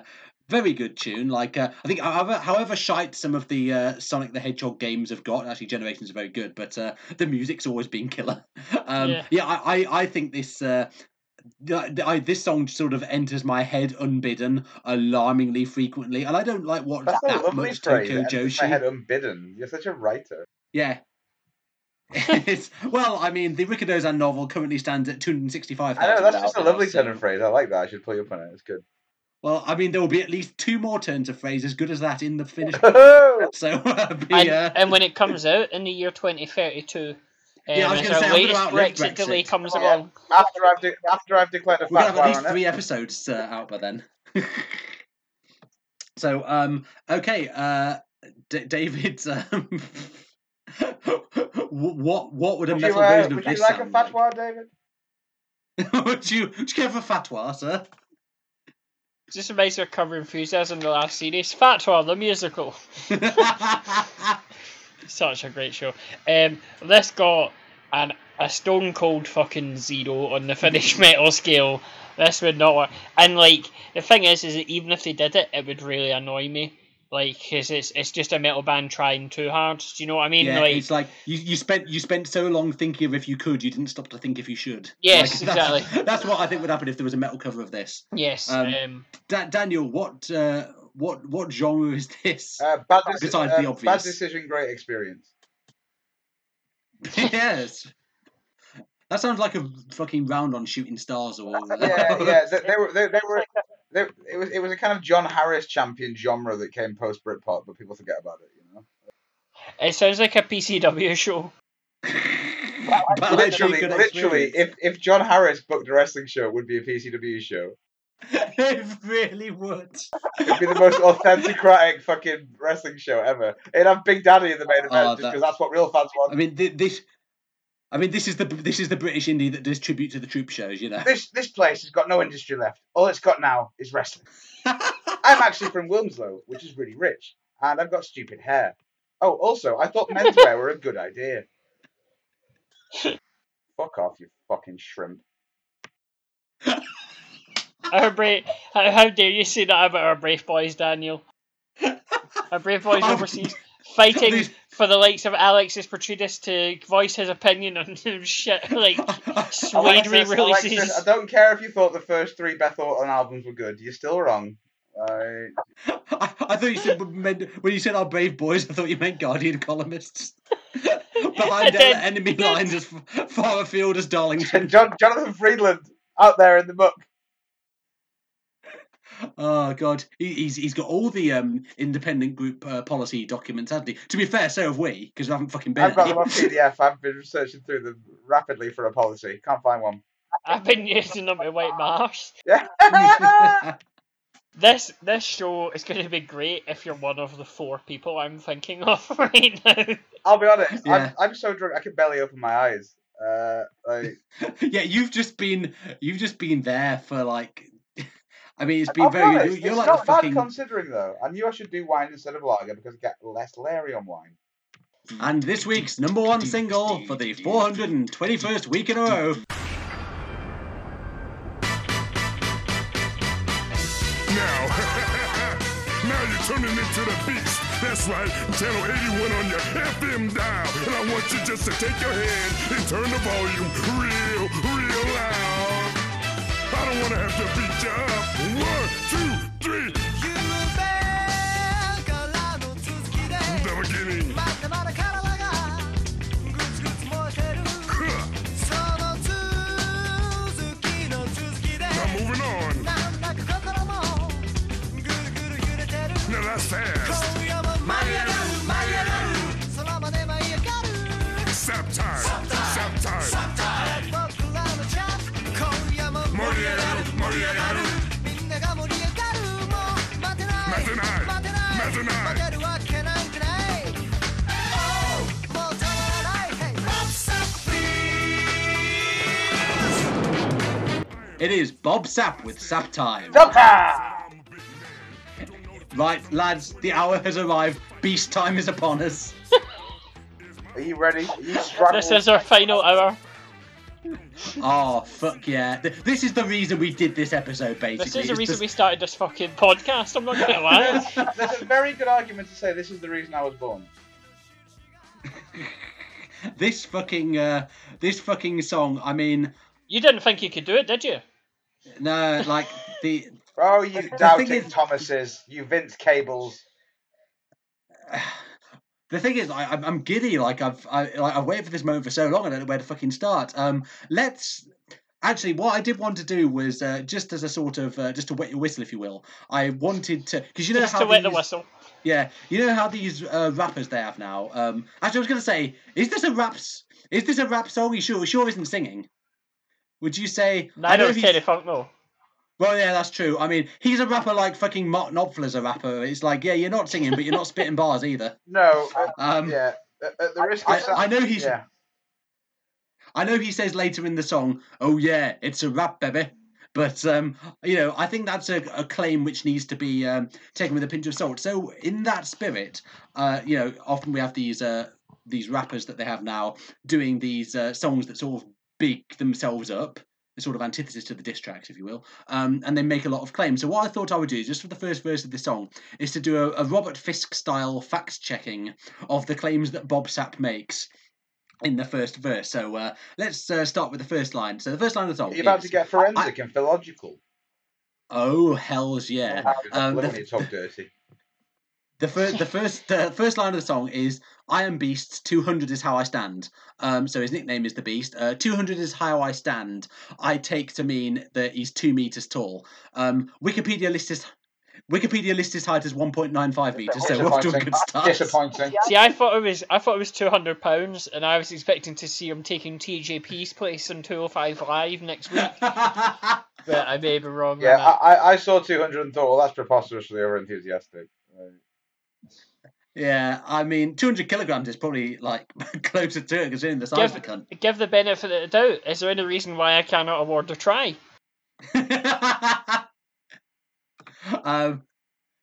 very good tune. Like uh, I think, however, however shite some of the uh, Sonic the Hedgehog games have got, actually Generations are very good, but uh, the music's always been killer. [LAUGHS] Um, Yeah. yeah, I, I, I think this. Uh, th- I, this song sort of enters my head unbidden, alarmingly frequently, and I don't like watch That's a that lovely much phrase. Tokyo It enters my Joshi. head unbidden. You're such a writer. Yeah. [LAUGHS] it's, well, I mean, the Rikidozan novel currently stands at 265. I know that's just a lovely turn of phrase. I like that. I should pull you up on it. It's good. Well, I mean, there will be at least two more turns of phrase as good as that in the finished. After [LAUGHS] so, uh, be, and, uh, and when it comes out in the year 2032, um, Yeah, I was gonna our say, I'm gonna latest outlive Brexit, delay comes Oh, yeah. along. I've de- after I've declared a we're gonna have at least on it. three episodes uh, out by then. [LAUGHS] so, um, okay, uh, D- David, um, [LAUGHS] what what would a Would you, metal uh, version of would you this like a sound fatwa, David? would you would you go for fatwa, sir? Just reminds me of Curb Your Enthusiasm, the last series. Fatwa, the musical. [LAUGHS] Such a great show. Um, this got an a stone cold fucking zero on the Finnish [LAUGHS] metal scale. This would not work. And like the thing is, is that even if they did it, it would really annoy me. Like, cause it's it's just a metal band trying too hard. Do you know what I mean? yeah, like, it's like you, you spent you spent so long thinking of if you could, you didn't stop to think if you should. Yes, Like, [LAUGHS] that's- exactly. That's what I think would happen if there was a metal cover of this. yes. um, Um, Da- Daniel, what uh, what what genre is this? Uh, bad, deci- [LAUGHS] Besides uh, the bad obvious. decision, great experience. [LAUGHS] yes. That sounds like a fucking round on shooting stars or yeah, yeah. They, they were, they, they were. They, it was, it was a kind of John Harris champion genre that came post Britpop, but people forget about it. You know, it sounds like a PCW show. But literally, literally, if if John Harris booked a wrestling show, it would be a PCW show. [LAUGHS] it really would. It'd be the most authentic fucking wrestling show ever. It'd have Big Daddy in the main event Oh, just because that's what real fans want. I mean, th- this. I mean, this is the this is the British indie that does tribute to the troop shows, you know. This this place has got no industry left. All it's got now is wrestling. [LAUGHS] I'm actually from Wilmslow, which is really rich, and I've got stupid hair. Oh, also, I thought menswear were a good idea. Fuck off, you fucking shrimp. Our brave, how, how dare you say that about our brave boys, Daniel? Our brave boys [LAUGHS] overseas. fighting These- for the likes of Alexis Petridis to voice his opinion on [LAUGHS] shit like [LAUGHS] Suede Alexis, re-releases. Alexis, I don't care if you thought the first three Beth Orton albums were good. You're still wrong. Right. I, I thought you said when you said our brave boys. I thought you meant Guardian columnists. [LAUGHS] Behind did. enemy lines as far afield as Darlington. John, Jonathan Freedland out there in the muck. Oh god, he, he's he's got all the um independent group uh, policy documents, hasn't he? To be fair, so have we, because we haven't fucking been. I've got any. them on PDF. I've been searching through them rapidly for a policy. Can't find one. I've been using them to wipe my arse. Yeah. [LAUGHS] This this show is going to be great if you're one of the four people I'm thinking of [LAUGHS] right now. I'll be honest. Yeah. I'm, I'm so drunk I can barely open my eyes. Uh, like, [LAUGHS] yeah, you've just been you've just been there for like. I mean, it's I'll been be very. honest, you're it's like not the bad fucking. considering though. I knew I should do wine instead of lager because I get less Larry on wine. And this week's number one single for the 421st week in a row. Now, [LAUGHS] now you're turning into the beast. That's right, channel 81 on your FM dial. And I want you just to take your hand and turn the volume real, real loud. I don't want to have to up. One, two, three. The beginning. Moving on. Now that's fast. It is Bob Sapp with Sapp Time. Doctor! Right, lads, the hour has arrived. Beast time is upon us. [LAUGHS] Are you ready? Are you? This is our final hour. Oh fuck yeah! This is the reason we did this episode. Basically, This is the reason just- we started this fucking podcast. I'm not going [LAUGHS] to lie. There's a very good argument to say this is the reason I was born. [LAUGHS] this fucking uh, this fucking song. I mean, You didn't think you could do it, did you? no, like the Oh, you thing doubting is- Thomases, you Vince Cables. [SIGHS] the thing is, I, I'm, I'm giddy. Like I've I, like I've waited for this moment for so long. I don't know where to fucking start. Um, let's. Actually, what I did want to do was uh, just as a sort of uh, just to wet your whistle, if you will. I wanted to because you know Just how to wet the whistle. Yeah, you know how these uh, rappers they have now. Um, actually, I was gonna say, is this a raps? Is this a rap song? You sure? Sure, isn't singing. Would you say? I Neither know is he's- Terry Funk, though. Well, yeah, that's true. I mean, he's a rapper like fucking Mark Knopfler's a rapper. It's like, yeah, you're not singing, but you're not spitting bars either. [LAUGHS] No, uh, Um, yeah. At, at the risk of I, I know he's. yeah. I know he says later in the song, "Oh yeah, it's a rap, baby." But um, you know, I think that's a, a claim which needs to be um, taken with a pinch of salt. So, in that spirit, uh, you know, often we have these uh, these rappers that they have now doing these uh, songs that sort of big themselves up, a sort of antithesis to the diss tracks, if you will, um, and they make a lot of claims. So, what I thought I would do, just for the first verse of the song, is to do a, a Robert Fisk style fact checking of the claims that Bob Sapp makes in the first verse. So uh, let's uh, start with the first line. So the first line of the song. You're about to get forensic and philological. Oh hell's yeah! Um, the, dirty. the first, the first, the first line of the song is "I am Beast. Two hundred is how I stand." Um, so his nickname is the Beast. Uh, Two hundred is how I stand. I take to mean that he's two meters tall. Um, Wikipedia lists his Wikipedia lists his height as one point nine five meters. So we're off to a good start. Disappointing. See, I thought it was I thought it was two hundred pounds, and I was expecting to see him taking TJP's place on two hundred five live next week. [LAUGHS] But I may be wrong. Yeah, on that. I, I- I saw 200 and thought, well, that's preposterously over enthusiastic. Yeah, I mean, two hundred kilograms is probably like [LAUGHS] closer to it considering the size of the cunt. Give the benefit of the doubt. Is there any reason why I cannot award a try? [LAUGHS] um,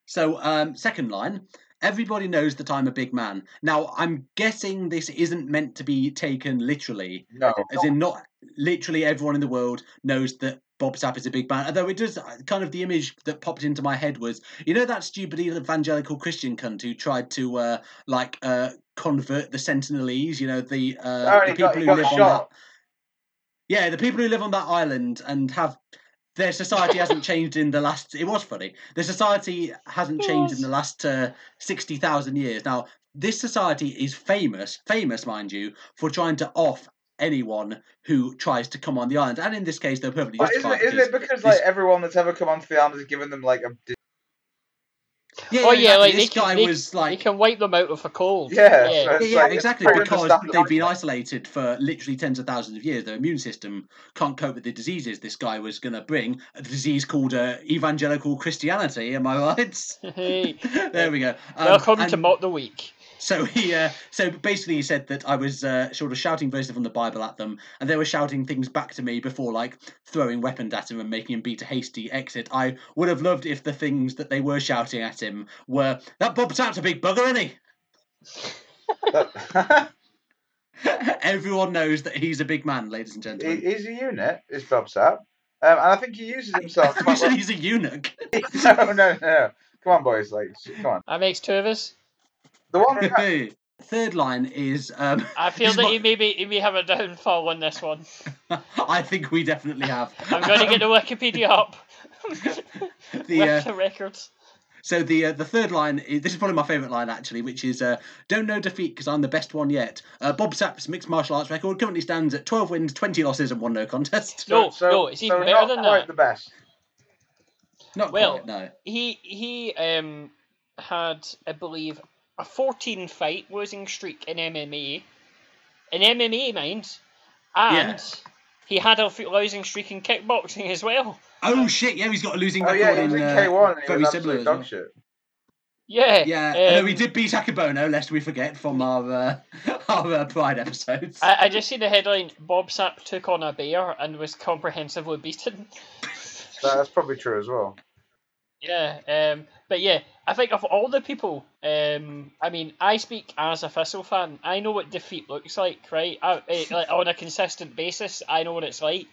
so, um, second line. Everybody knows that I'm a big man. Now, I'm guessing this isn't meant to be taken literally, No. as in not literally everyone in the world knows that Bob Sapp is a big man. Although it does kind of the image that popped into my head was, you know, that stupid evangelical Christian cunt who tried to uh, like uh, convert the Sentinelese. You know, the, uh, Oh, the he got- people who live on that. Yeah, the people who live on that island and have their society hasn't [LAUGHS] changed in the last. It was funny. The society hasn't changed in the last uh, sixty thousand years. Now, this society is famous, famous, mind you, for trying to off anyone who tries to come on the island. And in this case, they're perfectly But isn't justified. it, isn't it because this- like everyone that's ever come onto the island has given them like a d- yeah, oh yeah, exactly. like this they guy they, was they like. can wipe them out with a cold. Yeah, yeah. Yeah, it's yeah, like- it's exactly. Because they've been isolated for literally tens of thousands of years. Their immune system can't cope with the diseases this guy was going to bring. A disease called uh, evangelical Christianity. Am I right? [LAUGHS] [LAUGHS] There we go. Um, welcome to and- Mock the Week. So he, uh, so basically, he said that I was uh, sort of shouting verses from the Bible at them, and they were shouting things back to me before, like throwing weapons at him and making him beat a hasty exit. I would have loved if the things that they were shouting at him were that Bob Sapp's a big bugger, isn't he? [LAUGHS] Everyone knows that he's a big man, ladies and gentlemen. he's a unit, is Bob Sapp. Um, and I think he uses himself. [LAUGHS] you said he's a eunuch. [LAUGHS] no, no, no. Come on, boys. Like, come on. That makes two of us. The one. [LAUGHS] guy- Third line is. Um, [LAUGHS] I feel that mo- he may be, he may have a downfall on this one. [LAUGHS] I think we definitely have. I'm going to get the Wikipedia up. the uh, the records. So the uh, the third line is this is probably my favourite line actually, which is uh, "Don't know defeat because I'm the best one yet." Uh, Bob Sapp's mixed martial arts record currently stands at 12 wins, 20 losses, and one no contest. No, so, no, it's even so better not than quite that. the best. Not Well- quite, no. He he um had I believe a 14 fight losing streak in MMA, in MMA mind, and Yeah. he had a losing streak in kickboxing as well. Oh shit! Yeah, he's got a losing Oh record yeah, in, was in uh, K1 and very similar. dog well. shit. Yeah, Yeah, um, although he did beat Akebono, lest we forget from our uh, [LAUGHS] our uh, Pride episodes. I, I just see the headline: Bob Sapp took on a bear and was comprehensively beaten. That- That's probably true as well. Yeah, um, but yeah, I think of all the people, um, I mean, I speak as a Thistle fan. I know what defeat looks like, right? I, eh, [LAUGHS] like on a consistent basis, I know what it's like.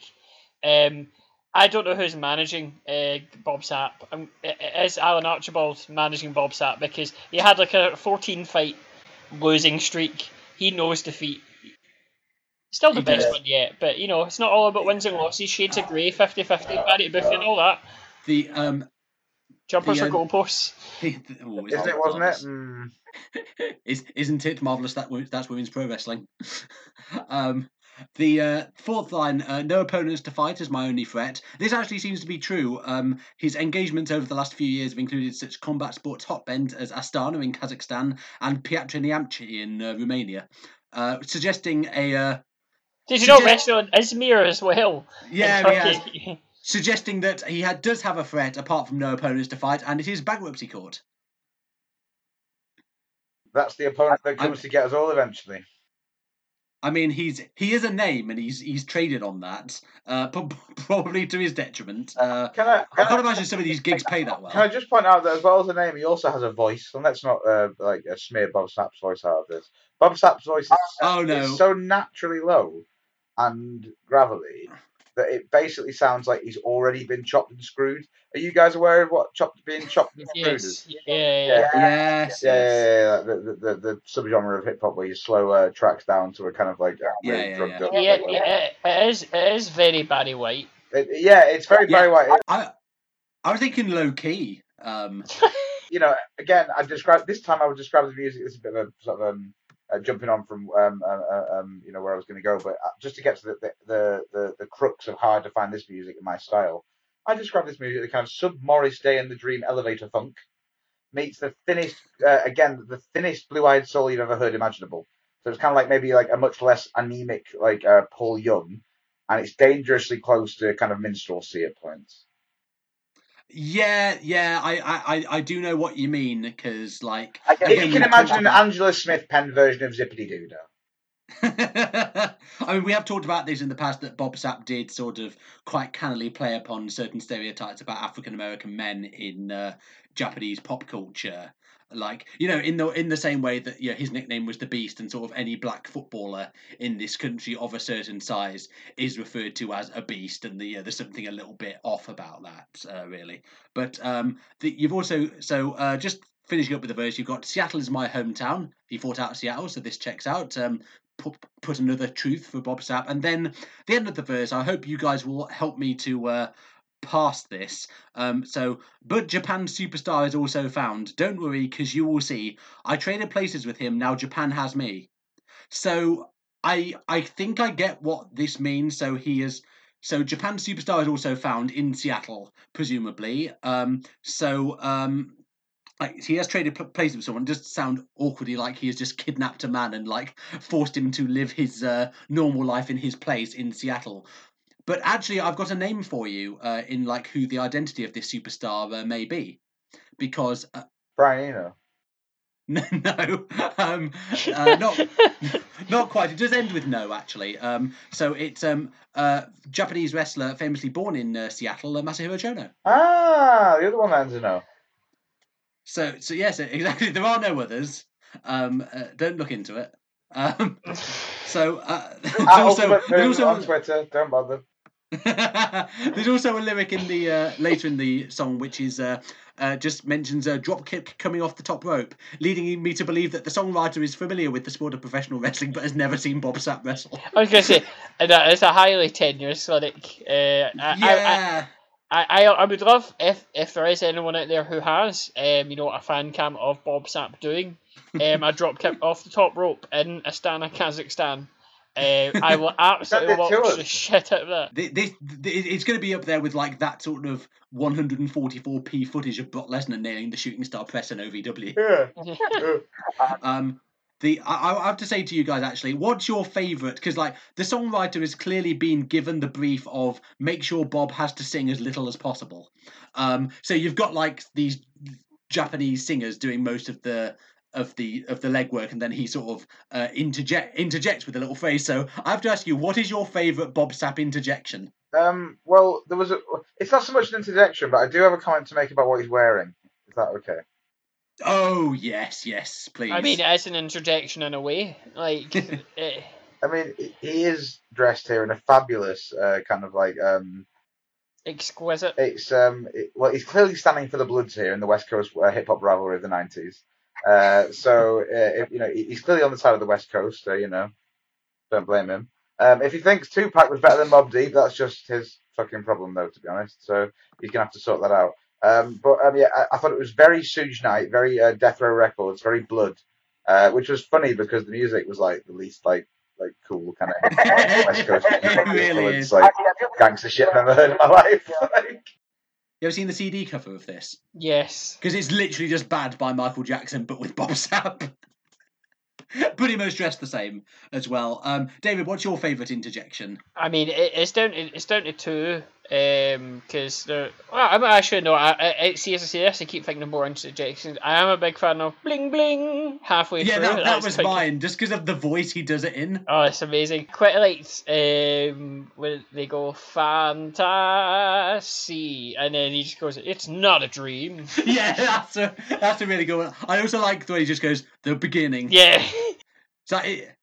Um, I don't know who's managing uh, Bob Sapp. Um, it is Alan Archibald managing Bob Sapp because he had like a 14 fight losing streak. He knows defeat. Still the He best does. one yet, but you know, it's not all about wins and losses. Shades of grey, 50 50, Barry Buffy, and all that. The um, Jumpers The, or um, goalposts. the, oh, Isn't it? Wasn't it? Mm. [LAUGHS] Is isn't it marvelous that that's women's pro wrestling? [LAUGHS] um, the uh, fourth line: uh, no opponents to fight is my only threat. This actually seems to be true. Um, his engagements over the last few years have included such combat sports hotbeds as Astana in Kazakhstan and Piatra Neamț in uh, Romania, uh, suggesting a uh, Did you not Suggest- wrestle in Izmir as well? in yeah, he has- Turkey? Suggesting that he had, does have a threat apart from no opponents to fight, and it is bankruptcy court. That's the opponent that I'm- comes to get us all eventually. I mean, he's he is a name, and he's he's traded on that, uh, [LAUGHS] probably to his detriment. Uh, Can I? I Can can't I, imagine some of these gigs pay that well. can I just point out that as well as a name, he also has a voice, and let's not uh, like uh, smear Bob Sapp's voice out of this. Bob Sapp's voice is, Oh, no. is so naturally low and gravelly that it basically sounds like he's already been chopped and screwed. Are you guys aware of what chopped being chopped and screwed yes. Yeah, yeah, Yeah. yeah. Yes, Yeah, yeah, yeah, yeah. The, the, the, the subgenre of hip hop where you slow uh, tracks down to a kind of like uh, Yeah, yeah, yeah. up. Yeah, like, yeah, it- it is. It is very Barry White. It, yeah, it's very Yeah. Barry White. I I was thinking low key. Um, [LAUGHS] you know, again, I describe this time. I would describe the music as a bit of a sort of um, uh, jumping on from um, uh, uh, um, you know where I was going to go, but uh, just to get to the the, the the the crux of how I define this music and my style, I describe this music as kind of sub Morris Day and the Dream elevator funk meets the thinnest uh, again the thinnest blue eyed soul you've ever heard imaginable. So it's kind of like maybe like a much less anemic like uh, Paul Young, and it's dangerously close to kind of minstrelsy at points. Yeah, yeah, I, I, I- I do know what you mean because like If again, you can imagine an about- Angela Smith pen version of Zippity Doo Dah. [LAUGHS] I mean, we have talked about this in the past that Bob Sapp did sort of quite cannily play upon certain stereotypes about African American men in uh, Japanese pop culture. Like you know in the in the same way that know, his nickname was the beast and sort of any black footballer in this country of a certain size is referred to as a beast and the, there's something a little bit off about that uh, really. But um the, you've also so uh, just finishing up with the verse you've got seattle is my hometown. He fought out seattle so this checks out um put, put another truth for bob sapp. And then the end of the verse i hope you guys will help me to uh past this. Um, so, but Japan superstar is also found. Don't worry, because you will see. I traded places with him. Now Japan has me. So I I think I get what this means. So he is. So Japan superstar is also found in Seattle, presumably. Um, so um, like he has traded places with someone. Does sound awkwardly like he has just kidnapped a man and like forced him to live his uh, normal life in his place in Seattle. But actually, I've got a name for you uh, in like who the identity of this superstar uh, may be, because uh, Brian Eno. [LAUGHS] no, no um, [LAUGHS] uh, not not quite. It does end with no, actually. Um, so it's um, uh, Japanese wrestler famously born in uh, Seattle, uh, Masahiro Chono. Ah, the other one that ends in O. So so yes, exactly. There are no others. Um, uh, don't look into it. Um, [LAUGHS] so uh, Ah, also, Ultimate there's Moon also on Twitter. Don't bother. There's also a lyric in the uh, later in the song which is uh, uh, just mentions a drop kick coming off the top rope, leading me to believe that the songwriter is familiar with the sport of professional wrestling but has never seen Bob Sapp wrestle. I was going to say, that is a highly tenuous lyric. Uh, I, I, yeah, I, I, I would love if, if there is anyone out there who has, um, you know, a fan cam of Bob Sapp doing um, a drop kick [LAUGHS] off the top rope in Astana, Kazakhstan. Uh, I will [LAUGHS] absolutely Send it to watch the shit out of that. Th- this, it's going to be up there with like that sort of 144p footage of Brock Lesnar nailing the shooting star press in OVW. [LAUGHS] Yeah. Um, the I, I have to say to you guys actually, what's your favourite? Because like the songwriter has clearly been given the brief of make sure Bob has to sing as little as possible. Um, so you've got like these Japanese singers doing most of the of the of the legwork, and then he sort of uh, interject interjects with a little phrase. So I have to ask you, what is your favourite Bob Sapp interjection? Um. Well, there was a. It's not so much an interjection, but I do have a comment to make about what he's wearing. Is that okay? Oh yes, yes, please. I mean, it is an interjection in a way. Like, [LAUGHS] eh, I mean, he- he is dressed here in a fabulous uh, kind of like um. exquisite. It's um. It, well, he's clearly standing for the Bloods here in the West Coast uh, hip hop rivalry of the nineties. Uh, so uh, if, you know he's clearly on the side of the West Coast. So you know, don't blame him. Um, if he thinks Tupac was better than Mobb Deep, that's just his fucking problem, though. To be honest, so he's gonna have to sort that out. Um, but um, yeah, I, I thought it was very Suge Knight, very uh, Death Row Records, very Blood, uh, which was funny because the music was like the least like like cool kind of [LAUGHS] West Coast It really is. like gangster shit I've ever heard in my life. [LAUGHS] Like, you ever seen the CD cover of this? Yes. Because it's literally just Bad by Michael Jackson, but with Bob Sapp. [LAUGHS] Pretty much dressed the same as well. Um, David, what's your favourite interjection? I mean, it, it's down to it's down to two. Um, because there. Well, I'm actually no. I, I, I see as I say this, I keep thinking of more interjections. I am a big fan of bling bling halfway yeah, through. that, that That's was mine, just because of the voice he does it in. Oh, it's amazing. Quite liked um, when they go fantasy, and then he just goes, "It's not a dream." [LAUGHS] yeah, that's a that's a really good one. I also like the way he just goes the beginning. Yeah. So it,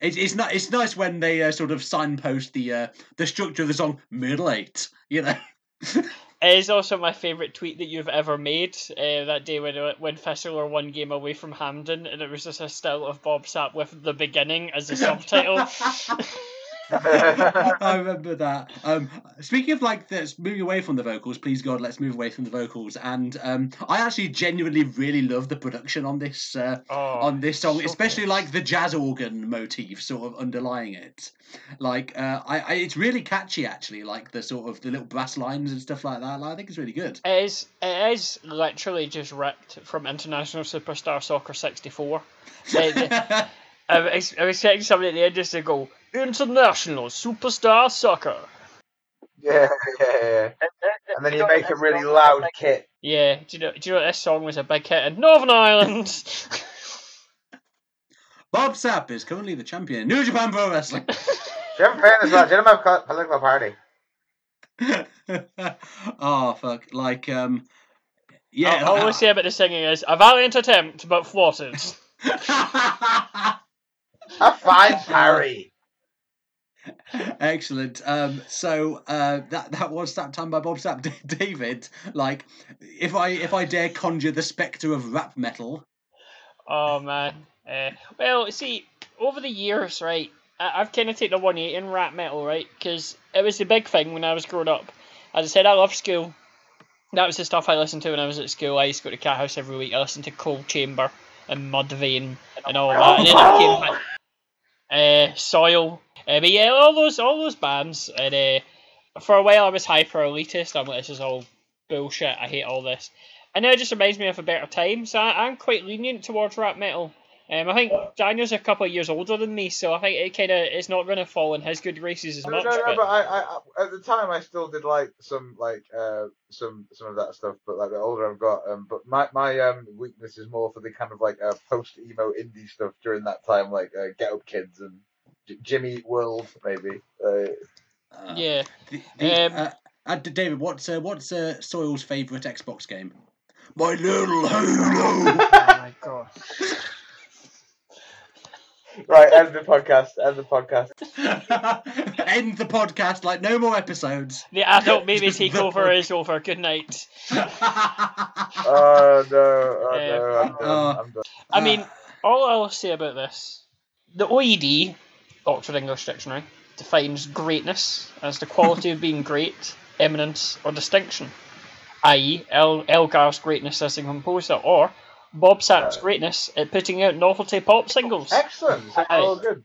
it, it's not it's nice when they uh, sort of signpost the uh, the structure of the song middle eight. You know. [LAUGHS] It is also my favourite tweet that you've ever made. Uh, that day when when Fistler were one game away from Hampden, and it was just a still of Bob Sapp with the beginning as a [LAUGHS] subtitle. [LAUGHS] I remember that. Um, speaking of like this, moving away from the vocals, please God, let's move away from the vocals. And um, I actually genuinely really love the production on this uh, Oh, on this song, so especially good. like the jazz organ motif sort of underlying it. Like, uh, I, I it's really catchy actually. Like the sort of the little brass lines and stuff like that. Like, I think it's really good. It is. It is literally just ripped from International Superstar Soccer '64. [LAUGHS] I, I was I expecting somebody at the end just to go International Superstar Soccer. yeah, yeah, yeah. And then you make a really loud kit. Yeah, do you know? Do you know this song was a big hit in Northern Ireland? [LAUGHS] Bob Sapp is currently the champion in New Japan Pro Wrestling. [LAUGHS] Champion as well. Gentlemen political party. [LAUGHS] oh fuck! Like um, Yeah. All, all I say about the singing is a valiant attempt, but thwarted. A fine [LAUGHS] Harry. Excellent. Um, so uh, that that was that time by Bob Sapp. [LAUGHS] David, like, if I if I dare conjure the spectre of rap metal, Oh man. Uh, well, see, over the years, right, I- I've kind of taken a 180 in rap metal, right? Because it was the big thing when I was growing up. As I said, I love school. That was the stuff I listened to when I was at school. I used to go to Cat House every week. I listened to Coal Chamber and Mudvayne and all that. And then I came back. Uh, Soil. Uh, but yeah, all those all those bands. And uh, for a while I was hyper elitist. I'm like, this is all bullshit. I hate all this. And now it just reminds me of a better time. So I, I'm quite lenient towards rap metal. Um, I think Daniel's a couple of years older than me, so I think it kind of it's not going to fall in his good graces as No, much. no, no, but, but I, I, I, at the time I still did like some, like, uh, some, some of that stuff. But like the older I've got, um, but my, my, um, weakness is more for the kind of like uh, post emo indie stuff during that time, like uh, Get Up Kids and J- Jimmy World, maybe. Uh, uh, yeah, the, the, Um, uh, uh, David, what's uh, what's uh, Soil's favourite Xbox game? My little Halo. [LAUGHS] oh my god. Right, end the podcast. End the podcast. [LAUGHS] End the podcast. Like no more episodes. The adult [LAUGHS] baby Just the- takeover is over. Good night. [LAUGHS] Oh no! Oh no! I'm done. Uh, I'm done. I mean, all I'll say about this, the OED, Oxford English Dictionary, defines greatness as the quality of being great, eminence, or distinction, i.e., El- Elgar's greatness as a composer, or Bob Sapp's greatness at putting out novelty pop singles. Excellent. All good.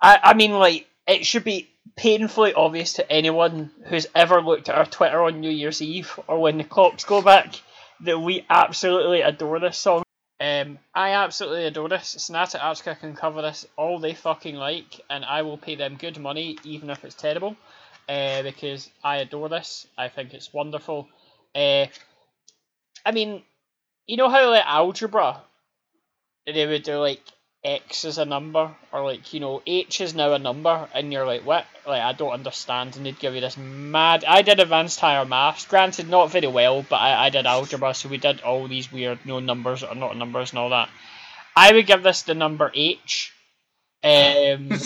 I, I mean, like, it should be painfully obvious to anyone who's ever looked at our Twitter on New Year's Eve or when the clocks go back that we absolutely adore this song. Um, I absolutely adore this. Sonata Arctica can cover this all they fucking like, and I will pay them good money, even if it's terrible, uh, because I adore this. I think it's wonderful. Uh, I mean, you know how like algebra, they would do like X is a number, or like you know H is now a number, and you're like, what? Like I don't understand, and they'd give you this mad. I did advanced higher maths, granted not very well, but I, I did algebra, so we did all these weird no numbers or not numbers and all that. I would give this the number H. Um, [LAUGHS]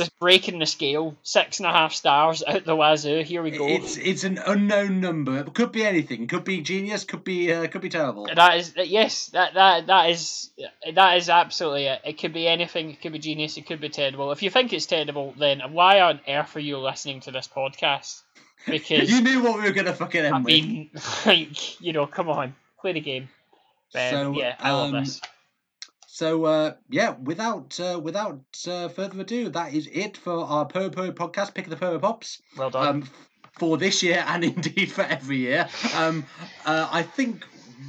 just breaking the scale, six and a half stars out the wazoo. Here we go. It's it's an unknown number. It could be anything. Could be genius. Could be uh, could be terrible. That is yes, that that that is that is absolutely it. It could be anything. It could be genius. It could be terrible. If you think it's terrible, then why on earth are you listening to this podcast? [LAUGHS] Because You knew what we were gonna fucking end I with. mean, [LAUGHS] like you know, come on, play the game. Um, So, yeah, I love um, this. So uh, yeah, without uh, without uh, further ado, that is it for our Poe Poe podcast, Pick of the Poe Pops, Well done. um, for this year [LAUGHS] and indeed for every year. Um, uh, I think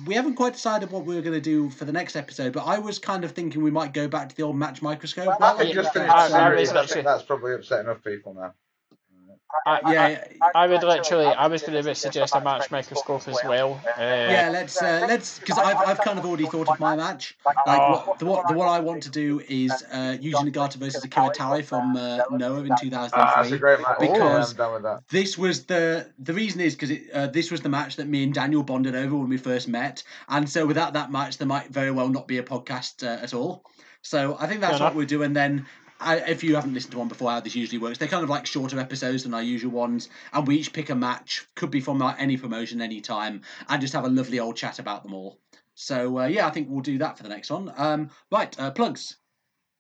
we haven't quite decided what we were going to do for the next episode, but I was kind of thinking we might go back to the old match microscope. I Well, think just I- I I think that's probably upset enough people now. I, I, yeah, I would literally, I was going to suggest a match microscope as well. Uh, yeah. Let's uh, let's because I've, I've kind of already thought of my match. Like Oh. what, the what the one I want to do is uh, Yuji Nagata versus Akira Taue from uh, Noah in two thousand Ah, that's a great match. because- yeah, I'm done with that. this was the the reason is because uh, this was the match that me and Daniel bonded over when we first met, and so without that match, there might very well not be a podcast uh, at all. So I think that's Fair what enough. we'll do, and then. I, if you haven't listened to one before, how this usually works, they're kind of like shorter episodes than our usual ones, and we each pick a match, could be from any promotion, any time, and just have a lovely old chat about them all. So uh, yeah, I think we'll do that for the next one. Um, right, uh, plugs,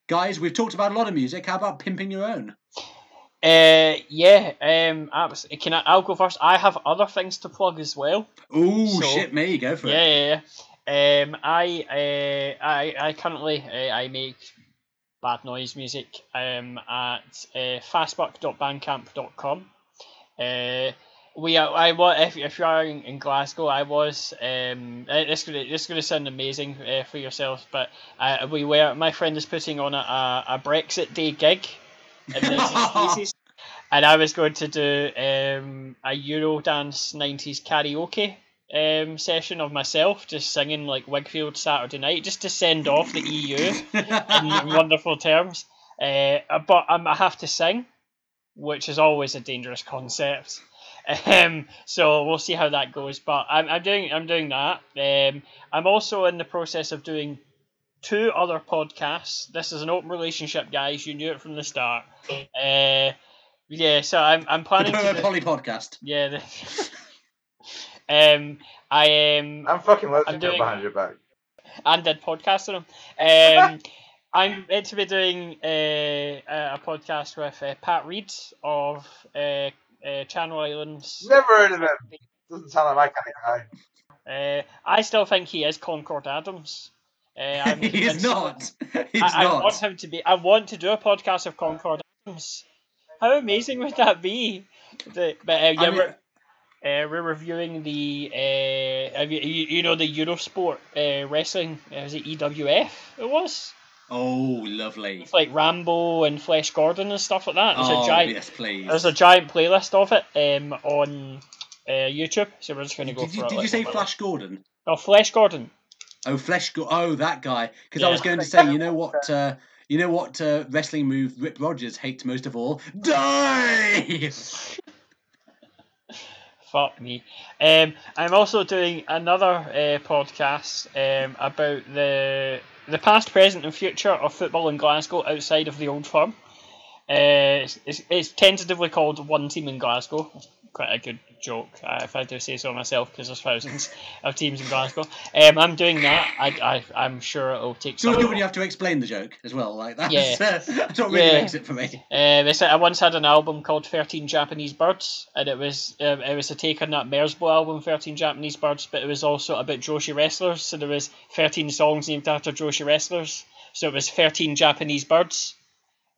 guys. We've talked about a lot of music. How about pimping your own? uh, yeah. Um, can I? I'll go first. I have other things to plug as well. Oh So- shit, me, go for it. Yeah, yeah, yeah. Um, I, uh, I, I currently uh, I make bad noise music. Um, at uh, fastbuck.bandcamp.com. Uh, we are, I was if, if you are in, in Glasgow, I was. Um, uh, this gonna this gonna sound amazing uh, for yourself, but uh, we were. My friend is putting on a, a, a Brexit Day gig. the [LAUGHS] and I was going to do um, a Eurodance 90s karaoke um, session of myself, just singing like Whigfield Saturday Night, just to send off the EU in [LAUGHS] wonderful terms. Uh, but um, I have to sing, which is always a dangerous concept. Um, so we'll see how that goes. But I'm, I'm doing I'm doing that. Um, I'm also in the process of doing two other podcasts. This is an open relationship, guys. You knew it from the start. Uh, yeah, so I'm I'm The planning to. Power [LAUGHS] do- Poly podcast. yeah. The, um, I am. I'm fucking I'm allergic doing- behind your back. and did podcasts on them. Um, [LAUGHS] I'm meant to be doing uh, a, a podcast with uh, Pat Reed of uh, uh, Channel Islands. Never heard of him. Doesn't sound like my kind of guy. Uh, I still think he is Concord Adams. Uh, [LAUGHS] I'm he is not. He's I, I not. want him to be. I want to do a podcast of Concord Adams. How amazing would that be? The, but uh, yeah, I mean- we're, uh, we're reviewing the uh, you, you, know the Eurosport uh, wrestling. Uh, was it EWF? It was. Oh, lovely. It's like Rambo and Flesh Gordon and stuff like that. There's oh, a giant. yes, please. There's a giant playlist of it um, on uh, YouTube. So we're just going to go did you, it. did you say Flash Gordon? Oh, Flesh Gordon. Oh, Flesh. Go- oh, that guy. Because I was going to say, you know what? Uh, you know what uh, wrestling move Rip Rogers hates most of all? Die. [LAUGHS] Fuck me. Um, I'm also doing another uh, podcast um, about the the past, present, and future of football in Glasgow outside of the old firm. Uh, it's, it's, it's tentatively called One Team in Glasgow. Quite a good joke, uh, if I do say so myself, because there's thousands [LAUGHS] of teams in Glasgow. Um, I'm doing that. I, I, I'm sure it'll take It's always some. when you have to explain the joke as well. Like that's, Yeah. [LAUGHS] that's what really Yeah. makes it for me. Uh, I once had an album called Thirteen Japanese Birds, and it was um, it was a take on that Merzbow album, Thirteen Japanese Birds, but it was also about Joshi wrestlers. So there was thirteen songs named after Joshi wrestlers. So it was thirteen Japanese birds.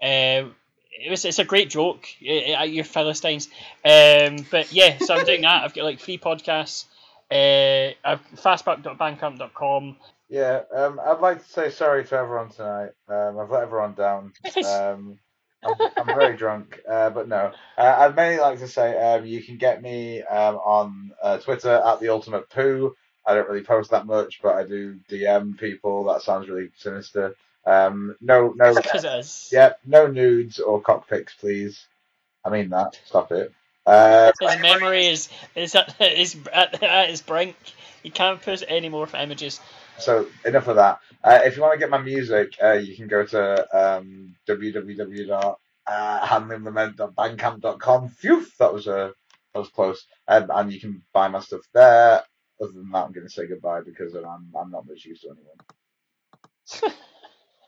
Uh, it was it's a great joke at your Philistines. Um, but yeah, so I'm doing that. I've got like three podcasts. Uh, fastback.bandcamp.com. Yeah, um, I'd like to say sorry to everyone tonight. Um, I've let everyone down. [LAUGHS] Um, I'm, I'm very drunk, uh, but no. Uh, I'd mainly like to say um, you can get me um, on uh, Twitter at the Ultimate Poo. I don't really post that much, but I do DM people. That sounds really sinister. Um, no, no, yeah, no nudes or cockpits, please. I mean that. Stop it. Uh, His memory is is at is at, at its brink. You can't put any more images. So enough of that. Uh, if you want to get my music, uh, you can go to um, www.handlingthelament.bandcamp.com. Phew, that was uh, that was close. Um, and you can buy my stuff there. Other than that, I'm going to say goodbye because I'm I'm not much use to anyone. [LAUGHS]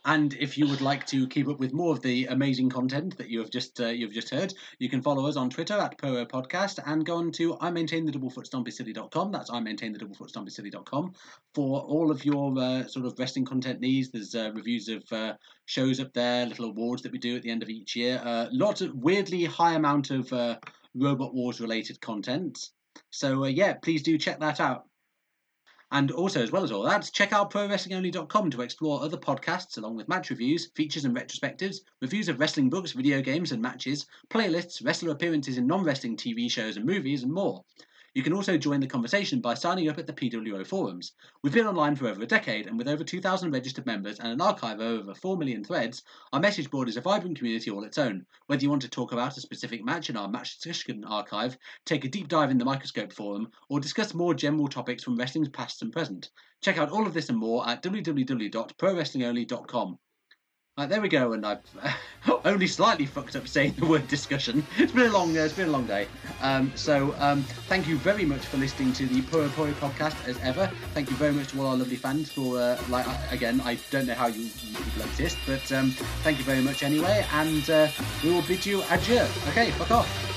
And if you would like to keep up with more of the amazing content that you have just uh, you've just heard, you can follow us on Twitter at Poro Podcast and go on to I maintain the double doublefootstompycity.com. That's I maintain the double doublefootstompycity.com for all of your uh, sort of wrestling content needs. There's uh, reviews of uh, shows up there, little awards that we do at the end of each year. Uh, lots of weirdly high amount of uh, Robot Wars related content. So uh, yeah, please do check that out. And also, as well as all that, check out ProWrestlingOnly.com to explore other podcasts along with match reviews, features and retrospectives, reviews of wrestling books, video games and matches, playlists, wrestler appearances in non wrestling TV shows and movies, and more. You can also join the conversation by signing up at the PWO forums. We've been online for over a decade, and with over 2,000 registered members and an archive of over 4 million threads, our message board is a vibrant community all its own. Whether you want to talk about a specific match in our match discussion archive, take a deep dive in the Microscope forum, or discuss more general topics from wrestling's past and present. Check out all of this and more at www.prowrestlingonly.com. There we go, and I've [LAUGHS] only slightly fucked up saying the word discussion. It's been a long, uh, it's been a long day. Um, so, um, thank you very much for listening to the Puro Puro podcast as ever. Thank you very much to all our lovely fans for, uh, like, again, I don't know how you, you people exist, but um, thank you very much anyway, and uh, we will bid you adieu. Okay, fuck off.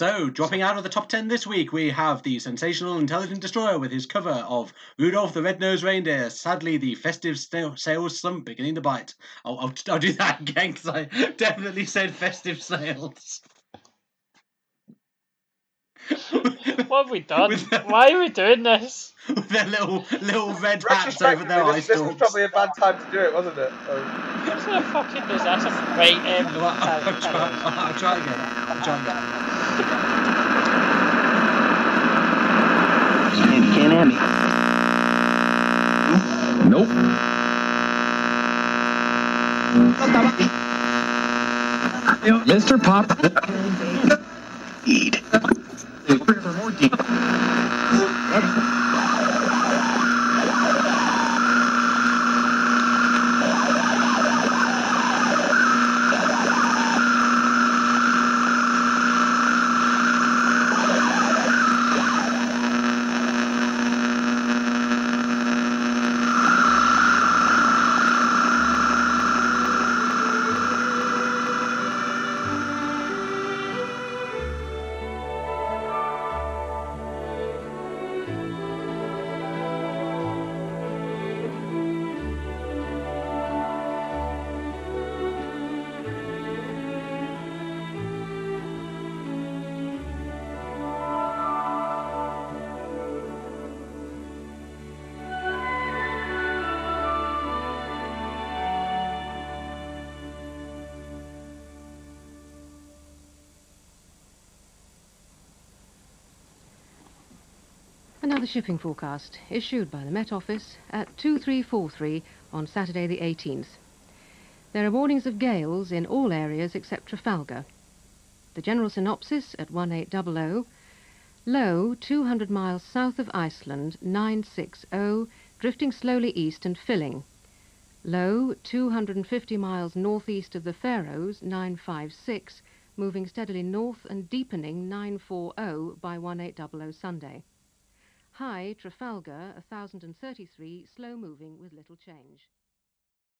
So, dropping out of the top 10 this week, we have the sensational Intelligent Destroyer with his cover of Rudolph the Red-Nosed Reindeer. Sadly, the festive sales slump beginning to bite. I'll, I'll, I'll do that [LAUGHS] again because I definitely said festive sales. What have we done? [LAUGHS] Why are we doing this? [LAUGHS] With their little little red hats over Retrospectively, their eye this, this was probably a bad time to do it, wasn't it? So, What's a fucking disaster? Right, um, Well, [LAUGHS] I'll, carry- I'll, carry try, on. I'll try again. I'll try again. You can't have me. Nope. Mr. Pop. Eat. Another shipping forecast issued by the Met Office at 2343 on Saturday the 18th. There are warnings of gales in all areas except Trafalgar. The general synopsis at 1800 low 200 miles south of Iceland 960 drifting slowly east and filling. Low 250 miles northeast of the Faroes 956 moving steadily north and deepening 940 by 1800 Sunday. High Trafalgar 1033 slow moving with little change.